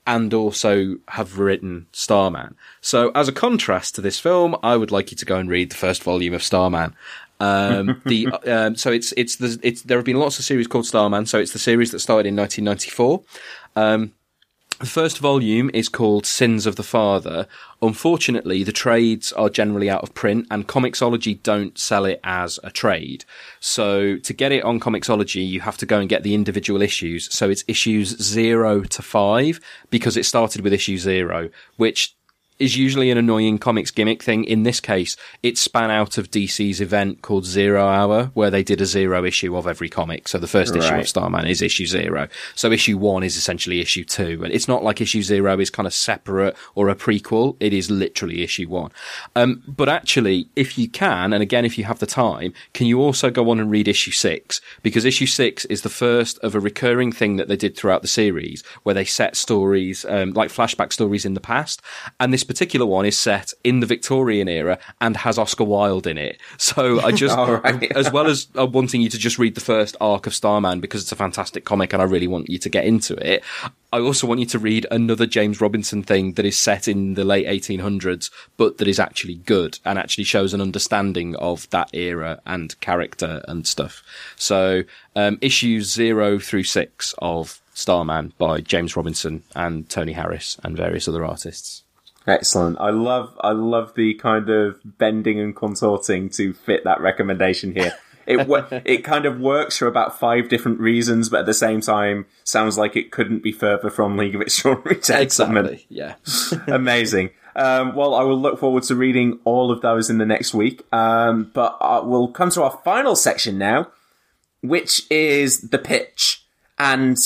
and also have written Starman. So, as a contrast to this film, I would like you to go and read the first volume of Starman. Um, the um, so it's it's the it's there have been lots of series called Starman. So it's the series that started in 1994. Um, the first volume is called Sins of the Father. Unfortunately, the trades are generally out of print and Comixology don't sell it as a trade. So to get it on Comixology, you have to go and get the individual issues. So it's issues zero to five because it started with issue zero, which is usually an annoying comics gimmick thing. In this case, it span out of DC's event called Zero Hour, where they did a zero issue of every comic. So the first issue of Starman is issue zero. So issue one is essentially issue two. And it's not like issue zero is kind of separate or a prequel. It is literally issue one. Um, but actually, if you can, and again, if you have the time, can you also go on and read issue six? Because issue six is the first of a recurring thing that they did throughout the series where they set stories, um, like flashback stories in the past. And this particular one is set in the Victorian era and has Oscar Wilde in it. So I just, right. as well as uh, wanting you to just read the first arc of Starman because it's a fantastic comic and I really want you to get into it, I also want you to read another James Robinson thing that is set in the late 1800s, but that is actually good and actually shows an understanding of that era and character and stuff. So, um, issues zero through six of Starman by James Robinson and Tony Harris and various other artists. Excellent. I love I love the kind of bending and contorting to fit that recommendation here. It it kind of works for about five different reasons, but at the same time sounds like it couldn't be further from League of Extraordinary Gentlemen. Exactly. Yeah. Amazing. Um, well, I will look forward to reading all of those in the next week. Um, but uh, we'll come to our final section now, which is the pitch. And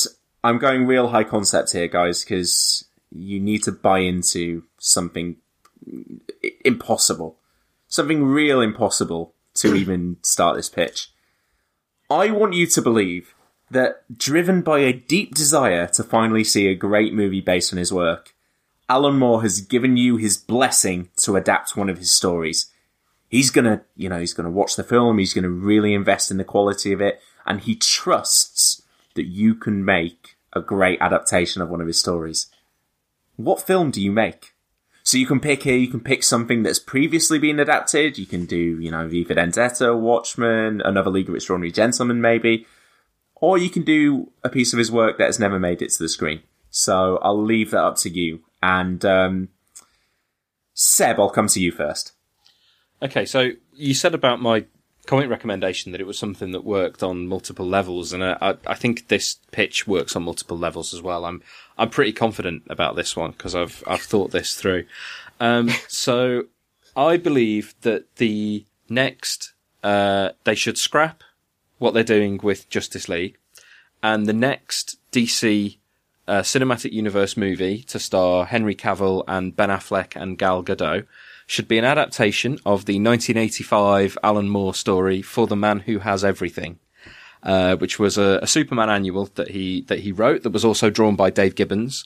I'm going real high concept here, guys, because you need to buy into something impossible, something real impossible to even start this pitch. I want you to believe that, driven by a deep desire to finally see a great movie based on his work, Alan Moore has given you his blessing to adapt one of his stories. He's gonna, you know, he's gonna watch the film, he's gonna really invest in the quality of it, and he trusts that you can make a great adaptation of one of his stories. What film do you make? So you can pick here, you can pick something that's previously been adapted, you can do, you know, V for Vendetta, Watchmen, another League of Extraordinary Gentlemen maybe, or you can do a piece of his work that has never made it to the screen. So I'll leave that up to you. And um, Seb, I'll come to you first. Okay, so you said about my comic recommendation that it was something that worked on multiple levels, and I, I, I think this pitch works on multiple levels as well. I'm I'm pretty confident about this one because I've I've thought this through. Um, so I believe that the next uh, they should scrap what they're doing with Justice League, and the next DC uh, cinematic universe movie to star Henry Cavill and Ben Affleck and Gal Gadot should be an adaptation of the 1985 Alan Moore story For the Man Who Has Everything. Uh, which was a, a Superman annual that he that he wrote that was also drawn by Dave Gibbons,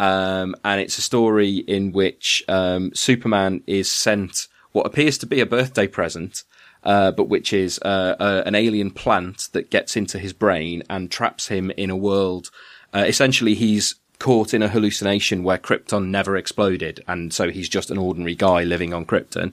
um, and it's a story in which um, Superman is sent what appears to be a birthday present, uh, but which is uh, uh, an alien plant that gets into his brain and traps him in a world. Uh, essentially, he's caught in a hallucination where Krypton never exploded, and so he's just an ordinary guy living on Krypton.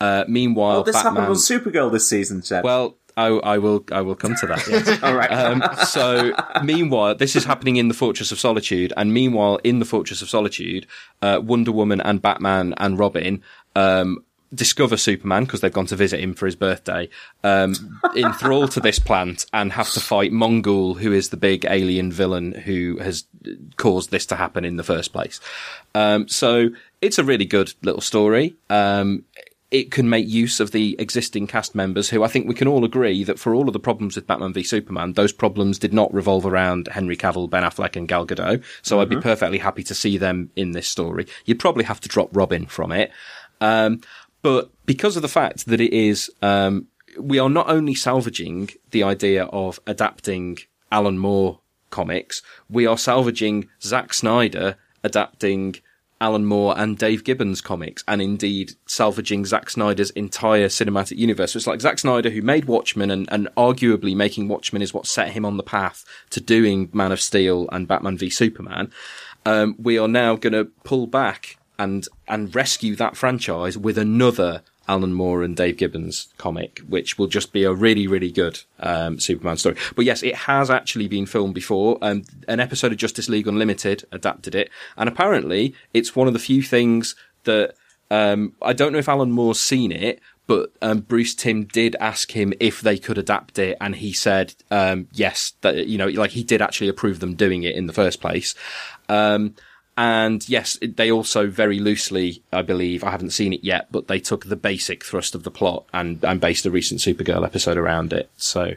Uh, meanwhile, Oh, this Batman. happened on Supergirl this season, Seb. Well, I, I will. I will come to that. Yes. All right. Um, so, meanwhile, this is happening in the Fortress of Solitude, and meanwhile, in the Fortress of Solitude, uh, Wonder Woman and Batman and Robin um, discover Superman because they've gone to visit him for his birthday, um, enthralled to this plant, and have to fight Mongul, who is the big alien villain who has caused this to happen in the first place. Um, so, it's a really good little story. Um, it can make use of the existing cast members who I think we can all agree that for all of the problems with Batman v Superman, those problems did not revolve around Henry Cavill, Ben Affleck and Gal Gadot. So I'd be perfectly happy to see them in this story. You'd probably have to drop Robin from it. Um, but because of the fact that it is, um, we are not only salvaging the idea of adapting Alan Moore comics, we are salvaging Zack Snyder adapting Alan Moore and Dave Gibbons comics, and indeed salvaging Zack Snyder's entire cinematic universe. So it's like Zack Snyder, who made Watchmen, and, and arguably making Watchmen is what set him on the path to doing Man of Steel and Batman v Superman. Um, we are now going to pull back and and rescue that franchise with another Alan Moore and Dave Gibbons comic, which will just be a really, really good um, Superman story. But yes, it has actually been filmed before. Um, an episode of Justice League Unlimited adapted it, and apparently it's one of the few things that um, I don't know if Alan Moore's seen it. But um, Bruce Timm did ask him if they could adapt it, and he said um, yes. That you know, like he did actually approve them doing it in the first place. Um, And yes, they also very loosely, I believe, I haven't seen it yet, but they took the basic thrust of the plot and, and based a recent Supergirl episode around it. So,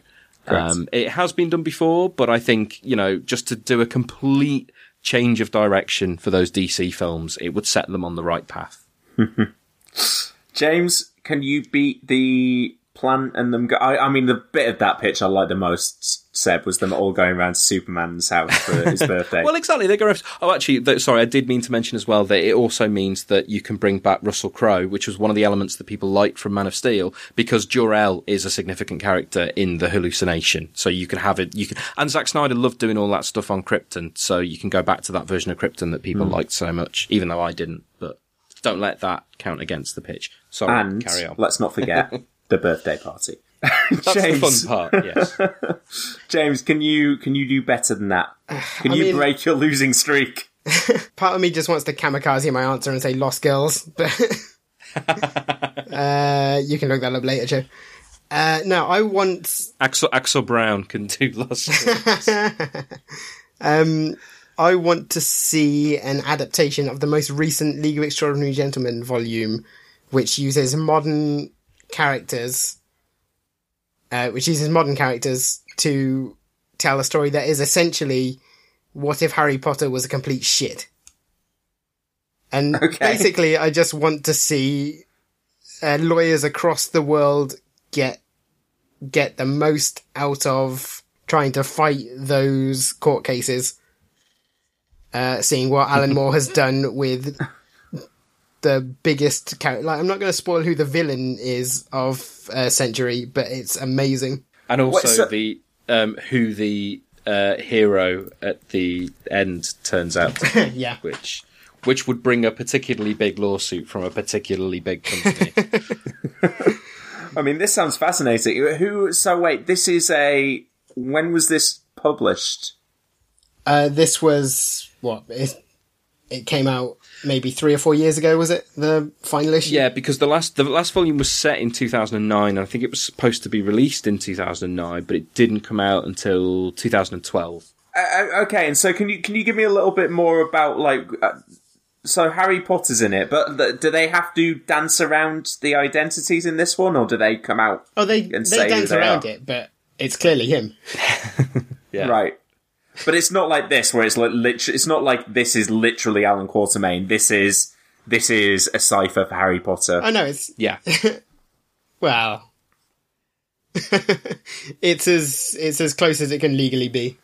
um, it has been done before, but I think, you know, just to do a complete change of direction for those DC films, it would set them on the right path. James, can you beat the plant and them? Go- I, I mean, the bit of that pitch I liked the most, Seb, was them all going around to Superman's house for his birthday. Well, exactly. Going to. Oh, actually, th- sorry, I did mean to mention as well that it also means that you can bring back Russell Crowe, which was one of the elements that people liked from Man of Steel, because Jor-El is a significant character in the hallucination. So you can have it. You can, and Zack Snyder loved doing all that stuff on Krypton, so you can go back to that version of Krypton that people Hmm. liked so much, even though I didn't. But don't let that count against the pitch. Sorry, and carry on. let's not forget the birthday party. That's James. the fun part. Yes. James, can you can you do better than that? Can I you mean- break your losing streak? Part of me just wants to kamikaze my answer and say Lost Girls, but uh, you can look that up later, Joe. Uh, no, I want Axel Axel Brown can do Lost. Girls. um, I want to see an adaptation of the most recent League of Extraordinary Gentlemen volume, which uses modern characters, uh, which uses modern characters to tell a story that is essentially what if Harry Potter was a complete shit. And Okay. basically, I just want to see uh, lawyers across the world get get the most out of trying to fight those court cases. Uh, seeing what Alan Moore has done with the biggest character. Like, I'm not going to spoil who the villain is of uh, Century, but it's amazing. and also Wait, so- the um, who the uh, hero at the end turns out to be, yeah. which which would bring a particularly big lawsuit from a particularly big company. I mean, this sounds fascinating. Who? So wait, this is a. When was this published? Uh, this was what it, it came out maybe three or four years ago. Was it the final issue? yeah, because the last the last volume was set in 2009, and I think it was supposed to be released in 2009, but it didn't come out until 2012. Uh, uh, okay, and so can you can you give me a little bit more about like? Uh, so Harry Potter's in it, but th- do they have to dance around the identities in this one, or do they come out? Oh, they And they say who dance they around are. it, but it's clearly him. Yeah. Right. But it's not like this, where it's like lit- It's not like this is literally Allan Quatermain. This is this is a cipher for Harry Potter. Oh no, it's Yeah, well, it's as it's as close as it can legally be.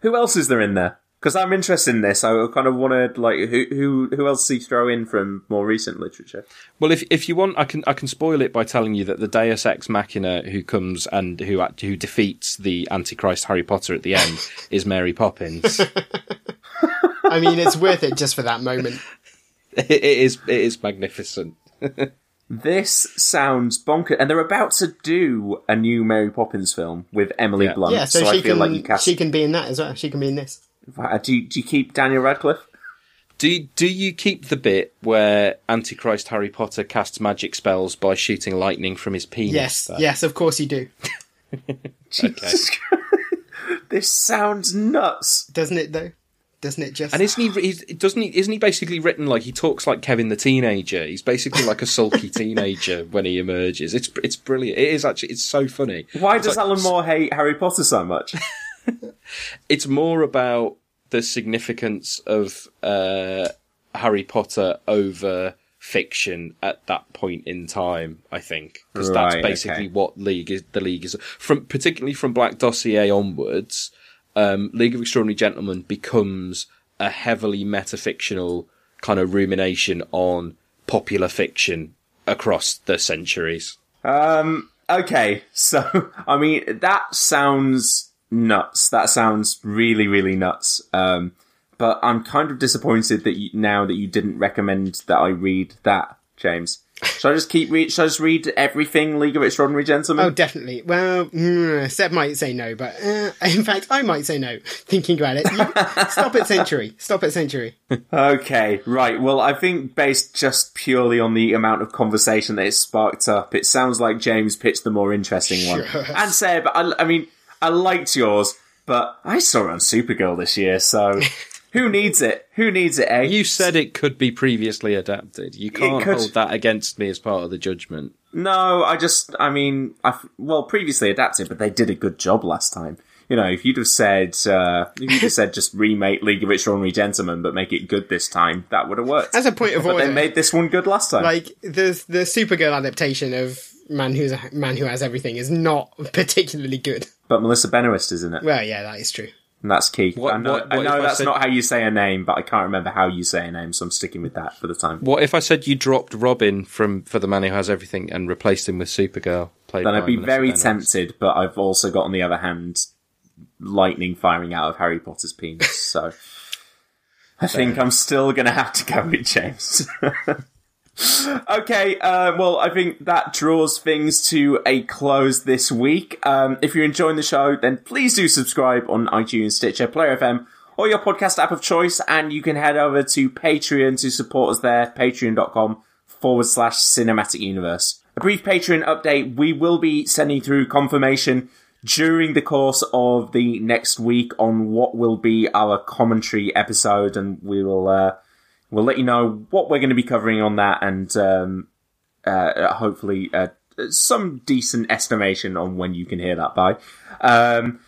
Who else is there in there? Because I'm interested in this. I kind of wanted like who who who else does he throw in from more recent literature? Well, if if you want, I can I can spoil it by telling you that the Deus Ex Machina who comes and who who defeats the Antichrist Harry Potter at the end is Mary Poppins. I mean, it's worth it just for that moment. it, it is it is magnificent. This sounds bonkers, and they're about to do a new Mary Poppins film with Emily Yeah. Blunt. Yeah, so, I she feel can like you cast. she can be in that as well. She can be in this. Uh, Do you, do you keep Daniel Radcliffe? Do you, do you keep the bit where Antichrist Harry Potter casts magic spells by shooting lightning from his penis? Yes, though? yes, of course you do. Jesus this sounds nuts. Doesn't it though? Doesn't it just? And isn't he? He's, doesn't he? Isn't he basically written like he talks like Kevin the teenager? He's basically like a sulky teenager when he emerges. It's it's brilliant. It is actually. It's so funny. Why It's does like- Alan Moore hate Harry Potter so much? it's more about the significance of uh, Harry Potter over fiction at that point in time. I think because that's basically okay. what League is. The League is from particularly from Black Dossier onwards. Um, League of Extraordinary Gentlemen becomes a heavily metafictional kind of rumination on popular fiction across the centuries. Um. Okay. So, I mean, that sounds nuts. That sounds really, really nuts. Um. But I'm kind of disappointed that you, now that you didn't recommend that I read that, James. Should I just keep read? Should I just read everything League of Extraordinary Gentlemen? Oh, definitely. Well, mm, Seb might say no, but uh, in fact, I might say no. Thinking about it, stop at Century. Stop at Century. Okay, right. Well, I think based just purely on the amount of conversation that it sparked up, it sounds like James pitched the more interesting one. And Seb, I, I mean, I liked yours, but I saw it on Supergirl this year, so Who needs it? Who needs it, eh? You said it could be previously adapted. You can't could- hold that against me as part of the judgment. No, I just, I mean, I, f- well, previously adapted, but they did a good job last time. You know, if you'd have said, uh, if you'd have said just remake League of Extraordinary Gentlemen, but make it good this time, that would have worked. As a point of but order, they made this one good last time. like the the Supergirl adaptation of Man Who's a Man Who Has Everything is not particularly good. but Melissa Benoist is in it, Well, yeah, that is true. and that's key. What- I know, what- I know if I that's said- not how you say a name, but I can't remember how you say a name, so I'm sticking with that for the time. What if I said you dropped Robin from for the man who has everything and replaced him with Supergirl? Played Then by I'd be Melissa very Benoist? tempted, but I've also got on the other hand lightning firing out of Harry Potter's penis, so I think I'm still gonna have to go with James. okay, uh, well, I think that draws things to a close this week. Um, if you're enjoying the show, then please do subscribe on iTunes, Stitcher, Player FM, or your podcast app of choice, and you can head over to Patreon to support us there, patreon.com forward slash cinematic universe. A brief Patreon update. We will be sending through confirmation during the course of the next week on what will be our commentary episode, and we will uh, we'll let you know what we're going to be covering on that, and um, uh, hopefully uh, some decent estimation on when you can hear that by. Um,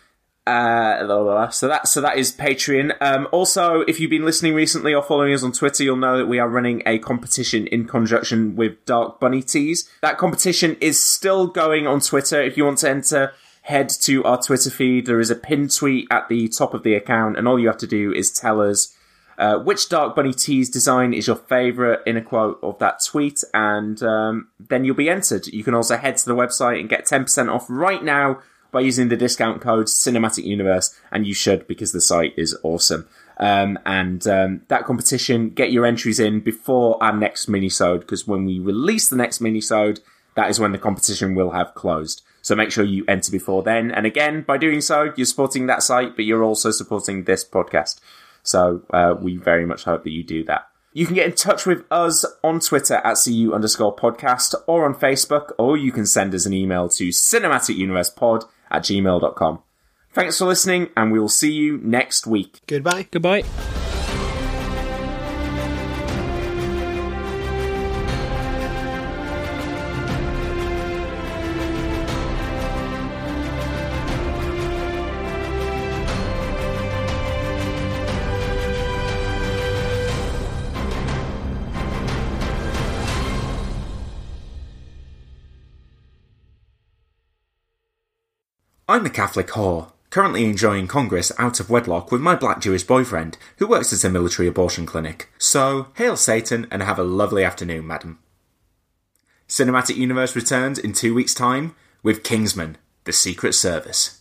uh, blah, blah, blah. so that so that is Patreon. Um, also, if you've been listening recently or following us on Twitter, you'll know that we are running a competition in conjunction with Dark Bunny Tees. That competition is still going on Twitter. If you want to enter, head to our Twitter feed. There is a pinned tweet at the top of the account, and all you have to do is tell us uh, which Dark Bunny Tees design is your favourite in a quote of that tweet, and um, then you'll be entered. You can also head to the website and get 10% off right now by using the discount code Cinematic Universe, and you should because the site is awesome. Um, and um, that competition, get your entries in before our next minisode, because when we release the next minisode, that is when the competition will have closed. So make sure you enter before then. And again, by doing so, you're supporting that site, but you're also supporting this podcast. So uh, we very much hope that you do that. You can get in touch with us on Twitter at CU underscore podcast or on Facebook, or you can send us an email to cinematicuniversepod at gmail.com. Thanks for listening, and we will see you next week. Goodbye. Goodbye. I'm a Catholic whore, currently enjoying Congress out of wedlock with my black Jewish boyfriend, who works at a military abortion clinic. So, hail Satan and have a lovely afternoon, madam. Cinematic Universe returns in two weeks' time with Kingsman, The Secret Service.